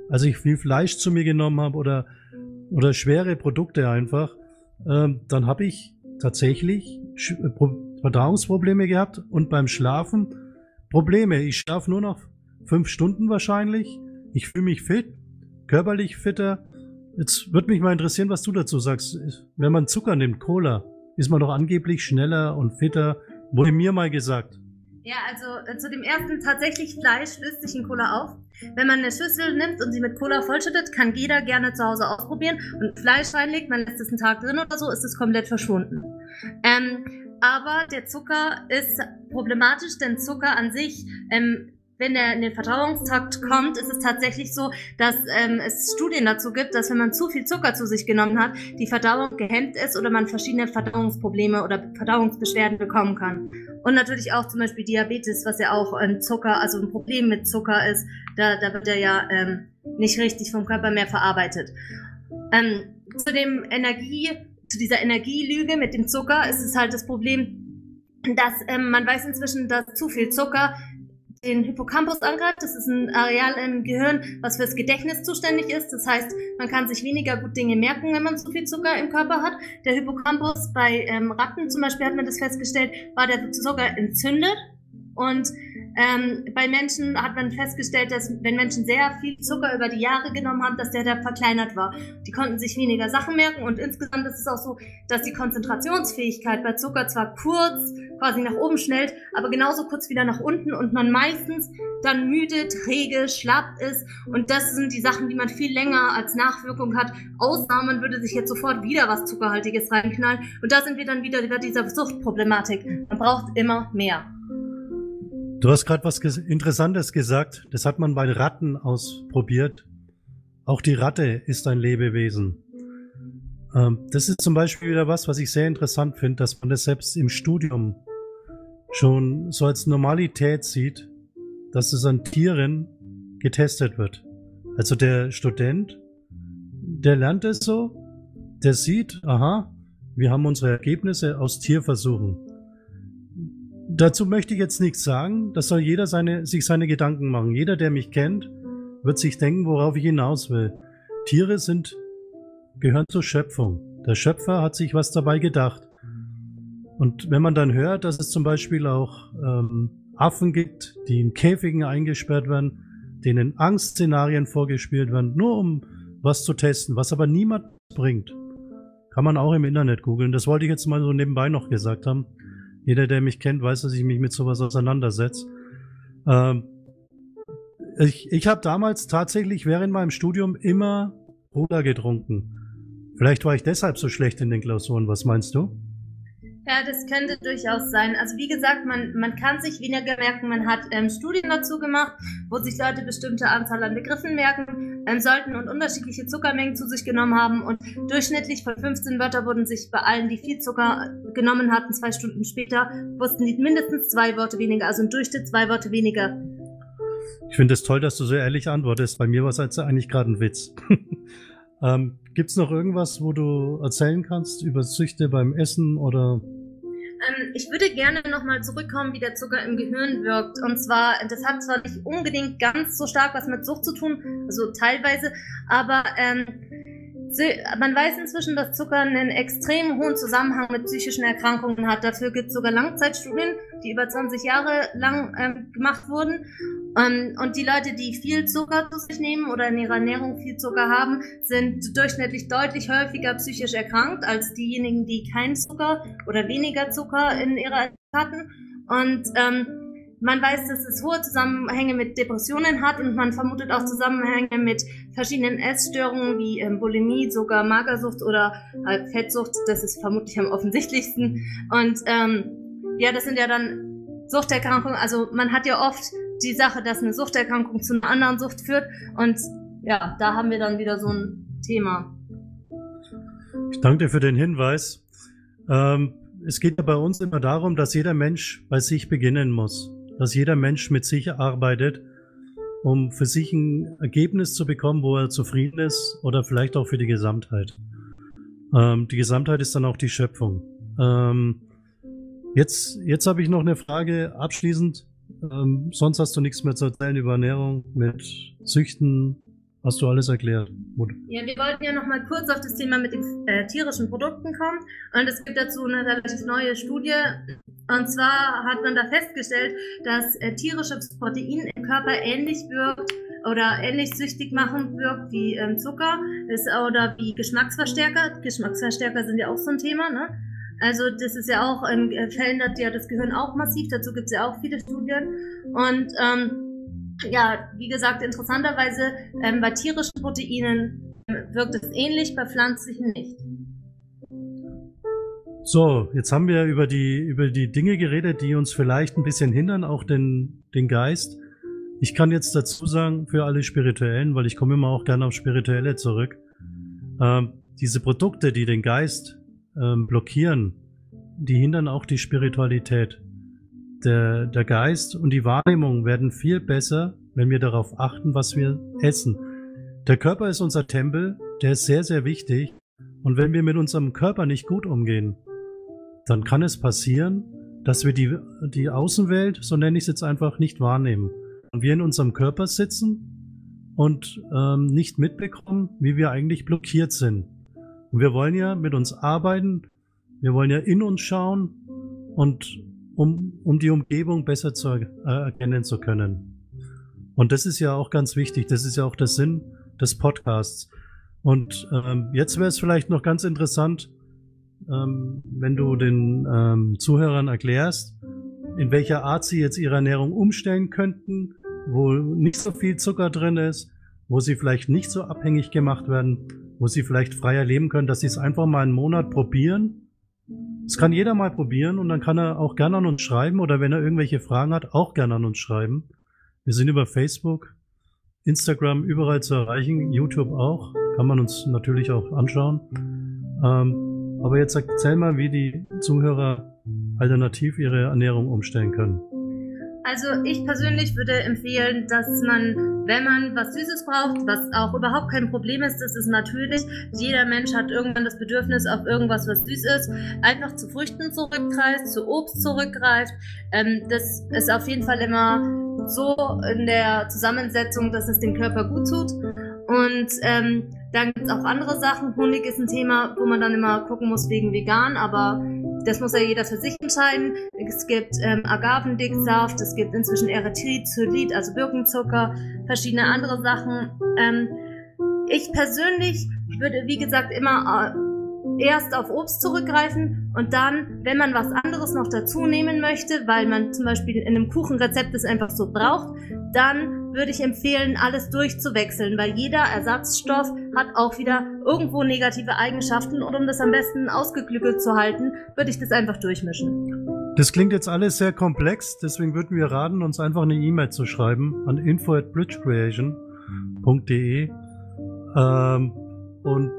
also ich viel Fleisch zu mir genommen habe oder oder schwere Produkte einfach, ähm, dann habe ich tatsächlich äh, Verdauungsprobleme gehabt und beim Schlafen Probleme. Ich schlafe nur noch fünf Stunden wahrscheinlich. Ich fühle mich fit, körperlich fitter. Jetzt würde mich mal interessieren, was du dazu sagst. Wenn man Zucker nimmt, Cola, ist man doch angeblich schneller und fitter. Wurde mir mal gesagt. Ja, also äh, zu dem ersten tatsächlich Fleisch löst sich in Cola auf. Wenn man eine Schüssel nimmt und sie mit Cola vollschüttet, kann jeder gerne zu Hause ausprobieren und Fleisch reinlegt, man lässt es einen Tag drin oder so, ist es komplett verschwunden. Ähm, aber der Zucker ist problematisch, denn Zucker an sich ähm, wenn er in den Verdauungstrakt kommt, ist es tatsächlich so, dass ähm, es Studien dazu gibt, dass wenn man zu viel Zucker zu sich genommen hat, die Verdauung gehemmt ist oder man verschiedene Verdauungsprobleme oder Verdauungsbeschwerden bekommen kann. Und natürlich auch zum Beispiel Diabetes, was ja auch ein Zucker, also ein Problem mit Zucker ist, da, da wird er ja ähm, nicht richtig vom Körper mehr verarbeitet. Ähm, zu dem Energie, zu dieser Energielüge mit dem Zucker ist es halt das Problem, dass ähm, man weiß inzwischen, dass zu viel Zucker den Hippocampus angreift. Das ist ein Areal im Gehirn, was fürs Gedächtnis zuständig ist. Das heißt, man kann sich weniger gut Dinge merken, wenn man zu viel Zucker im Körper hat. Der Hippocampus bei ähm, Ratten zum Beispiel hat man das festgestellt, war der Zucker entzündet und ähm, bei Menschen hat man festgestellt, dass wenn Menschen sehr viel Zucker über die Jahre genommen haben, dass der da verkleinert war. Die konnten sich weniger Sachen merken und insgesamt ist es auch so, dass die Konzentrationsfähigkeit bei Zucker zwar kurz quasi nach oben schnellt, aber genauso kurz wieder nach unten und man meistens dann müde, träge, schlapp ist und das sind die Sachen, die man viel länger als Nachwirkung hat, außer man würde sich jetzt sofort wieder was Zuckerhaltiges reinknallen und da sind wir dann wieder über dieser Suchtproblematik. Man braucht immer mehr. Du hast gerade was Interessantes gesagt. Das hat man bei Ratten ausprobiert. Auch die Ratte ist ein Lebewesen. Ähm, das ist zum Beispiel wieder was, was ich sehr interessant finde, dass man das selbst im Studium schon so als Normalität sieht, dass es an Tieren getestet wird. Also der Student, der lernt es so, der sieht, aha, wir haben unsere Ergebnisse aus Tierversuchen. Dazu möchte ich jetzt nichts sagen. Das soll jeder seine, sich seine Gedanken machen. Jeder, der mich kennt, wird sich denken, worauf ich hinaus will. Tiere sind, gehören zur Schöpfung. Der Schöpfer hat sich was dabei gedacht. Und wenn man dann hört, dass es zum Beispiel auch ähm, Affen gibt, die in Käfigen eingesperrt werden, denen Angstszenarien vorgespielt werden, nur um was zu testen, was aber niemand bringt, kann man auch im Internet googeln. Das wollte ich jetzt mal so nebenbei noch gesagt haben. Jeder, der mich kennt, weiß, dass ich mich mit sowas auseinandersetze. Ähm, ich ich habe damals tatsächlich während meinem Studium immer Cola getrunken. Vielleicht war ich deshalb so schlecht in den Klausuren. Was meinst du? Ja, das könnte durchaus sein. Also wie gesagt, man, man kann sich weniger merken. Man hat ähm, Studien dazu gemacht, wo sich Leute bestimmte Anzahl an Begriffen merken ähm, sollten und unterschiedliche Zuckermengen zu sich genommen haben. Und durchschnittlich von 15 Wörter wurden sich bei allen, die viel Zucker genommen hatten, zwei Stunden später, wussten die mindestens zwei Worte weniger, also im Durchschnitt zwei Worte weniger. Ich finde es toll, dass du so ehrlich antwortest. Bei mir war es also eigentlich gerade ein Witz. ähm, Gibt es noch irgendwas, wo du erzählen kannst über Süchte beim Essen oder ähm, ich würde gerne nochmal zurückkommen, wie der Zucker im Gehirn wirkt. Und zwar, das hat zwar nicht unbedingt ganz so stark was mit Sucht zu tun, also teilweise, aber ähm, man weiß inzwischen, dass Zucker einen extrem hohen Zusammenhang mit psychischen Erkrankungen hat. Dafür gibt es sogar Langzeitstudien, die über 20 Jahre lang ähm, gemacht wurden. Ähm, und die Leute, die viel Zucker zu sich nehmen oder in ihrer Ernährung viel Zucker haben, sind durchschnittlich deutlich häufiger psychisch erkrankt als diejenigen, die keinen Zucker oder weniger Zucker in ihrer Ernährung hatten. Und ähm, man weiß, dass es hohe Zusammenhänge mit Depressionen hat und man vermutet auch Zusammenhänge mit verschiedenen Essstörungen wie ähm, Bulimie, sogar Magersucht oder halt Fettsucht. Das ist vermutlich am offensichtlichsten. Und ähm, ja, das sind ja dann Suchterkrankungen. Also man hat ja oft die Sache, dass eine Suchterkrankung zu einer anderen Sucht führt. Und ja, da haben wir dann wieder so ein Thema. Ich danke dir für den Hinweis. Ähm, es geht ja bei uns immer darum, dass jeder Mensch bei sich beginnen muss dass jeder Mensch mit sich arbeitet, um für sich ein Ergebnis zu bekommen, wo er zufrieden ist oder vielleicht auch für die Gesamtheit. Ähm, die Gesamtheit ist dann auch die Schöpfung. Ähm, jetzt jetzt habe ich noch eine Frage abschließend. Ähm, sonst hast du nichts mehr zu erzählen über Ernährung mit Züchten, Hast du alles erklärt? Gut. Ja, wir wollten ja noch mal kurz auf das Thema mit den äh, tierischen Produkten kommen. Und es gibt dazu eine relativ neue Studie. Und zwar hat man da festgestellt, dass äh, tierisches Protein im Körper ähnlich wirkt oder ähnlich süchtig machen wirkt wie ähm, Zucker ist, oder wie Geschmacksverstärker. Geschmacksverstärker sind ja auch so ein Thema, ne? Also das ist ja auch, ähm, verändert ja das Gehirn auch massiv, dazu gibt es ja auch viele Studien. Und ähm, ja, wie gesagt, interessanterweise ähm, bei tierischen Proteinen ähm, wirkt es ähnlich, bei pflanzlichen nicht. So, jetzt haben wir über die, über die Dinge geredet, die uns vielleicht ein bisschen hindern, auch den, den Geist. Ich kann jetzt dazu sagen, für alle Spirituellen, weil ich komme immer auch gerne auf Spirituelle zurück, ähm, diese Produkte, die den Geist ähm, blockieren, die hindern auch die Spiritualität. Der, der Geist und die Wahrnehmung werden viel besser, wenn wir darauf achten, was wir essen. Der Körper ist unser Tempel, der ist sehr, sehr wichtig. Und wenn wir mit unserem Körper nicht gut umgehen, dann kann es passieren, dass wir die, die Außenwelt, so nenne ich es jetzt einfach, nicht wahrnehmen. Und wir in unserem Körper sitzen und ähm, nicht mitbekommen, wie wir eigentlich blockiert sind. Und wir wollen ja mit uns arbeiten, wir wollen ja in uns schauen und um, um die Umgebung besser zu äh, erkennen zu können. Und das ist ja auch ganz wichtig, das ist ja auch der Sinn des Podcasts. Und ähm, jetzt wäre es vielleicht noch ganz interessant, ähm, wenn du den ähm, Zuhörern erklärst, in welcher Art sie jetzt ihre Ernährung umstellen könnten, wo nicht so viel Zucker drin ist, wo sie vielleicht nicht so abhängig gemacht werden, wo sie vielleicht freier leben können, dass sie es einfach mal einen Monat probieren. Das kann jeder mal probieren und dann kann er auch gerne an uns schreiben oder wenn er irgendwelche Fragen hat, auch gerne an uns schreiben. Wir sind über Facebook, Instagram überall zu erreichen, YouTube auch, kann man uns natürlich auch anschauen. Ähm, aber jetzt erzähl mal, wie die Zuhörer alternativ ihre Ernährung umstellen können. Also ich persönlich würde empfehlen, dass man, wenn man was Süßes braucht, was auch überhaupt kein Problem ist, das ist natürlich, jeder Mensch hat irgendwann das Bedürfnis auf irgendwas, was süß ist, einfach zu Früchten zurückgreift, zu Obst zurückgreift. Ähm, das ist auf jeden Fall immer so in der Zusammensetzung, dass es dem Körper gut tut. Und ähm, dann gibt's auch andere Sachen. Honig ist ein Thema, wo man dann immer gucken muss wegen vegan, aber das muss ja jeder für sich entscheiden. Es gibt ähm, Agavendicksaft, es gibt inzwischen Erythrit, also Birkenzucker, verschiedene andere Sachen. Ähm, ich persönlich würde, wie gesagt, immer äh, erst auf Obst zurückgreifen und dann, wenn man was anderes noch dazu nehmen möchte, weil man zum Beispiel in einem Kuchenrezept es einfach so braucht, dann würde ich empfehlen, alles durchzuwechseln, weil jeder Ersatzstoff hat auch wieder irgendwo negative Eigenschaften und um das am besten ausgeklügelt zu halten, würde ich das einfach durchmischen. Das klingt jetzt alles sehr komplex, deswegen würden wir raten, uns einfach eine E-Mail zu schreiben an info at bridgecreation.de ähm, und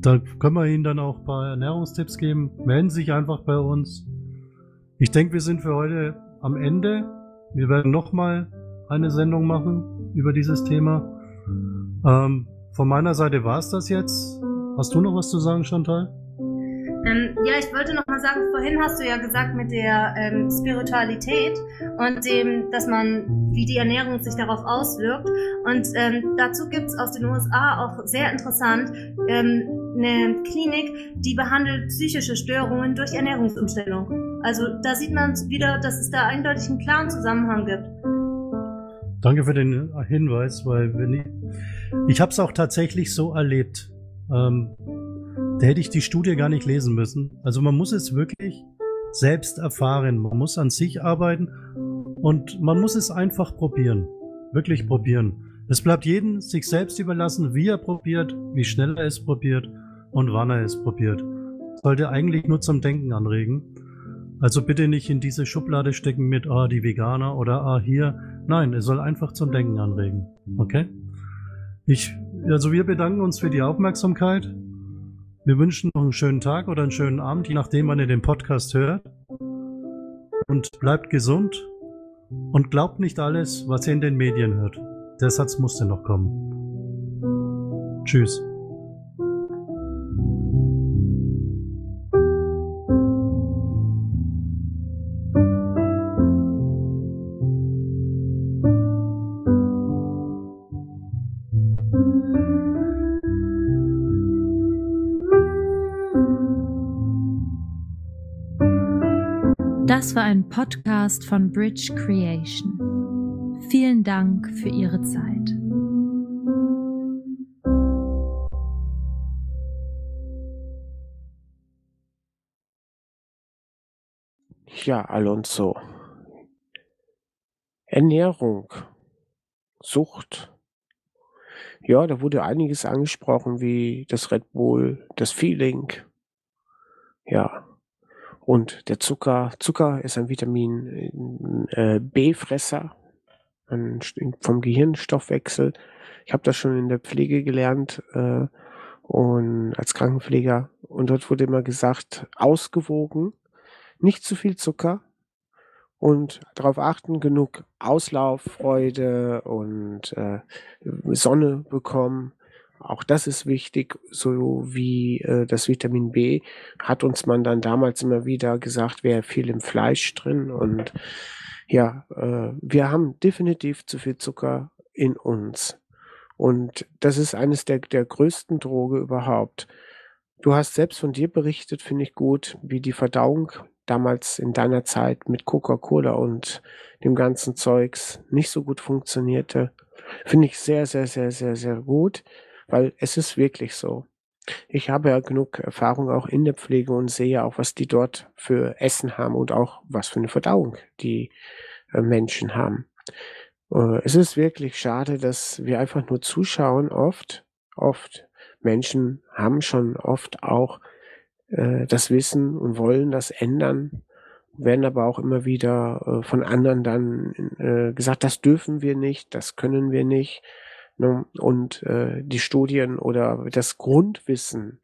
da können wir Ihnen dann auch ein paar Ernährungstipps geben. Melden Sie sich einfach bei uns. Ich denke, wir sind für heute am Ende. Wir werden nochmal eine Sendung machen über dieses Thema. Ähm, von meiner Seite war es das jetzt. Hast du noch was zu sagen, Chantal? Ähm, ja, ich wollte noch mal sagen, vorhin hast du ja gesagt mit der ähm, Spiritualität und dem, dass man, wie die Ernährung sich darauf auswirkt. Und ähm, dazu gibt's aus den USA auch sehr interessant ähm, eine Klinik, die behandelt psychische Störungen durch Ernährungsumstellung. Also da sieht man wieder, dass es da eindeutig einen klaren Zusammenhang gibt. Danke für den Hinweis, weil wenn ich, ich habe es auch tatsächlich so erlebt. Ähm, da hätte ich die Studie gar nicht lesen müssen. Also man muss es wirklich selbst erfahren. Man muss an sich arbeiten und man muss es einfach probieren. Wirklich probieren. Es bleibt jedem sich selbst überlassen, wie er probiert, wie schnell er es probiert und wann er es probiert. Sollte eigentlich nur zum Denken anregen. Also bitte nicht in diese Schublade stecken mit, ah, die Veganer oder ah, hier. Nein, es soll einfach zum Denken anregen. Okay? Ich, also wir bedanken uns für die Aufmerksamkeit. Wir wünschen noch einen schönen Tag oder einen schönen Abend, je nachdem, wann ihr den Podcast hört. Und bleibt gesund und glaubt nicht alles, was ihr in den Medien hört. Der Satz musste noch kommen. Tschüss. Das war ein Podcast von Bridge Creation. Vielen Dank für Ihre Zeit. Ja, Alonso. Ernährung, Sucht. Ja, da wurde einiges angesprochen, wie das Red Bull, das Feeling. Ja, und der Zucker, Zucker ist ein Vitamin äh, B-Fresser. vom Gehirnstoffwechsel. Ich habe das schon in der Pflege gelernt äh, und als Krankenpfleger. Und dort wurde immer gesagt, ausgewogen, nicht zu viel Zucker und darauf achten, genug Auslauffreude und äh, Sonne bekommen. Auch das ist wichtig, so wie äh, das Vitamin B hat uns man dann damals immer wieder gesagt, wäre viel im Fleisch drin und ja, äh, wir haben definitiv zu viel Zucker in uns. Und das ist eines der, der größten Droge überhaupt. Du hast selbst von dir berichtet, finde ich gut, wie die Verdauung damals in deiner Zeit mit Coca-Cola und dem ganzen Zeugs nicht so gut funktionierte. Finde ich sehr, sehr, sehr, sehr, sehr gut, weil es ist wirklich so. Ich habe ja genug Erfahrung auch in der Pflege und sehe auch, was die dort für Essen haben und auch was für eine Verdauung die äh, Menschen haben. Äh, es ist wirklich schade, dass wir einfach nur zuschauen oft, oft. Menschen haben schon oft auch äh, das wissen und wollen das ändern, werden aber auch immer wieder von anderen dann gesagt, das dürfen wir nicht, das können wir nicht. Ne? Und äh, die Studien oder das Grundwissen,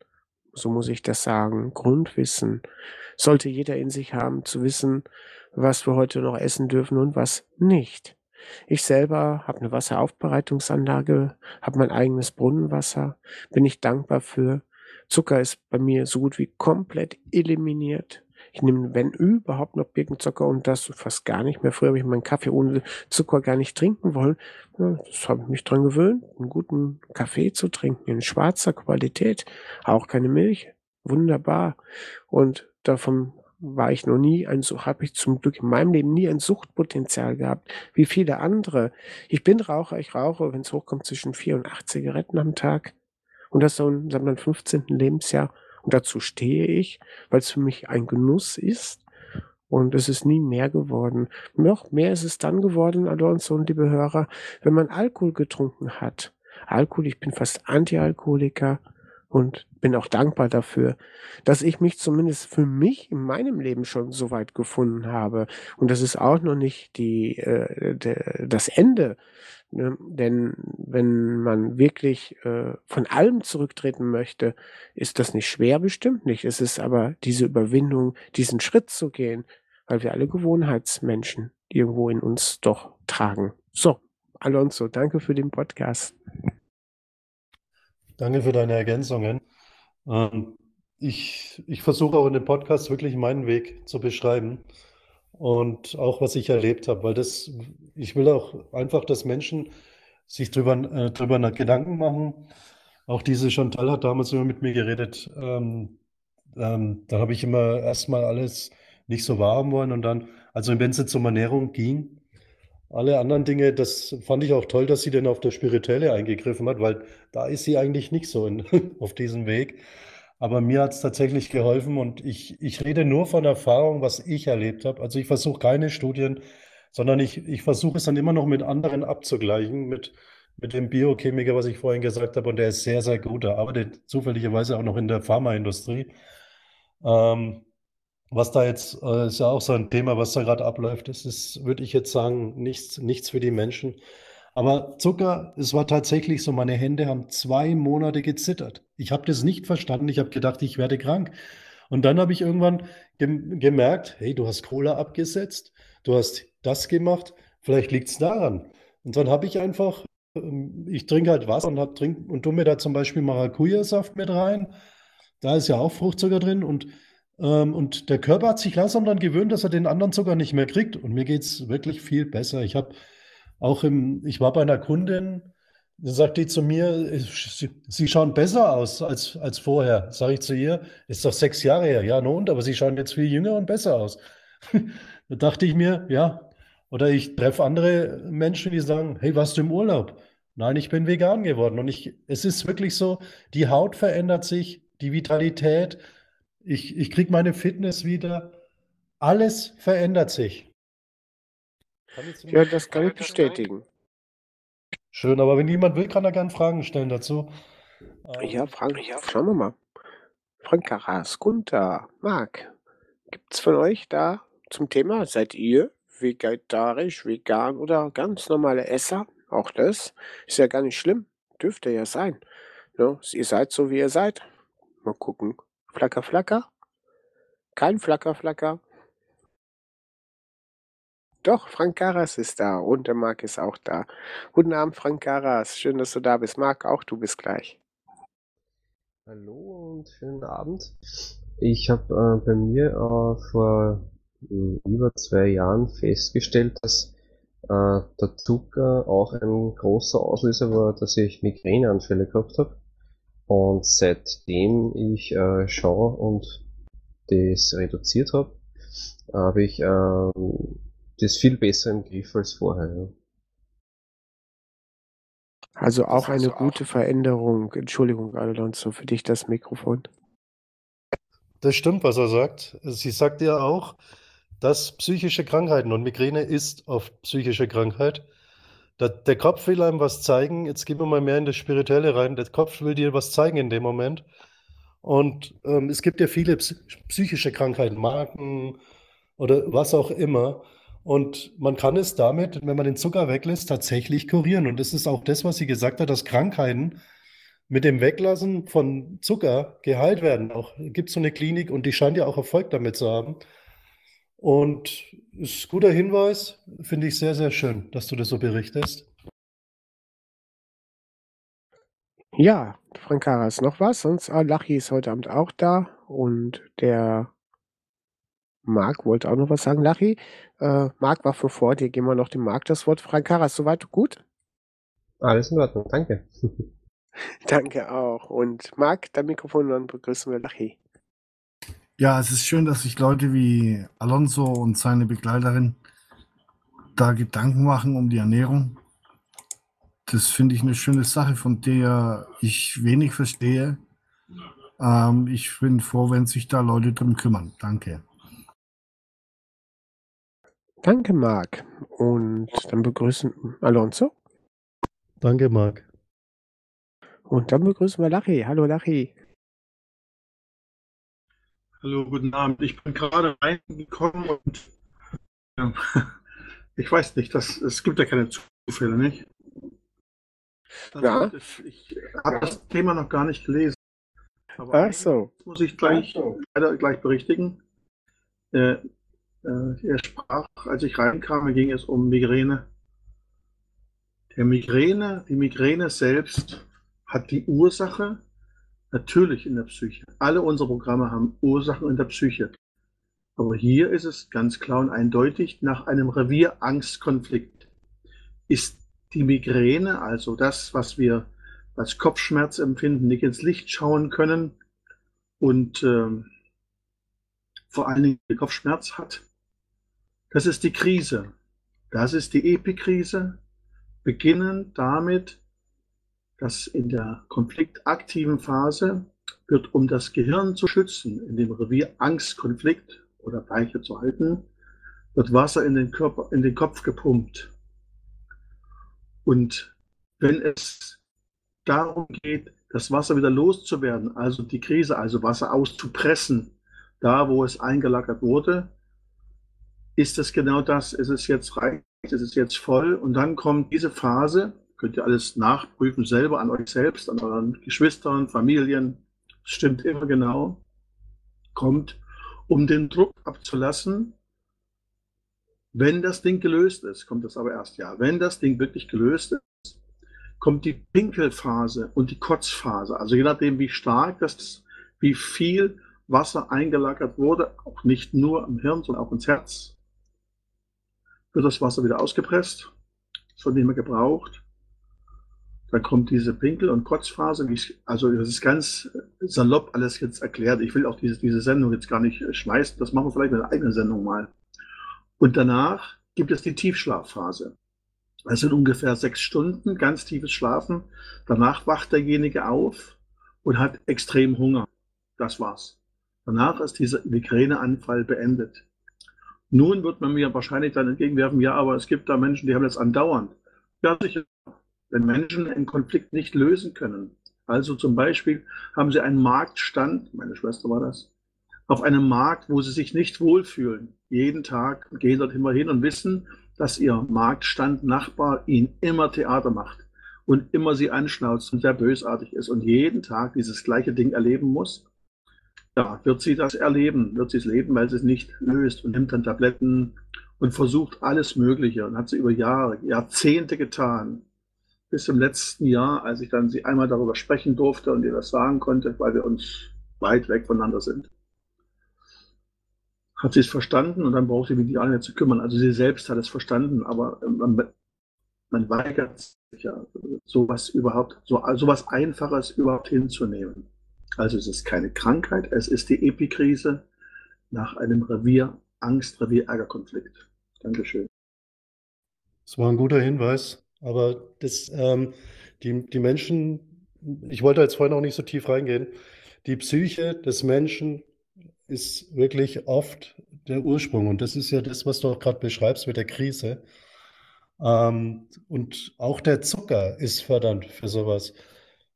so muss ich das sagen, Grundwissen sollte jeder in sich haben, zu wissen, was wir heute noch essen dürfen und was nicht. Ich selber habe eine Wasseraufbereitungsanlage, habe mein eigenes Brunnenwasser, bin ich dankbar für. Zucker ist bei mir so gut wie komplett eliminiert. Ich nehme, wenn überhaupt, noch Birkenzucker und das fast gar nicht mehr. Früher habe ich meinen Kaffee ohne Zucker gar nicht trinken wollen. Ja, das habe ich mich dran gewöhnt, einen guten Kaffee zu trinken, in schwarzer Qualität, auch keine Milch. Wunderbar. Und davon war ich noch nie ein, so habe ich zum Glück in meinem Leben nie ein Suchtpotenzial gehabt, wie viele andere. Ich bin Raucher, ich rauche, wenn es hochkommt, zwischen vier und acht Zigaretten am Tag. Und das so in seinem 15. Lebensjahr. Und dazu stehe ich, weil es für mich ein Genuss ist. Und es ist nie mehr geworden. Noch mehr ist es dann geworden, Alonso und liebe Hörer, wenn man Alkohol getrunken hat. Alkohol, ich bin fast Antialkoholiker und bin auch dankbar dafür, dass ich mich zumindest für mich in meinem Leben schon so weit gefunden habe. Und das ist auch noch nicht die, äh, de, das Ende. Ne? Denn wenn man wirklich äh, von allem zurücktreten möchte, ist das nicht schwer, bestimmt nicht. Es ist aber diese Überwindung, diesen Schritt zu gehen, weil wir alle Gewohnheitsmenschen irgendwo in uns doch tragen. So, Alonso, danke für den Podcast. Danke für deine Ergänzungen. Ähm, ich, ich versuche auch in dem Podcast wirklich meinen Weg zu beschreiben und auch was ich erlebt habe, weil das, ich will auch einfach, dass Menschen sich drüber, äh, drüber Gedanken machen. Auch diese Chantal hat damals immer mit mir geredet. Ähm, ähm, da habe ich immer erstmal alles nicht so haben wollen und dann, also wenn es jetzt um Ernährung ging, alle anderen Dinge, das fand ich auch toll, dass sie denn auf der Spirituelle eingegriffen hat, weil da ist sie eigentlich nicht so in, auf diesem Weg. Aber mir hat es tatsächlich geholfen und ich, ich rede nur von Erfahrung, was ich erlebt habe. Also ich versuche keine Studien, sondern ich, ich versuche es dann immer noch mit anderen abzugleichen, mit, mit dem Biochemiker, was ich vorhin gesagt habe. Und der ist sehr, sehr gut. Er arbeitet zufälligerweise auch noch in der Pharmaindustrie. Ähm, was da jetzt, äh, ist ja auch so ein Thema, was da gerade abläuft, das ist, würde ich jetzt sagen, nichts, nichts für die Menschen. Aber Zucker, es war tatsächlich so, meine Hände haben zwei Monate gezittert. Ich habe das nicht verstanden. Ich habe gedacht, ich werde krank. Und dann habe ich irgendwann gem gemerkt, hey, du hast Cola abgesetzt, du hast das gemacht, vielleicht liegt es daran. Und dann habe ich einfach, ähm, ich trinke halt Wasser und, hab, trink, und tue mir da zum Beispiel Maracuja-Saft mit rein. Da ist ja auch Fruchtzucker drin und und der Körper hat sich langsam dann gewöhnt, dass er den anderen Zucker nicht mehr kriegt. Und mir geht es wirklich viel besser. Ich habe auch im, ich war bei einer Kundin, da sagt die zu mir, sie, sie schauen besser aus als, als vorher. Sage ich zu ihr, ist doch sechs Jahre her. Ja, nun, aber sie schauen jetzt viel jünger und besser aus. da dachte ich mir, ja. Oder ich treffe andere Menschen, die sagen, hey, warst du im Urlaub? Nein, ich bin vegan geworden. Und ich, es ist wirklich so, die Haut verändert sich, die Vitalität, ich, ich kriege meine Fitness wieder. Alles verändert sich. Ja, das kann ich bestätigen. Schön, aber wenn jemand will, kann er gerne Fragen stellen dazu. Ja, ähm, Fragen, ja, schauen wir mal. Frank Karas, Gunther, Marc, gibt es von euch da zum Thema? Seid ihr vegetarisch, vegan oder ganz normale Esser. Auch das ist ja gar nicht schlimm. Dürfte ja sein. Ne? Ihr seid so, wie ihr seid. Mal gucken. Flacker, flacker. Kein Flacker, flacker. Doch, Frank Karas ist da und der Marc ist auch da. Guten Abend, Frank Karas. Schön, dass du da bist. Marc, auch du bist gleich. Hallo und schönen Abend. Ich habe äh, bei mir äh, vor äh, über zwei Jahren festgestellt, dass äh, der Zucker auch ein großer Auslöser war, dass ich Migräneanfälle gehabt habe. Und seitdem ich äh, schaue und das reduziert habe, habe ich ähm, das viel besser im Griff als vorher. Ja. Also auch eine also gute auch Veränderung. Entschuldigung, Alonso, für dich das Mikrofon. Das stimmt, was er sagt. Sie sagt ja auch, dass psychische Krankheiten und Migräne ist oft psychische Krankheit. Der, der Kopf will einem was zeigen. Jetzt gehen wir mal mehr in das Spirituelle rein. Der Kopf will dir was zeigen in dem Moment. Und ähm, es gibt ja viele psychische Krankheiten, Marken oder was auch immer. Und man kann es damit, wenn man den Zucker weglässt, tatsächlich kurieren. Und das ist auch das, was sie gesagt hat, dass Krankheiten mit dem Weglassen von Zucker geheilt werden. Auch gibt es so eine Klinik und die scheint ja auch Erfolg damit zu haben. Und ist ein guter Hinweis, finde ich sehr, sehr schön, dass du das so berichtest. Ja, Frank Karas, noch was? Sonst, Lachi ist heute Abend auch da und der Marc wollte auch noch was sagen. Lachi, äh, Marc war für vor dir. Gehen wir noch dem Marc das Wort. Frank Karas, soweit gut? Alles in Ordnung, danke. danke auch. Und Marc, dein Mikrofon, dann begrüßen wir Lachi. Ja, es ist schön, dass sich Leute wie Alonso und seine Begleiterin da Gedanken machen um die Ernährung. Das finde ich eine schöne Sache, von der ich wenig verstehe. Ähm, ich bin froh, wenn sich da Leute drum kümmern. Danke. Danke, Marc. Und dann begrüßen Alonso. Danke, Marc. Und dann begrüßen wir Lachi. Hallo, Lachi. Hallo, guten Abend. Ich bin gerade reingekommen und ja, ich weiß nicht, das, es gibt ja keine Zufälle, nicht? Also, ja. Ich, habe das Thema noch gar nicht gelesen. Aber Ach so. muss ich gleich, so. leider gleich berichtigen. Äh, äh, er sprach, als ich reinkam, ging es um Migräne. Der Migräne, die Migräne selbst hat die Ursache natürlich in der Psyche. Alle unsere Programme haben Ursachen in der Psyche. Aber hier ist es ganz klar und eindeutig, nach einem Revierangstkonflikt ist die Migräne, also das, was wir als Kopfschmerz empfinden, nicht ins Licht schauen können und äh, vor allen Dingen Kopfschmerz hat, das ist die Krise. Das ist die Epikrise, beginnend damit, dass in der konfliktaktiven Phase wird, um das Gehirn zu schützen, in dem Revier Angstkonflikt oder Weiche zu halten, wird Wasser in den, Körper, in den Kopf gepumpt. Und wenn es darum geht, das Wasser wieder loszuwerden, also die Krise, also Wasser auszupressen, da wo es eingelagert wurde, ist es genau das, ist es jetzt reicht, ist es jetzt voll und dann kommt diese Phase, könnt ihr alles nachprüfen selber an euch selbst, an euren Geschwistern, Familien, stimmt immer genau, kommt, um den Druck abzulassen. Wenn das Ding gelöst ist, kommt das aber erst ja. Wenn das Ding wirklich gelöst ist, kommt die Pinkelphase und die Kotzphase. Also je nachdem, wie stark das, wie viel Wasser eingelagert wurde, auch nicht nur im Hirn, sondern auch ins Herz, wird das Wasser wieder ausgepresst, es wird nicht mehr gebraucht. Dann kommt diese Pinkel- und Kotzphase. Also das ist ganz salopp alles jetzt erklärt. Ich will auch diese, diese Sendung jetzt gar nicht schmeißen. Das machen wir vielleicht in einer eigenen Sendung mal. Und danach gibt es die Tiefschlafphase. Das sind ungefähr sechs Stunden, ganz tiefes Schlafen. Danach wacht derjenige auf und hat extrem Hunger. Das war's. Danach ist dieser Migräneanfall beendet. Nun wird man mir wahrscheinlich dann entgegenwerfen, ja, aber es gibt da Menschen, die haben das andauernd. Ja, sicher. Wenn Menschen einen Konflikt nicht lösen können, also zum Beispiel haben sie einen Marktstand, meine Schwester war das, auf einem Markt, wo sie sich nicht wohlfühlen. Jeden Tag gehen dort immer hin und wissen, dass ihr Marktstand-Nachbar ihnen immer Theater macht und immer sie anschnauzt und sehr bösartig ist und jeden Tag dieses gleiche Ding erleben muss. Ja, wird sie das erleben, wird sie es leben, weil sie es nicht löst und nimmt dann Tabletten und versucht alles Mögliche und hat sie über Jahre, Jahrzehnte getan. Bis im letzten Jahr, als ich dann sie einmal darüber sprechen durfte und ihr das sagen konnte, weil wir uns weit weg voneinander sind hat sie es verstanden und dann braucht sie sich die anderen zu kümmern. Also sie selbst hat es verstanden, aber ähm, man, man weigert sich ja, sowas überhaupt, so sowas Einfaches überhaupt hinzunehmen. Also es ist keine Krankheit, es ist die Epikrise nach einem Revier, Angst, Revier, Ärgerkonflikt. Dankeschön. Das war ein guter Hinweis, aber das, ähm, die, die Menschen, ich wollte jetzt vorhin auch nicht so tief reingehen, die Psyche des Menschen ist wirklich oft der Ursprung. Und das ist ja das, was du auch gerade beschreibst mit der Krise. Ähm, und auch der Zucker ist fördernd für sowas.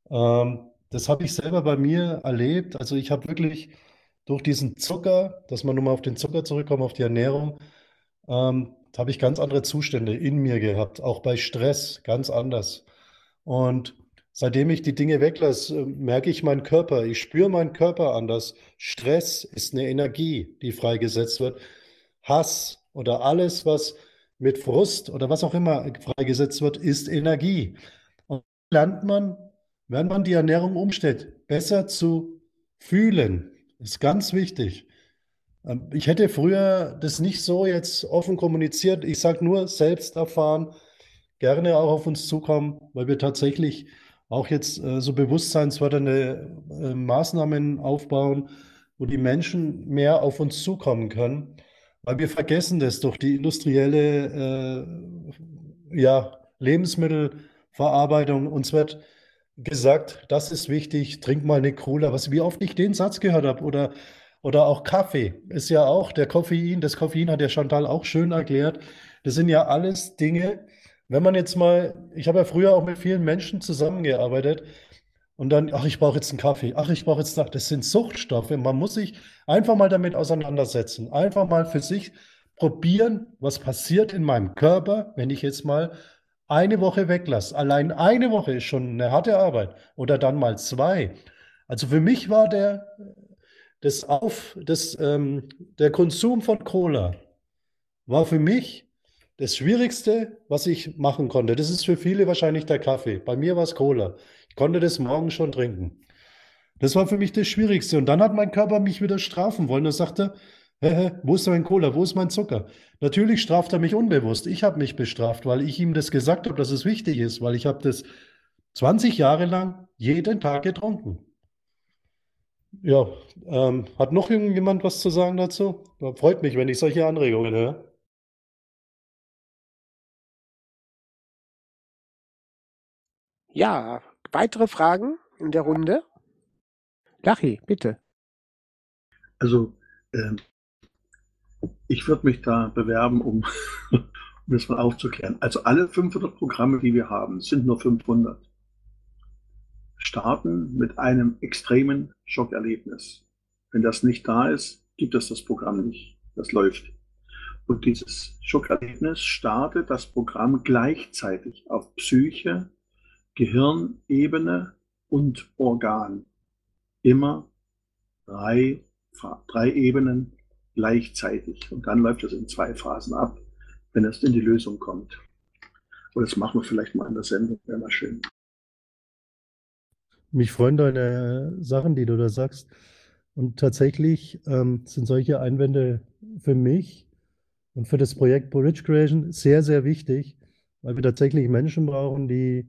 Ähm, das habe ich selber bei mir erlebt. Also ich habe wirklich durch diesen Zucker, dass man nochmal auf den Zucker zurückkommt, auf die Ernährung, ähm, habe ich ganz andere Zustände in mir gehabt, auch bei Stress ganz anders. Und Seitdem ich die Dinge weglasse, merke ich meinen Körper. Ich spüre meinen Körper anders. Stress ist eine Energie, die freigesetzt wird. Hass oder alles, was mit Frust oder was auch immer freigesetzt wird, ist Energie. Und lernt man, wenn man die Ernährung umstellt, besser zu fühlen. Ist ganz wichtig. Ähm, ich hätte früher das nicht so jetzt offen kommuniziert. Ich sage nur, selbst erfahren, gerne auch auf uns zukommen, weil wir tatsächlich auch jetzt äh, so bewusstseinsfördernde äh, Maßnahmen aufbauen, wo die Menschen mehr auf uns zukommen können, weil wir vergessen das durch die industrielle äh, ja, Lebensmittelverarbeitung. Uns wird gesagt, das ist wichtig, trink mal eine Cola. Was, wie oft ich den Satz gehört habe oder oder auch Kaffee ist ja auch der Koffein, das Koffein hat ja Chantal auch schön erklärt. Das sind ja alles Dinge, wenn man jetzt mal, ich habe ja früher auch mit vielen Menschen zusammengearbeitet und dann, ach, ich brauche jetzt einen Kaffee, ach, ich brauche jetzt noch, das sind Suchtstoffe. Man muss sich einfach mal damit auseinandersetzen, einfach mal für sich probieren, was passiert in meinem Körper, wenn ich jetzt mal eine Woche weglasse. Allein eine Woche ist schon eine harte Arbeit oder dann mal zwei. Also für mich war der, das Auf, das, ähm, der Konsum von Cola war für mich das Schwierigste, was ich machen konnte, das ist für viele wahrscheinlich der Kaffee. Bei mir war es Cola. Ich konnte das morgen schon trinken. Das war für mich das Schwierigste. Und dann hat mein Körper mich wieder strafen wollen. Er sagte, hä, wo ist mein Cola? Wo ist mein Zucker? Natürlich straft er mich unbewusst. Ich habe mich bestraft, weil ich ihm das gesagt habe, dass es wichtig ist, weil ich habe das 20 Jahre lang jeden Tag getrunken. Ja, ähm, hat noch irgendjemand was zu sagen dazu? Freut mich, wenn ich solche Anregungen höre. Ja, weitere Fragen in der Runde? Lachi, bitte. Also, ähm, ich würde mich da bewerben, um, um das mal aufzuklären. Also alle 500 Programme, die wir haben, sind nur 500, starten mit einem extremen Schockerlebnis. Wenn das nicht da ist, gibt es das Programm nicht. Das läuft. Und dieses Schockerlebnis startet das Programm gleichzeitig auf Psyche, Gehirnebene und Organ. Immer drei, drei Ebenen gleichzeitig. Und dann läuft es in zwei Phasen ab, wenn es in die Lösung kommt. Aber das machen wir vielleicht mal in der Sendung, wäre mal schön. Mich freuen deine Sachen, die du da sagst. Und tatsächlich ähm, sind solche Einwände für mich und für das Projekt Bridge Creation sehr, sehr wichtig, weil wir tatsächlich Menschen brauchen, die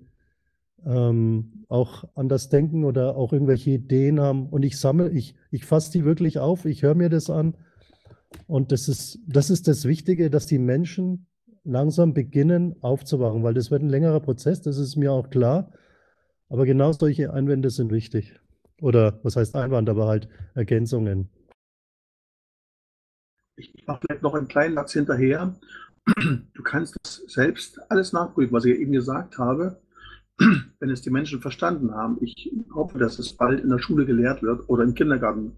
ähm, auch anders denken oder auch irgendwelche Ideen haben. Und ich sammle, ich, ich fasse die wirklich auf, ich höre mir das an. Und das ist, das ist das Wichtige, dass die Menschen langsam beginnen aufzuwachen, weil das wird ein längerer Prozess, das ist mir auch klar. Aber genau solche Einwände sind wichtig. Oder was heißt Einwand, aber halt Ergänzungen. Ich mache vielleicht noch einen kleinen Satz hinterher. Du kannst das selbst alles nachprüfen, was ich eben gesagt habe wenn es die Menschen verstanden haben. Ich hoffe, dass es bald in der Schule gelehrt wird oder im Kindergarten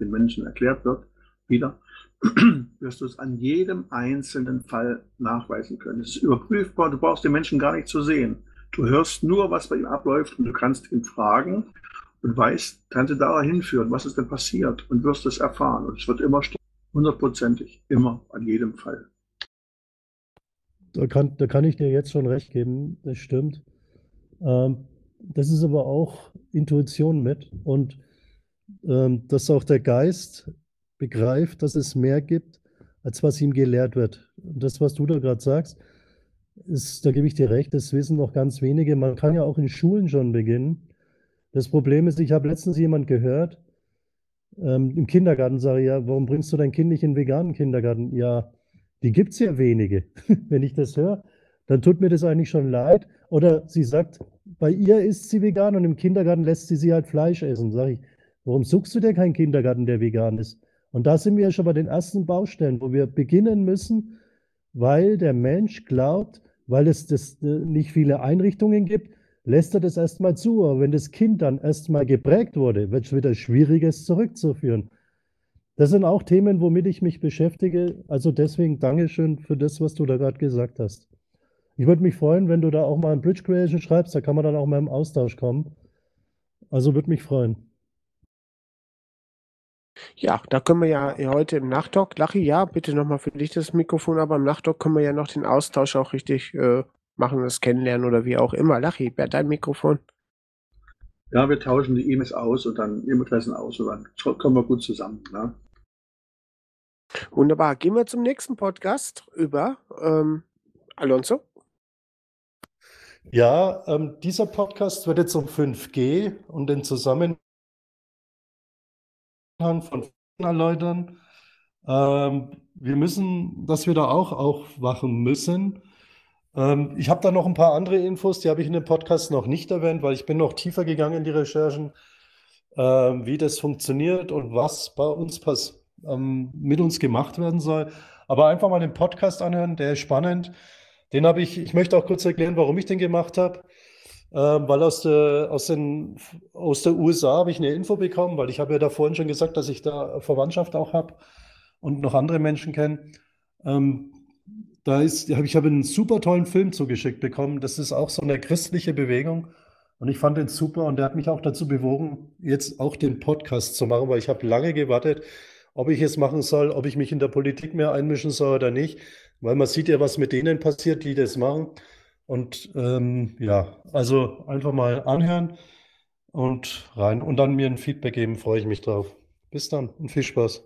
den Menschen erklärt wird, wieder, wirst du es an jedem einzelnen Fall nachweisen können. Es ist überprüfbar, du brauchst den Menschen gar nicht zu sehen. Du hörst nur, was bei ihm abläuft und du kannst ihn fragen und weißt, kannst du da hinführen, was ist denn passiert und wirst es erfahren. Und es wird immer hundertprozentig, immer, an jedem Fall. Da kann, da kann ich dir jetzt schon recht geben, das stimmt. Ähm, das ist aber auch Intuition mit und ähm, dass auch der Geist begreift, dass es mehr gibt, als was ihm gelehrt wird. Und das, was du da gerade sagst, ist, da gebe ich dir recht, das wissen noch ganz wenige. Man kann ja auch in Schulen schon beginnen. Das Problem ist, ich habe letztens jemand gehört, ähm, im Kindergarten sage ich, ja, warum bringst du dein Kind nicht in den veganen Kindergarten? Ja, die gibt es ja wenige. Wenn ich das höre, dann tut mir das eigentlich schon leid. Oder sie sagt, bei ihr ist sie vegan und im Kindergarten lässt sie sie halt Fleisch essen. Sage ich, warum suchst du dir keinen Kindergarten, der vegan ist? Und da sind wir ja schon bei den ersten Baustellen, wo wir beginnen müssen, weil der Mensch glaubt, weil es das äh, nicht viele Einrichtungen gibt, lässt er das erstmal zu. Aber wenn das Kind dann erstmal geprägt wurde, wird es wieder schwierig, es zurückzuführen. Das sind auch Themen, womit ich mich beschäftige. Also deswegen Dankeschön für das, was du da gerade gesagt hast. Ich würde mich freuen, wenn du da auch mal ein Bridge Creation schreibst, da kann man dann auch mal im Austausch kommen. Also würde mich freuen. Ja, da können wir ja heute im Nachtalk, Lachi, ja, bitte nochmal für dich das Mikrofon, aber im Nachtalk können wir ja noch den Austausch auch richtig äh, machen, das Kennenlernen oder wie auch immer. Lachi, wer dein Mikrofon? Ja, wir tauschen die E-Mails aus und dann E-Mail-Adressen aus und dann kommen wir gut zusammen. Ne? Wunderbar. Gehen wir zum nächsten Podcast über ähm, Alonso. Ja, ähm, dieser Podcast wird jetzt um 5G und den Zusammenhang von erläutern. Ähm, wir müssen, dass wir da auch aufwachen müssen. Ähm, ich habe da noch ein paar andere Infos, die habe ich in dem Podcast noch nicht erwähnt, weil ich bin noch tiefer gegangen in die Recherchen, ähm, wie das funktioniert und was bei uns pass ähm, mit uns gemacht werden soll. Aber einfach mal den Podcast anhören, der ist spannend. Den habe ich, ich möchte auch kurz erklären, warum ich den gemacht habe. Ähm, weil aus der, aus, den, aus der USA habe ich eine Info bekommen, weil ich habe ja da vorhin schon gesagt, dass ich da Verwandtschaft auch habe und noch andere Menschen kenne. Ähm, da ist, ich habe einen super tollen Film zugeschickt bekommen. Das ist auch so eine christliche Bewegung. Und ich fand den super und der hat mich auch dazu bewogen, jetzt auch den Podcast zu machen, weil ich habe lange gewartet, ob ich es machen soll, ob ich mich in der Politik mehr einmischen soll oder nicht. Weil man sieht ja, was mit denen passiert, die das machen. Und ähm, ja, also einfach mal anhören und rein und dann mir ein Feedback geben, freue ich mich drauf. Bis dann und viel Spaß.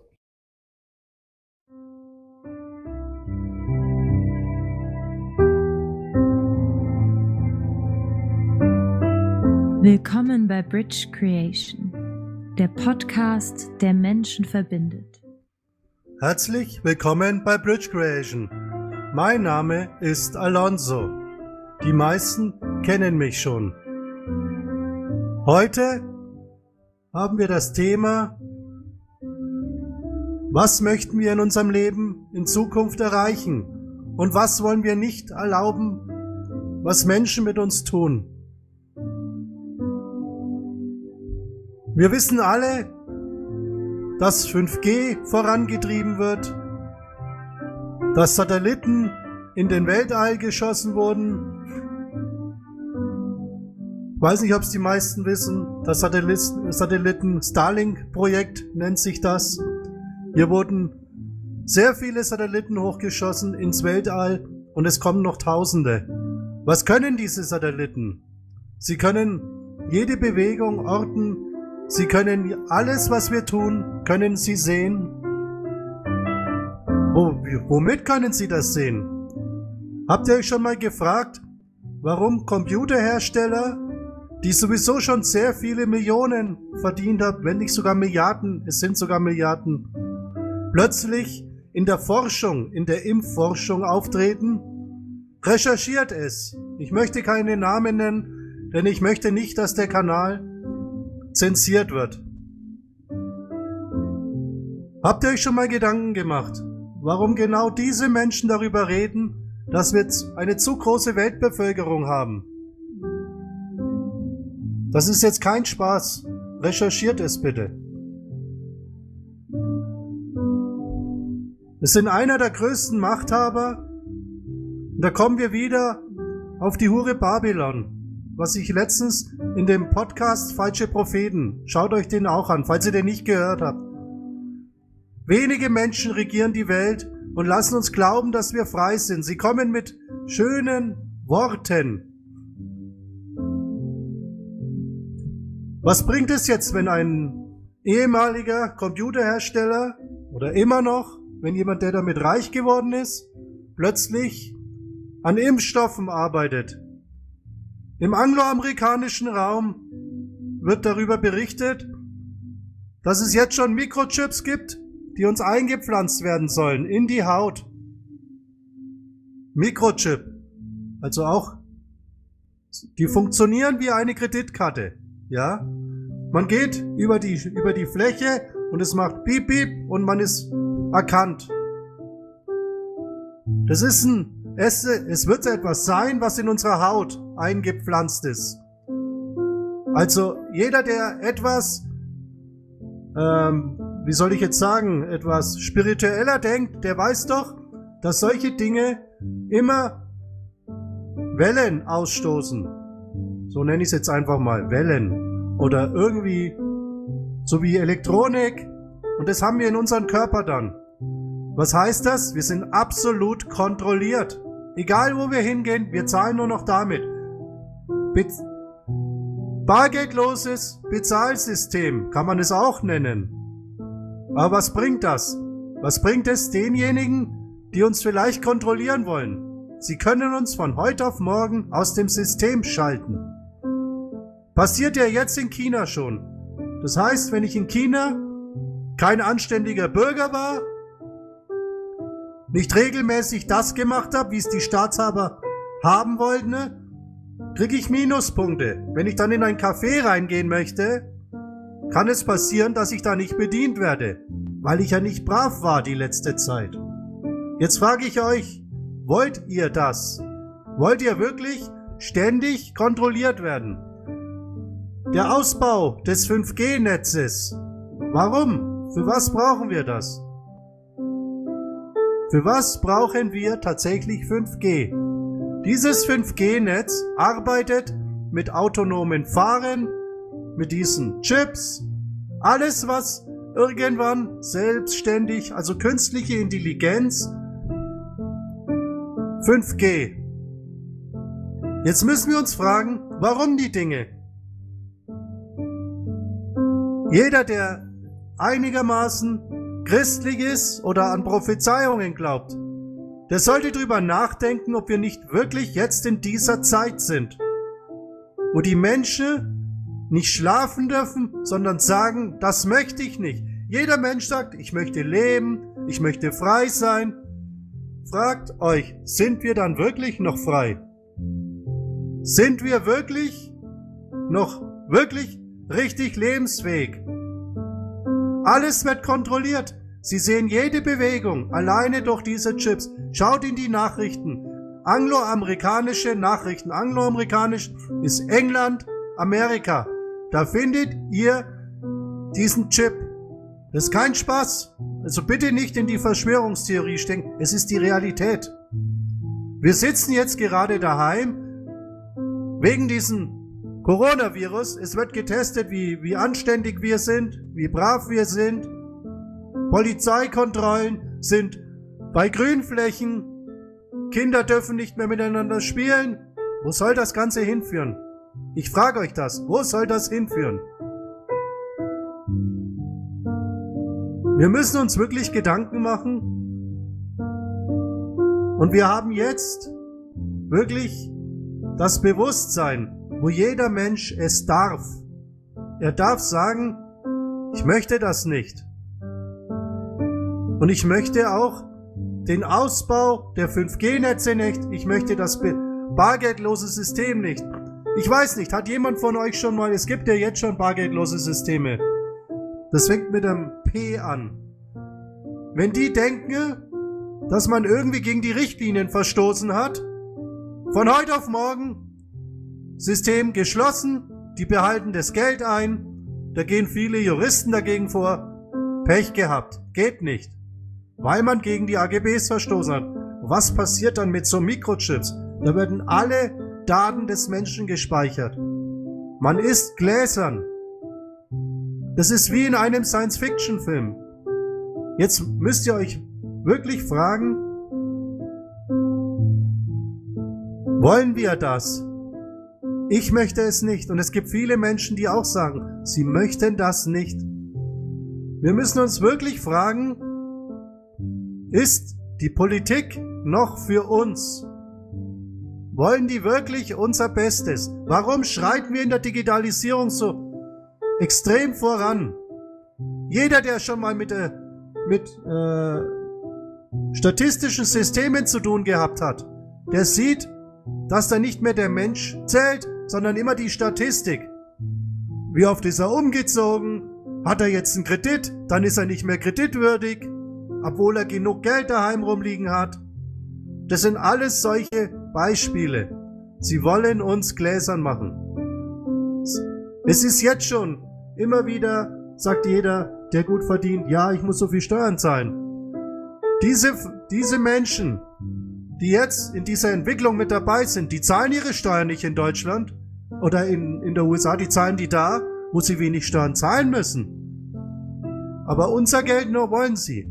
Willkommen bei Bridge Creation, der Podcast, der Menschen verbindet. Herzlich willkommen bei Bridge Creation. Mein Name ist Alonso. Die meisten kennen mich schon. Heute haben wir das Thema, was möchten wir in unserem Leben in Zukunft erreichen und was wollen wir nicht erlauben, was Menschen mit uns tun. Wir wissen alle, dass 5G vorangetrieben wird, dass Satelliten in den Weltall geschossen wurden. Weiß nicht, ob es die meisten wissen. Das Satelliten Starlink-Projekt nennt sich das. Hier wurden sehr viele Satelliten hochgeschossen ins Weltall und es kommen noch Tausende. Was können diese Satelliten? Sie können jede Bewegung orten, Sie können alles, was wir tun, können Sie sehen. Wo, womit können Sie das sehen? Habt ihr euch schon mal gefragt, warum Computerhersteller, die sowieso schon sehr viele Millionen verdient haben, wenn nicht sogar Milliarden, es sind sogar Milliarden, plötzlich in der Forschung, in der Impfforschung auftreten? Recherchiert es. Ich möchte keine Namen nennen, denn ich möchte nicht, dass der Kanal zensiert wird. Habt ihr euch schon mal Gedanken gemacht, warum genau diese Menschen darüber reden, dass wir eine zu große Weltbevölkerung haben? Das ist jetzt kein Spaß. Recherchiert es bitte. Es sind einer der größten Machthaber. Und da kommen wir wieder auf die Hure Babylon was ich letztens in dem Podcast Falsche Propheten, schaut euch den auch an, falls ihr den nicht gehört habt. Wenige Menschen regieren die Welt und lassen uns glauben, dass wir frei sind. Sie kommen mit schönen Worten. Was bringt es jetzt, wenn ein ehemaliger Computerhersteller oder immer noch, wenn jemand, der damit reich geworden ist, plötzlich an Impfstoffen arbeitet, im angloamerikanischen Raum wird darüber berichtet, dass es jetzt schon Mikrochips gibt, die uns eingepflanzt werden sollen in die Haut. Mikrochip, also auch, die funktionieren wie eine Kreditkarte, ja. Man geht über die, über die Fläche und es macht piep piep und man ist erkannt. Das ist ein es, es wird etwas sein, was in unserer Haut eingepflanzt ist. Also jeder, der etwas, ähm, wie soll ich jetzt sagen, etwas spiritueller denkt, der weiß doch, dass solche Dinge immer Wellen ausstoßen. So nenne ich es jetzt einfach mal, Wellen. Oder irgendwie so wie Elektronik. Und das haben wir in unserem Körper dann. Was heißt das? Wir sind absolut kontrolliert. Egal wo wir hingehen, wir zahlen nur noch damit. Be Bargeldloses Bezahlsystem kann man es auch nennen. Aber was bringt das? Was bringt es denjenigen, die uns vielleicht kontrollieren wollen? Sie können uns von heute auf morgen aus dem System schalten. Passiert ja jetzt in China schon. Das heißt, wenn ich in China kein anständiger Bürger war, nicht regelmäßig das gemacht habe, wie es die Staatshaber haben wollten, ne, kriege ich Minuspunkte. Wenn ich dann in ein Café reingehen möchte, kann es passieren, dass ich da nicht bedient werde, weil ich ja nicht brav war die letzte Zeit. Jetzt frage ich euch, wollt ihr das? Wollt ihr wirklich ständig kontrolliert werden? Der Ausbau des 5G-Netzes. Warum? Für was brauchen wir das? Für was brauchen wir tatsächlich 5G? Dieses 5G-Netz arbeitet mit autonomen Fahren, mit diesen Chips, alles was irgendwann selbstständig, also künstliche Intelligenz, 5G. Jetzt müssen wir uns fragen, warum die Dinge? Jeder, der einigermaßen christlich ist oder an Prophezeiungen glaubt, der sollte drüber nachdenken, ob wir nicht wirklich jetzt in dieser Zeit sind, wo die Menschen nicht schlafen dürfen, sondern sagen, das möchte ich nicht. Jeder Mensch sagt, ich möchte leben, ich möchte frei sein. Fragt euch, sind wir dann wirklich noch frei? Sind wir wirklich noch wirklich richtig lebensfähig? Alles wird kontrolliert. Sie sehen jede Bewegung alleine durch diese Chips. Schaut in die Nachrichten. Angloamerikanische Nachrichten. Angloamerikanisch ist England, Amerika. Da findet ihr diesen Chip. Das ist kein Spaß. Also bitte nicht in die Verschwörungstheorie stecken. Es ist die Realität. Wir sitzen jetzt gerade daheim wegen diesem Coronavirus, es wird getestet, wie, wie anständig wir sind, wie brav wir sind. Polizeikontrollen sind bei Grünflächen. Kinder dürfen nicht mehr miteinander spielen. Wo soll das Ganze hinführen? Ich frage euch das. Wo soll das hinführen? Wir müssen uns wirklich Gedanken machen. Und wir haben jetzt wirklich das Bewusstsein, wo jeder Mensch es darf. Er darf sagen, ich möchte das nicht. Und ich möchte auch den Ausbau der 5G-Netze nicht. Ich möchte das bargeldlose System nicht. Ich weiß nicht, hat jemand von euch schon mal, es gibt ja jetzt schon bargeldlose Systeme. Das fängt mit einem P an. Wenn die denken, dass man irgendwie gegen die Richtlinien verstoßen hat, von heute auf morgen System geschlossen, die behalten das Geld ein, da gehen viele Juristen dagegen vor. Pech gehabt, geht nicht. weil man gegen die AGBs verstoßen hat. Was passiert dann mit so Mikrochips? Da werden alle Daten des Menschen gespeichert. Man ist gläsern. Das ist wie in einem Science-Fiction-Film. Jetzt müsst ihr euch wirklich fragen, wollen wir das? Ich möchte es nicht. Und es gibt viele Menschen, die auch sagen, sie möchten das nicht. Wir müssen uns wirklich fragen, ist die Politik noch für uns? Wollen die wirklich unser Bestes? Warum schreiten wir in der Digitalisierung so extrem voran? Jeder, der schon mal mit, äh, mit äh, statistischen Systemen zu tun gehabt hat, der sieht, dass da nicht mehr der Mensch zählt, sondern immer die Statistik. Wie oft ist er umgezogen? Hat er jetzt einen Kredit? Dann ist er nicht mehr kreditwürdig, obwohl er genug Geld daheim rumliegen hat. Das sind alles solche Beispiele. Sie wollen uns gläsern machen. Es ist jetzt schon immer wieder, sagt jeder, der gut verdient, ja, ich muss so viel Steuern zahlen. Diese, diese Menschen, die jetzt in dieser Entwicklung mit dabei sind, die zahlen ihre Steuern nicht in Deutschland oder in, in der USA, die zahlen die da, wo sie wenig Steuern zahlen müssen. Aber unser Geld nur wollen sie.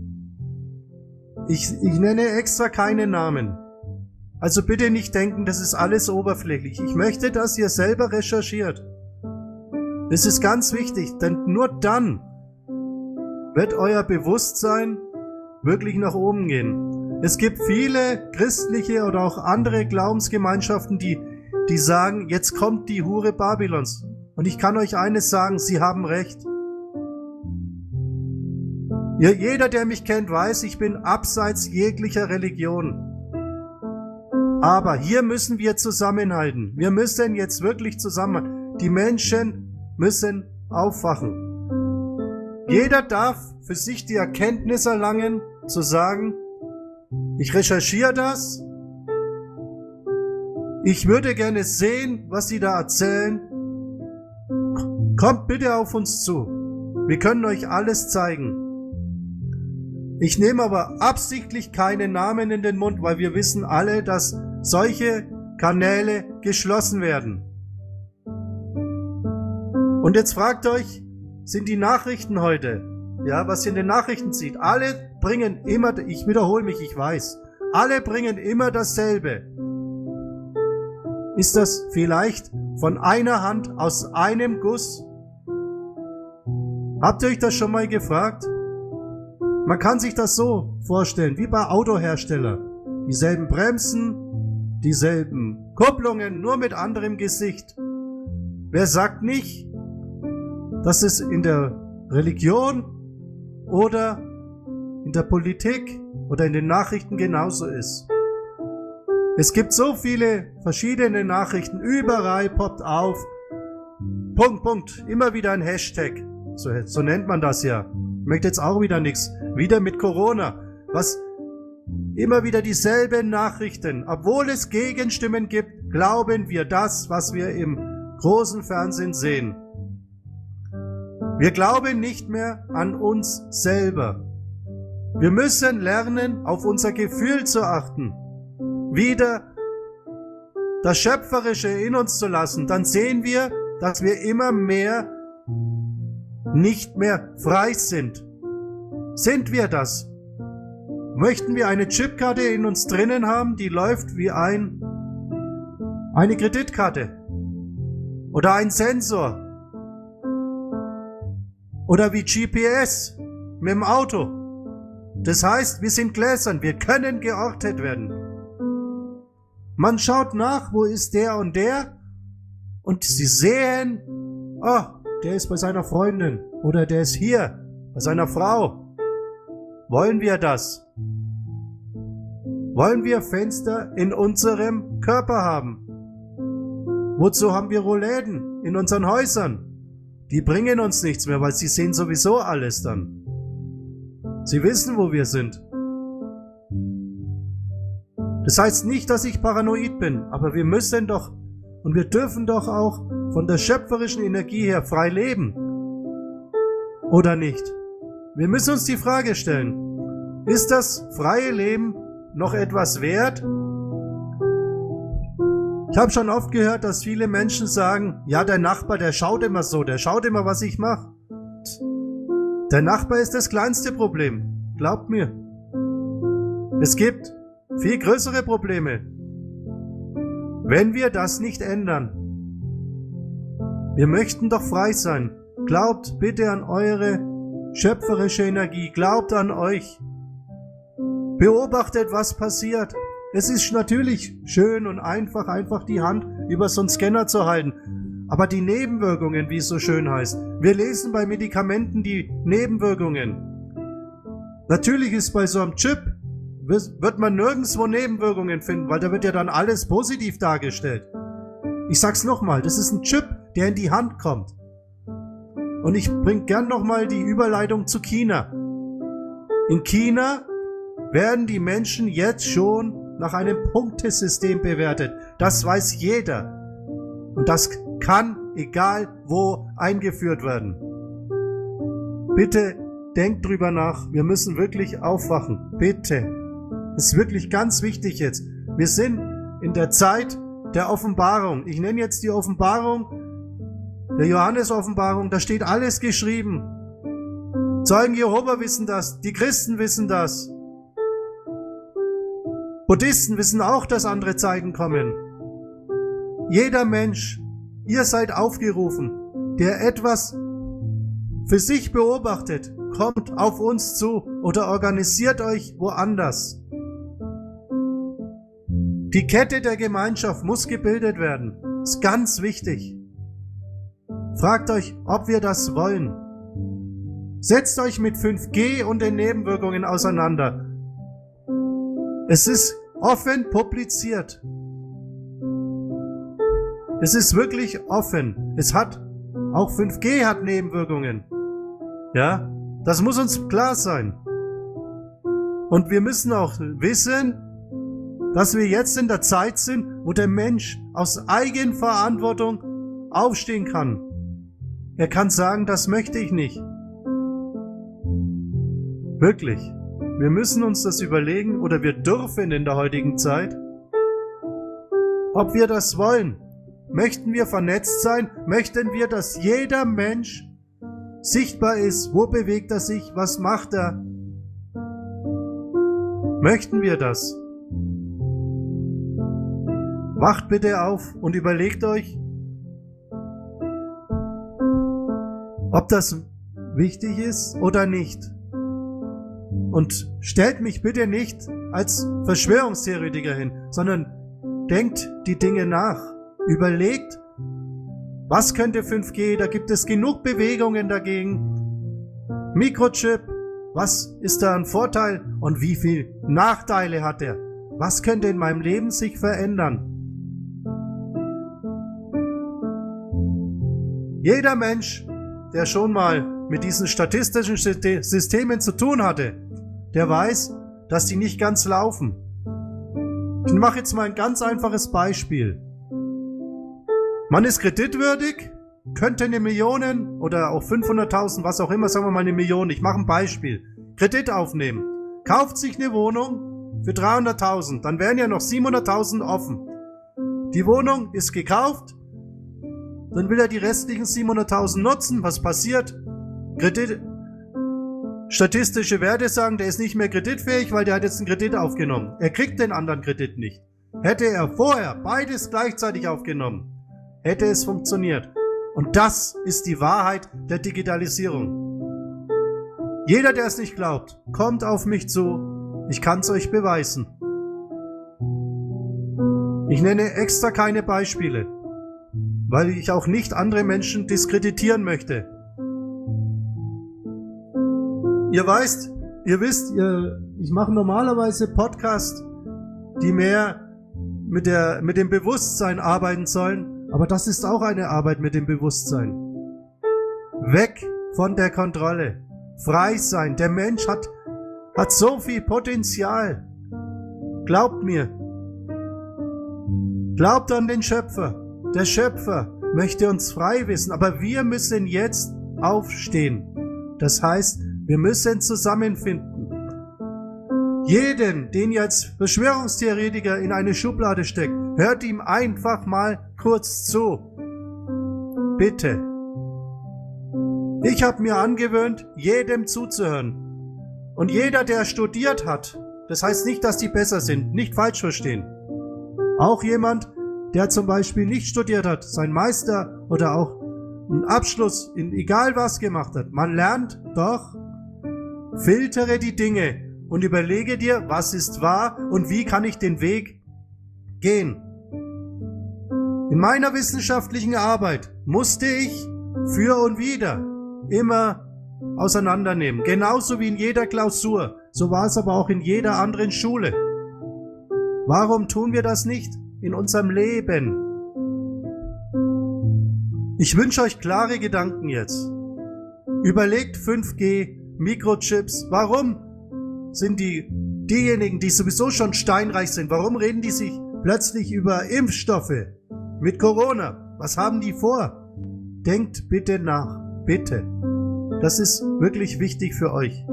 Ich, ich nenne extra keine Namen. Also bitte nicht denken, das ist alles oberflächlich. Ich möchte, dass ihr selber recherchiert. Das ist ganz wichtig, denn nur dann wird euer Bewusstsein wirklich nach oben gehen. Es gibt viele christliche oder auch andere Glaubensgemeinschaften, die, die sagen, jetzt kommt die Hure Babylons. Und ich kann euch eines sagen, sie haben recht. Ja, jeder, der mich kennt, weiß, ich bin abseits jeglicher Religion. Aber hier müssen wir zusammenhalten. Wir müssen jetzt wirklich zusammen. Die Menschen müssen aufwachen. Jeder darf für sich die Erkenntnis erlangen, zu sagen, ich recherchiere das, ich würde gerne sehen, was Sie da erzählen. Kommt bitte auf uns zu. Wir können euch alles zeigen. Ich nehme aber absichtlich keine Namen in den Mund, weil wir wissen alle, dass solche Kanäle geschlossen werden. Und jetzt fragt euch, sind die Nachrichten heute, ja, was ihr in den Nachrichten sieht, alle bringen immer, ich wiederhole mich, ich weiß, alle bringen immer dasselbe. Ist das vielleicht von einer Hand aus einem Guss? Habt ihr euch das schon mal gefragt? Man kann sich das so vorstellen, wie bei Autoherstellern. Dieselben Bremsen, dieselben Kupplungen, nur mit anderem Gesicht. Wer sagt nicht, dass es in der Religion oder in der Politik oder in den Nachrichten genauso ist? Es gibt so viele verschiedene Nachrichten, überall poppt auf. Punkt, Punkt, immer wieder ein Hashtag. So, so nennt man das ja. Möchte jetzt auch wieder nichts. Wieder mit Corona. Was immer wieder dieselben Nachrichten. Obwohl es Gegenstimmen gibt, glauben wir das, was wir im großen Fernsehen sehen. Wir glauben nicht mehr an uns selber. Wir müssen lernen, auf unser Gefühl zu achten. Wieder das Schöpferische in uns zu lassen. Dann sehen wir, dass wir immer mehr nicht mehr frei sind. Sind wir das? Möchten wir eine Chipkarte in uns drinnen haben, die läuft wie ein eine Kreditkarte oder ein Sensor oder wie GPS mit dem Auto. Das heißt, wir sind gläsern, wir können geortet werden. Man schaut nach, wo ist der und der und sie sehen, oh, der ist bei seiner Freundin oder der ist hier bei seiner Frau. Wollen wir das? Wollen wir Fenster in unserem Körper haben? Wozu haben wir Roläden in unseren Häusern? Die bringen uns nichts mehr, weil sie sehen sowieso alles dann. Sie wissen, wo wir sind. Das heißt nicht, dass ich paranoid bin, aber wir müssen doch und wir dürfen doch auch von der schöpferischen Energie her frei leben. Oder nicht? Wir müssen uns die Frage stellen, Ist das freie Leben noch etwas wert? Ich habe schon oft gehört, dass viele Menschen sagen, ja, der Nachbar, der schaut immer so, der schaut immer, was ich mache. Der Nachbar ist das kleinste Problem. Glaubt mir. Es gibt viel größere Probleme. Wenn wir das nicht ändern. Wir möchten doch frei sein. Glaubt bitte an eure schöpferische Energie. Glaubt an euch. Beobachtet, was passiert. Es ist natürlich schön und einfach, einfach die Hand über so einen Scanner zu halten. Aber die Nebenwirkungen, wie es so schön heißt. Wir lesen bei Medikamenten die Nebenwirkungen. Natürlich ist bei so einem Chip, wird man nirgendwo Nebenwirkungen finden, weil da wird ja dann alles positiv dargestellt. Ich sag's nochmal, das ist ein Chip, der in die Hand kommt. Und ich bring gern nochmal die Überleitung zu China. In China werden die Menschen jetzt schon nach einem Punktesystem bewertet. Das weiß jeder. Und das kann, egal wo, eingeführt werden. Bitte denkt drüber nach. Wir müssen wirklich aufwachen. Bitte. Ist wirklich ganz wichtig jetzt. Wir sind in der Zeit der Offenbarung. Ich nenne jetzt die Offenbarung, der Johannes-Offenbarung. Da steht alles geschrieben. Zeugen Jehova wissen das. Die Christen wissen das. Buddhisten wissen auch, dass andere Zeiten kommen. Jeder Mensch, ihr seid aufgerufen, der etwas für sich beobachtet, kommt auf uns zu oder organisiert euch woanders. Die Kette der Gemeinschaft muss gebildet werden. Ist ganz wichtig. Fragt euch, ob wir das wollen. Setzt euch mit 5G und den Nebenwirkungen auseinander. Es ist offen publiziert. Es ist wirklich offen. Es hat, auch 5G hat Nebenwirkungen. Ja, das muss uns klar sein. Und wir müssen auch wissen, dass wir jetzt in der Zeit sind, wo der Mensch aus Eigenverantwortung aufstehen kann. Er kann sagen, das möchte ich nicht. Wirklich. Wir müssen uns das überlegen oder wir dürfen in der heutigen Zeit, ob wir das wollen. Möchten wir vernetzt sein? Möchten wir, dass jeder Mensch sichtbar ist? Wo bewegt er sich? Was macht er? Möchten wir das? Wacht bitte auf und überlegt euch, ob das wichtig ist oder nicht. Und stellt mich bitte nicht als Verschwörungstheoretiker hin, sondern denkt die Dinge nach. Überlegt, was könnte 5G? Da gibt es genug Bewegungen dagegen. Mikrochip, was ist da ein Vorteil und wie viel Nachteile hat er? Was könnte in meinem Leben sich verändern? Jeder Mensch, der schon mal mit diesen statistischen Systemen zu tun hatte, der weiß, dass die nicht ganz laufen. Ich mache jetzt mal ein ganz einfaches Beispiel. Man ist kreditwürdig, könnte eine Million oder auch 500.000, was auch immer, sagen wir mal eine Million, ich mache ein Beispiel, Kredit aufnehmen, kauft sich eine Wohnung für 300.000, dann wären ja noch 700.000 offen. Die Wohnung ist gekauft, dann will er die restlichen 700.000 nutzen. Was passiert? Kredit, Statistische Werte sagen, der ist nicht mehr kreditfähig, weil der hat jetzt einen Kredit aufgenommen. Er kriegt den anderen Kredit nicht. Hätte er vorher beides gleichzeitig aufgenommen, hätte es funktioniert. Und das ist die Wahrheit der Digitalisierung. Jeder, der es nicht glaubt, kommt auf mich zu. Ich kann es euch beweisen. Ich nenne extra keine Beispiele, weil ich auch nicht andere Menschen diskreditieren möchte. Ihr weißt, ihr wisst, ihr, ich mache normalerweise Podcasts, die mehr mit, der, mit dem Bewusstsein arbeiten sollen, aber das ist auch eine Arbeit mit dem Bewusstsein. Weg von der Kontrolle. Frei sein. Der Mensch hat, hat so viel Potenzial. Glaubt mir. Glaubt an den Schöpfer. Der Schöpfer möchte uns frei wissen, aber wir müssen jetzt aufstehen. Das heißt, wir müssen zusammenfinden. Jeden, den jetzt Verschwörungstheoretiker in eine Schublade steckt, hört ihm einfach mal kurz zu. Bitte. Ich habe mir angewöhnt, jedem zuzuhören. Und jeder, der studiert hat, das heißt nicht, dass die besser sind, nicht falsch verstehen. Auch jemand, der zum Beispiel nicht studiert hat, sein Meister oder auch einen Abschluss in egal was gemacht hat. Man lernt doch, filtere die Dinge und überlege dir, was ist wahr und wie kann ich den Weg gehen. In meiner wissenschaftlichen Arbeit musste ich für und wieder immer auseinandernehmen. Genauso wie in jeder Klausur. So war es aber auch in jeder anderen Schule. Warum tun wir das nicht in unserem Leben? Ich wünsche euch klare Gedanken jetzt. Überlegt 5G, Mikrochips. Warum sind die diejenigen, die sowieso schon steinreich sind, warum reden die sich plötzlich über Impfstoffe mit Corona? Was haben die vor? Denkt bitte nach, bitte. Das ist wirklich wichtig für euch.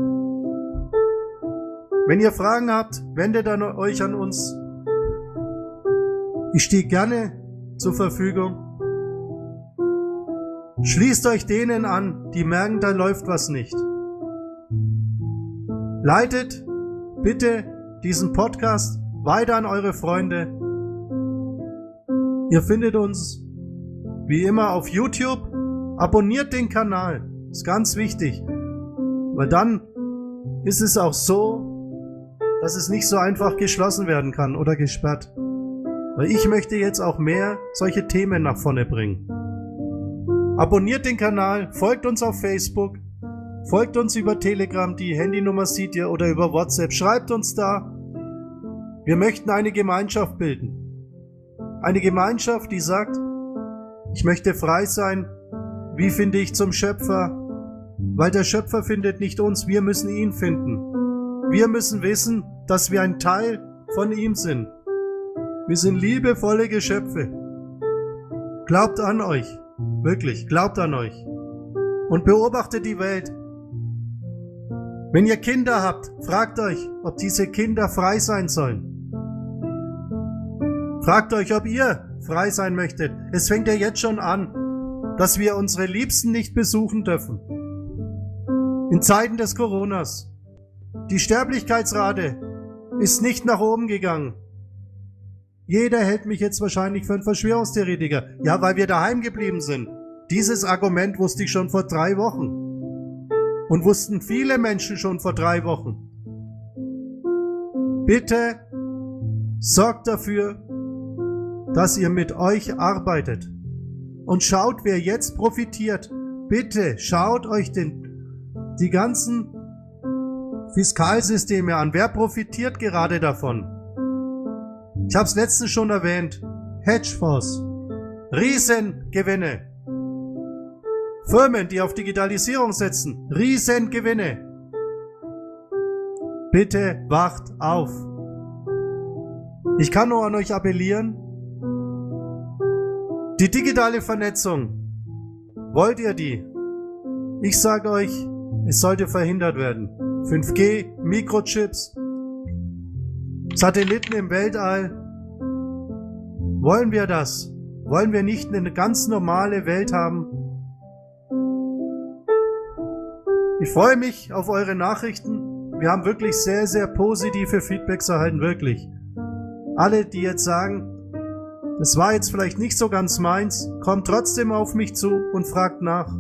Wenn ihr Fragen habt, wendet an euch an uns. Ich stehe gerne zur Verfügung. Schließt euch denen an, die merken, da läuft was nicht. Leitet bitte diesen Podcast weiter an eure Freunde. Ihr findet uns wie immer auf YouTube. Abonniert den Kanal. Ist ganz wichtig. Weil dann ist es auch so, dass es nicht so einfach geschlossen werden kann oder gesperrt. Weil ich möchte jetzt auch mehr solche Themen nach vorne bringen. Abonniert den Kanal, folgt uns auf Facebook, Folgt uns über Telegram, die Handynummer seht ihr, oder über WhatsApp. Schreibt uns da. Wir möchten eine Gemeinschaft bilden. Eine Gemeinschaft, die sagt, ich möchte frei sein. Wie finde ich zum Schöpfer? Weil der Schöpfer findet nicht uns, wir müssen ihn finden. Wir müssen wissen, dass wir ein Teil von ihm sind. Wir sind liebevolle Geschöpfe. Glaubt an euch. Wirklich, glaubt an euch. Und beobachtet die Welt. Wenn ihr Kinder habt, fragt euch, ob diese Kinder frei sein sollen. Fragt euch, ob ihr frei sein möchtet. Es fängt ja jetzt schon an, dass wir unsere Liebsten nicht besuchen dürfen. In Zeiten des Coronas. Die Sterblichkeitsrate ist nicht nach oben gegangen. Jeder hält mich jetzt wahrscheinlich für einen Verschwörungstheoretiker. Ja, weil wir daheim geblieben sind. Dieses Argument wusste ich schon vor drei Wochen und wussten viele Menschen schon vor drei Wochen. Bitte sorgt dafür, dass ihr mit euch arbeitet und schaut, wer jetzt profitiert. Bitte schaut euch den, die ganzen Fiskalsysteme an. Wer profitiert gerade davon? Ich habe es letztens schon erwähnt. Hedgefonds. Riesengewinne. Firmen, die auf Digitalisierung setzen, Riesengewinne. Bitte wacht auf. Ich kann nur an euch appellieren. Die digitale Vernetzung. Wollt ihr die? Ich sage euch, es sollte verhindert werden. 5G, Mikrochips, Satelliten im Weltall. Wollen wir das? Wollen wir nicht eine ganz normale Welt haben, Ich freue mich auf eure Nachrichten. Wir haben wirklich sehr, sehr positive Feedbacks erhalten, wirklich. Alle, die jetzt sagen, das war jetzt vielleicht nicht so ganz meins, kommt trotzdem auf mich zu und fragt nach.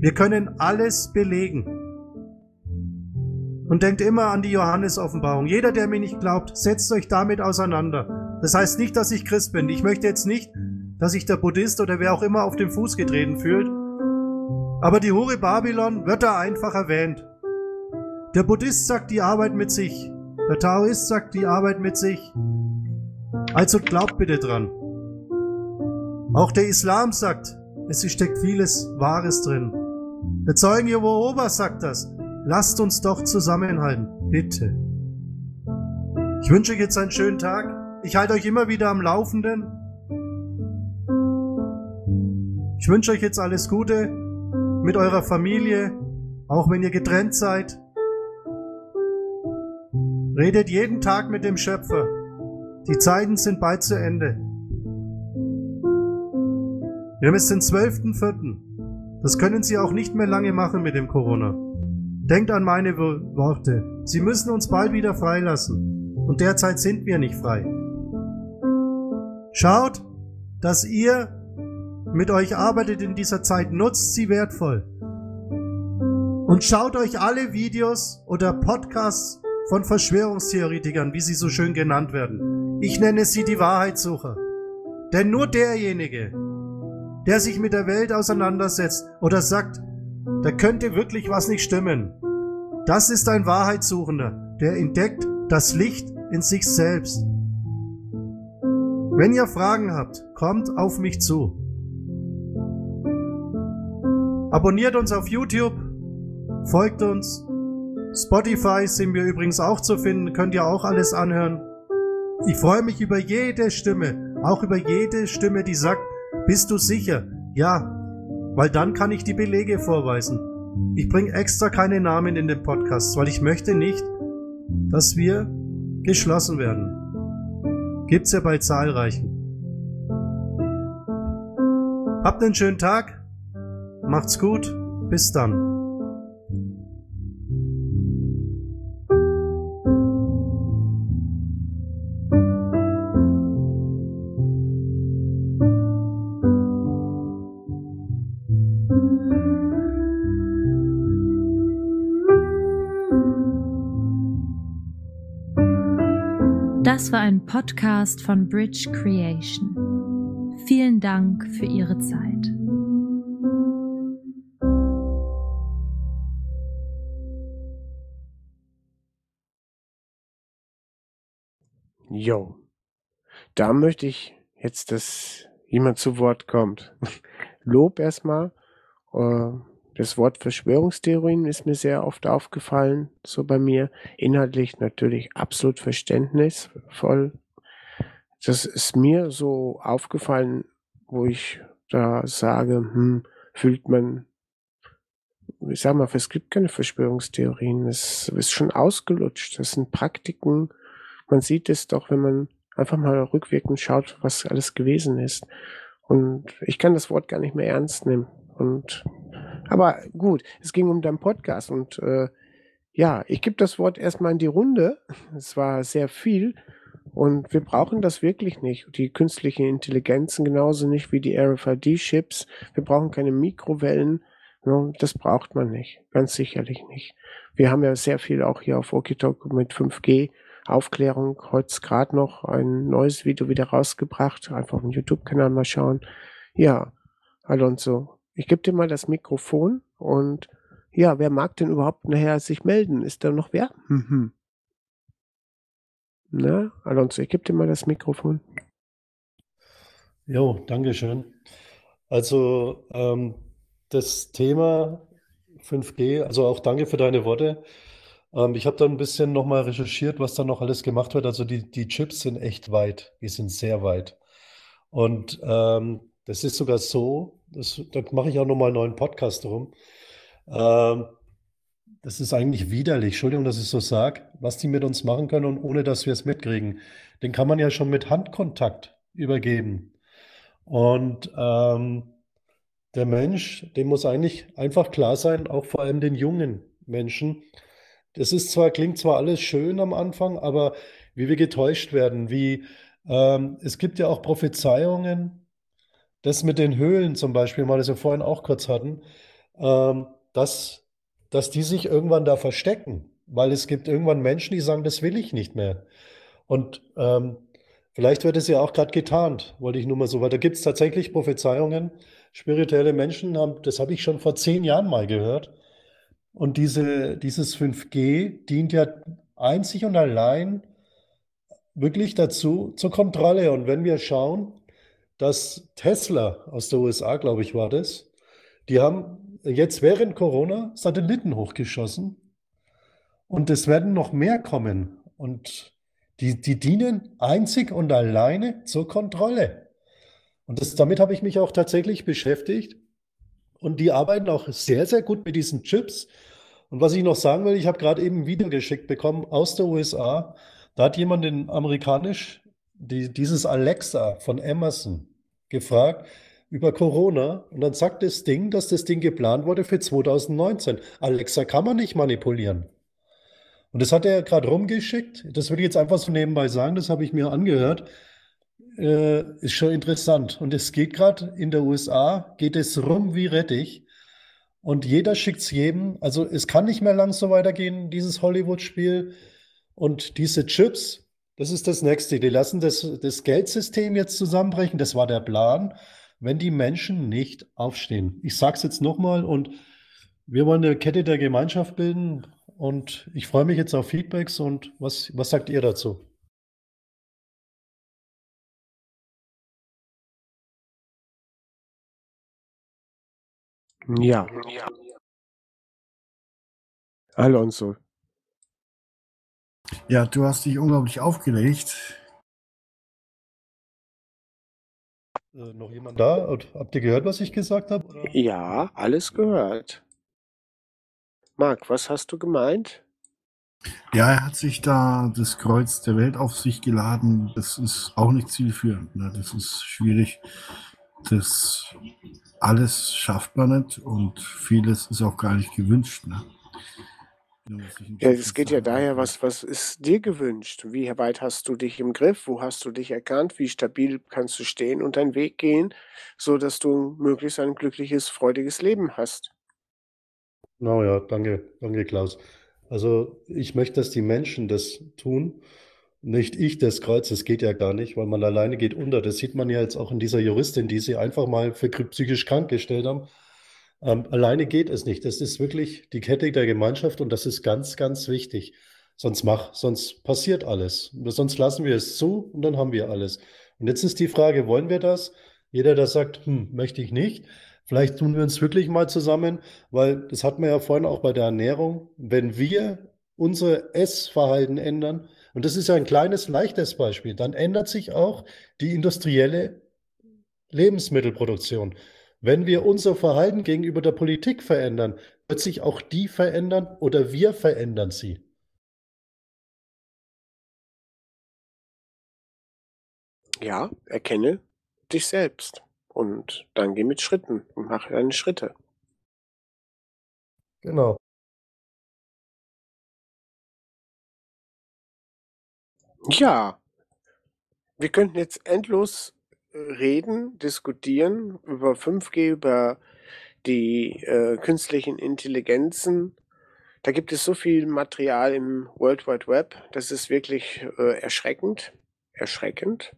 Wir können alles belegen. Und denkt immer an die Johannes-Offenbarung. Jeder, der mir nicht glaubt, setzt euch damit auseinander. Das heißt nicht, dass ich Christ bin. Ich möchte jetzt nicht, dass sich der Buddhist oder wer auch immer auf den Fuß getreten fühlt aber die Hure Babylon wird da einfach erwähnt. Der Buddhist sagt die Arbeit mit sich. Der Taoist sagt die Arbeit mit sich. Also glaubt bitte dran. Auch der Islam sagt, es steckt vieles Wahres drin. Der Zeugen Jehova sagt das. Lasst uns doch zusammenhalten. Bitte. Ich wünsche euch jetzt einen schönen Tag. Ich halte euch immer wieder am Laufenden. Ich wünsche euch jetzt alles Gute mit eurer Familie, auch wenn ihr getrennt seid. Redet jeden Tag mit dem Schöpfer. Die Zeiten sind bald zu Ende. Wir haben jetzt den 12.04. Das können Sie auch nicht mehr lange machen mit dem Corona. Denkt an meine Worte. Sie müssen uns bald wieder freilassen. Und derzeit sind wir nicht frei. Schaut, dass ihr mit euch arbeitet in dieser Zeit, nutzt sie wertvoll. Und schaut euch alle Videos oder Podcasts von Verschwörungstheoretikern, wie sie so schön genannt werden. Ich nenne sie die Wahrheitssucher. Denn nur derjenige, der sich mit der Welt auseinandersetzt oder sagt, da könnte wirklich was nicht stimmen, das ist ein Wahrheitssuchender, der entdeckt das Licht in sich selbst. Wenn ihr Fragen habt, kommt auf mich zu. Abonniert uns auf YouTube, folgt uns. Spotify sind wir übrigens auch zu finden, könnt ihr auch alles anhören. Ich freue mich über jede Stimme, auch über jede Stimme, die sagt, bist du sicher? Ja, weil dann kann ich die Belege vorweisen. Ich bringe extra keine Namen in den Podcast, weil ich möchte nicht, dass wir geschlossen werden. Gibt's ja bei zahlreichen. Habt einen schönen Tag. Macht's gut. Bis dann. Podcast von Bridge Creation. Vielen Dank für Ihre Zeit. Jo, da möchte ich jetzt, dass jemand zu Wort kommt. Lob erstmal. Äh, das Wort Verschwörungstheorien ist mir sehr oft aufgefallen, so bei mir. Inhaltlich natürlich absolut verständnisvoll. Das ist mir so aufgefallen, wo ich da sage, hm, fühlt man, ich sag mal, es gibt keine Verschwörungstheorien. Es ist schon ausgelutscht. Das sind Praktiken. Man sieht es doch, wenn man einfach mal rückwirkend schaut, was alles gewesen ist. Und ich kann das Wort gar nicht mehr ernst nehmen. Und aber gut, es ging um deinen Podcast und äh, ja, ich gebe das Wort erstmal in die Runde. Es war sehr viel und wir brauchen das wirklich nicht. Die künstliche Intelligenzen genauso nicht wie die RFID-Chips. Wir brauchen keine Mikrowellen. Das braucht man nicht, ganz sicherlich nicht. Wir haben ja sehr viel auch hier auf Okitok mit 5G Aufklärung. Heute gerade noch ein neues Video wieder rausgebracht. Einfach auf dem YouTube-Kanal mal schauen. Ja, Alonso, ich gebe dir mal das Mikrofon und ja, wer mag denn überhaupt nachher sich melden? Ist da noch wer? Mhm. Na, Alonso, ich gebe dir mal das Mikrofon. Jo, danke schön. Also ähm, das Thema 5G, also auch danke für deine Worte. Ähm, ich habe da ein bisschen nochmal recherchiert, was da noch alles gemacht wird. Also die, die Chips sind echt weit, die sind sehr weit. Und ähm, das ist sogar so, das, da mache ich auch nochmal einen neuen Podcast drum. Ähm, das ist eigentlich widerlich, Entschuldigung, dass ich so sage, was die mit uns machen können und ohne dass wir es mitkriegen. Den kann man ja schon mit Handkontakt übergeben. Und ähm, der Mensch, dem muss eigentlich einfach klar sein, auch vor allem den jungen Menschen. Das ist zwar, klingt zwar alles schön am Anfang, aber wie wir getäuscht werden, wie ähm, es gibt ja auch Prophezeiungen, das mit den Höhlen zum Beispiel, mal das wir vorhin auch kurz hatten, ähm, dass, dass die sich irgendwann da verstecken, weil es gibt irgendwann Menschen, die sagen, das will ich nicht mehr. Und ähm, vielleicht wird es ja auch gerade getarnt, wollte ich nur mal so, weil da gibt es tatsächlich Prophezeiungen. Spirituelle Menschen haben, das habe ich schon vor zehn Jahren mal gehört. Und diese, dieses 5G dient ja einzig und allein wirklich dazu, zur Kontrolle. Und wenn wir schauen, dass Tesla aus der USA, glaube ich, war das, die haben jetzt während Corona Satelliten hochgeschossen und es werden noch mehr kommen. Und die, die dienen einzig und alleine zur Kontrolle. Und das, damit habe ich mich auch tatsächlich beschäftigt. Und die arbeiten auch sehr, sehr gut mit diesen Chips. Und was ich noch sagen will, ich habe gerade eben ein Video geschickt bekommen aus der USA. Da hat jemand in amerikanisch die, dieses Alexa von Amazon gefragt über Corona. Und dann sagt das Ding, dass das Ding geplant wurde für 2019. Alexa kann man nicht manipulieren. Und das hat er gerade rumgeschickt. Das würde ich jetzt einfach so nebenbei sagen, das habe ich mir angehört. Äh, ist schon interessant. Und es geht gerade in der USA, geht es rum wie Rettich. Und jeder schickt es jedem. Also es kann nicht mehr lang so weitergehen, dieses Hollywood-Spiel. Und diese Chips, das ist das Nächste. Die lassen das, das Geldsystem jetzt zusammenbrechen. Das war der Plan, wenn die Menschen nicht aufstehen. Ich sage es jetzt nochmal und wir wollen eine Kette der Gemeinschaft bilden. Und ich freue mich jetzt auf Feedbacks und was, was sagt ihr dazu? Ja. Alonso. Ja, du hast dich unglaublich aufgeregt. Äh, noch jemand da? Und habt ihr gehört, was ich gesagt habe? oder? Ja, alles gehört. Marc, was hast du gemeint? Ja, er hat sich da das Kreuz der Welt auf sich geladen. Das ist auch nicht zielführend. Ne? Das ist schwierig. Das alles schafft man nicht und vieles ist auch gar nicht gewünscht. Ne? Nur was ich ein Ja, es geht ja daher, was, was ist dir gewünscht? Wie weit hast du dich im Griff? Wo hast du dich erkannt? Wie stabil kannst du stehen und deinen Weg gehen, so dass du möglichst ein glückliches, freudiges Leben hast? Genau, ja, danke, danke, Klaus. Also ich möchte, dass die Menschen das tun, nicht ich das Kreuz, das geht ja gar nicht, weil man alleine geht unter. Das sieht man ja jetzt auch in dieser Juristin, die sie einfach mal für psychisch krank gestellt haben. Ähm, alleine geht es nicht. Das ist wirklich die Kette der Gemeinschaft und das ist ganz, ganz wichtig. Sonst mach, sonst passiert alles. Sonst lassen wir es zu und dann haben wir alles. Und jetzt ist die Frage, wollen wir das? Jeder, der sagt, hm, möchte ich nicht. Vielleicht tun wir uns wirklich mal zusammen, weil das hatten wir ja vorhin auch bei der Ernährung. Wenn wir unser Essverhalten ändern, und das ist ja ein kleines, leichtes Beispiel, dann ändert sich auch die industrielle Lebensmittelproduktion. Wenn wir unser Verhalten gegenüber der Politik verändern, wird sich auch die verändern oder wir verändern sie. Ja, erkenne dich selbst und dann geh mit Schritten und mach deine Schritte. Genau. Ja, wir könnten jetzt endlos reden, diskutieren über 5G, über die äh, künstlichen Intelligenzen. Da gibt es so viel Material im World Wide Web, das ist wirklich äh, erschreckend, erschreckend.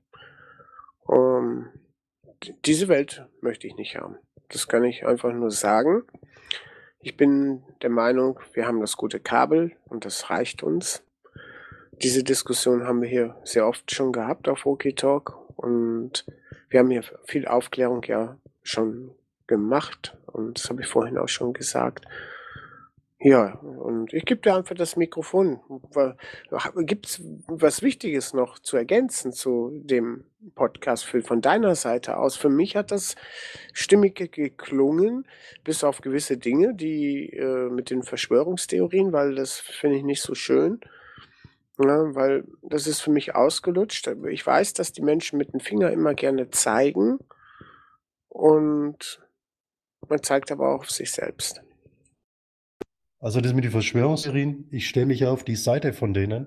Ähm, diese Welt möchte ich nicht haben. Das kann ich einfach nur sagen. Ich bin der Meinung, wir haben das gute Kabel und das reicht uns. Diese Diskussion haben wir hier sehr oft schon gehabt auf Woki Talk und wir haben hier viel Aufklärung ja schon gemacht und das habe ich vorhin auch schon gesagt. Ja, und ich gebe dir einfach das Mikrofon. Gibt es was Wichtiges noch zu ergänzen zu dem Podcast von deiner Seite aus? Für mich hat das stimmig ge- geklungen, bis auf gewisse Dinge, die äh, mit den Verschwörungstheorien, weil das finde ich nicht so schön. Ja, weil das ist für mich ausgelutscht. Ich weiß, dass die Menschen mit dem Finger immer gerne zeigen und man zeigt aber auch auf sich selbst. Also das mit den Verschwörungstheorien, ich stelle mich auf die Seite von denen.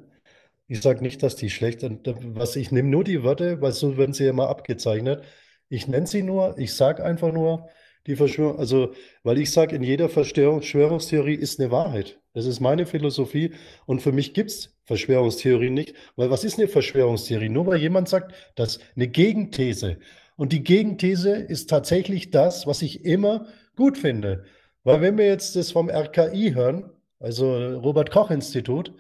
Ich sage nicht, dass die schlecht sind. Was ich nehme nur die Wörter, weil so werden sie ja immer abgezeichnet. Ich nenne sie nur, ich sage einfach nur die Verschwörung, also weil ich sage, in jeder Verschwörung- Verschwörungstheorie ist eine Wahrheit. Das ist meine Philosophie und für mich gibt es Verschwörungstheorien nicht, weil was ist eine Verschwörungstheorie? Nur weil jemand sagt, das ist eine Gegenthese. Und die Gegenthese ist tatsächlich das, was ich immer gut finde. Weil wenn wir jetzt das vom RKI hören, also Robert Koch Institut,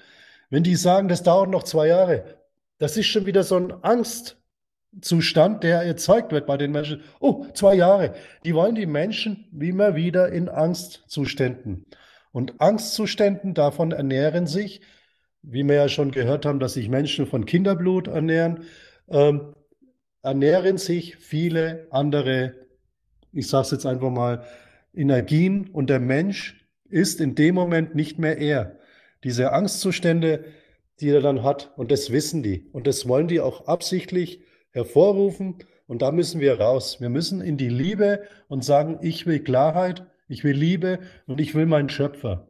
wenn die sagen, das dauert noch zwei Jahre, das ist schon wieder so ein Angstzustand, der erzeugt wird bei den Menschen. Oh, zwei Jahre. Die wollen die Menschen immer wieder in Angstzuständen. Und Angstzuständen, davon ernähren sich, wie wir ja schon gehört haben, dass sich Menschen von Kinderblut ernähren, ähm, ernähren sich viele andere, ich sage es jetzt einfach mal, Energien und der Mensch ist in dem Moment nicht mehr er. Diese Angstzustände, die er dann hat, und das wissen die. Und das wollen die auch absichtlich hervorrufen. Und da müssen wir raus. Wir müssen in die Liebe und sagen, ich will Klarheit, ich will Liebe und ich will meinen Schöpfer.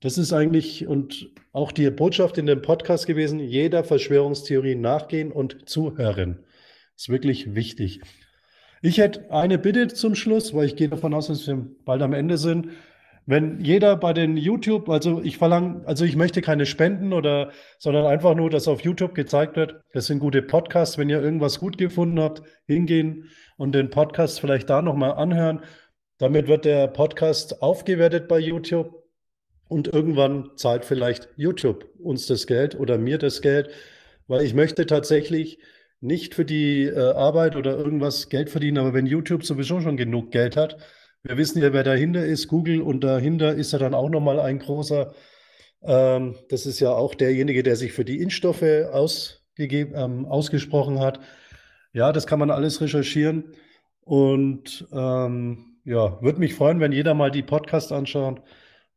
Das ist eigentlich und auch die Botschaft in dem Podcast gewesen, jeder Verschwörungstheorie nachgehen und zuhören. Ist wirklich wichtig. Ich hätte eine Bitte zum Schluss, weil ich gehe davon aus, dass wir bald am Ende sind. Wenn jeder bei den YouTube, also ich verlange, also ich möchte keine Spenden oder, sondern einfach nur, dass auf YouTube gezeigt wird, das sind gute Podcasts. Wenn ihr irgendwas gut gefunden habt, hingehen und den Podcast vielleicht da nochmal anhören. Damit wird der Podcast aufgewertet bei YouTube und irgendwann zahlt vielleicht YouTube uns das Geld oder mir das Geld, weil ich möchte tatsächlich nicht für die äh, Arbeit oder irgendwas Geld verdienen, aber wenn YouTube sowieso schon genug Geld hat, wir wissen ja, wer dahinter ist, Google, und dahinter ist ja dann auch nochmal ein großer, ähm, das ist ja auch derjenige, der sich für die Impfstoffe ausgegeben, ähm, ausgesprochen hat. Ja, das kann man alles recherchieren. Und ähm, ja, würde mich freuen, wenn jeder mal die Podcast anschaut.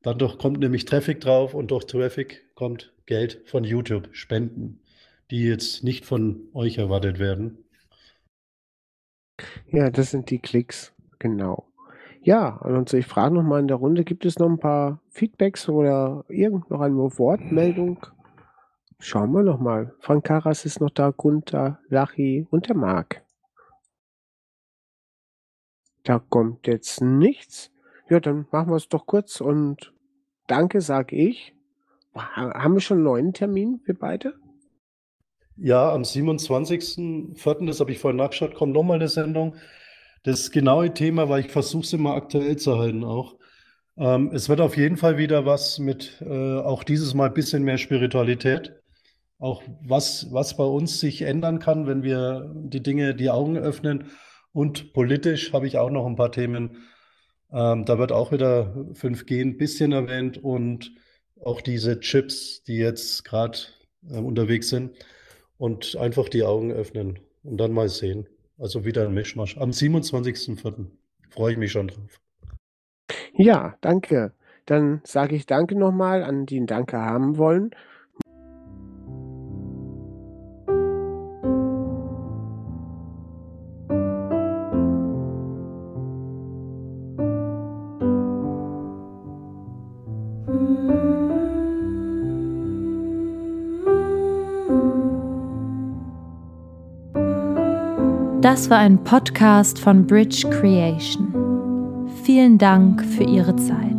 Dadurch kommt nämlich Traffic drauf und durch Traffic kommt Geld von YouTube, Spenden, die jetzt nicht von euch erwartet werden. Ja, das sind die Klicks, genau. Ja, also ich frage noch mal in der Runde, gibt es noch ein paar Feedbacks oder irgend noch eine Wortmeldung? Schauen wir noch mal. Frank Karas ist noch da, Gunther, Lachi und der Marc. Da kommt jetzt nichts. Ja, dann machen wir es doch kurz und danke, sage ich. Haben wir schon einen neuen Termin für beide? Ja, am 27.04., das habe ich vorhin nachgeschaut, kommt nochmal eine Sendung das genaue Thema, weil ich versuche es immer aktuell zu halten auch. Ähm, es wird auf jeden Fall wieder was mit, äh, auch dieses Mal ein bisschen mehr Spiritualität. Auch was, was bei uns sich ändern kann, wenn wir die Dinge, die Augen öffnen. Und politisch habe ich auch noch ein paar Themen. Ähm, da wird auch wieder 5G ein bisschen erwähnt und auch diese Chips, die jetzt gerade äh, unterwegs sind. Und einfach die Augen öffnen und dann mal sehen. Also wieder ein Mischmasch. Am 27.04. freue ich mich schon drauf. Ja, danke. Dann sage ich Danke nochmal an die Danke haben wollen. Das war ein Podcast von Bridge Creation. Vielen Dank für Ihre Zeit.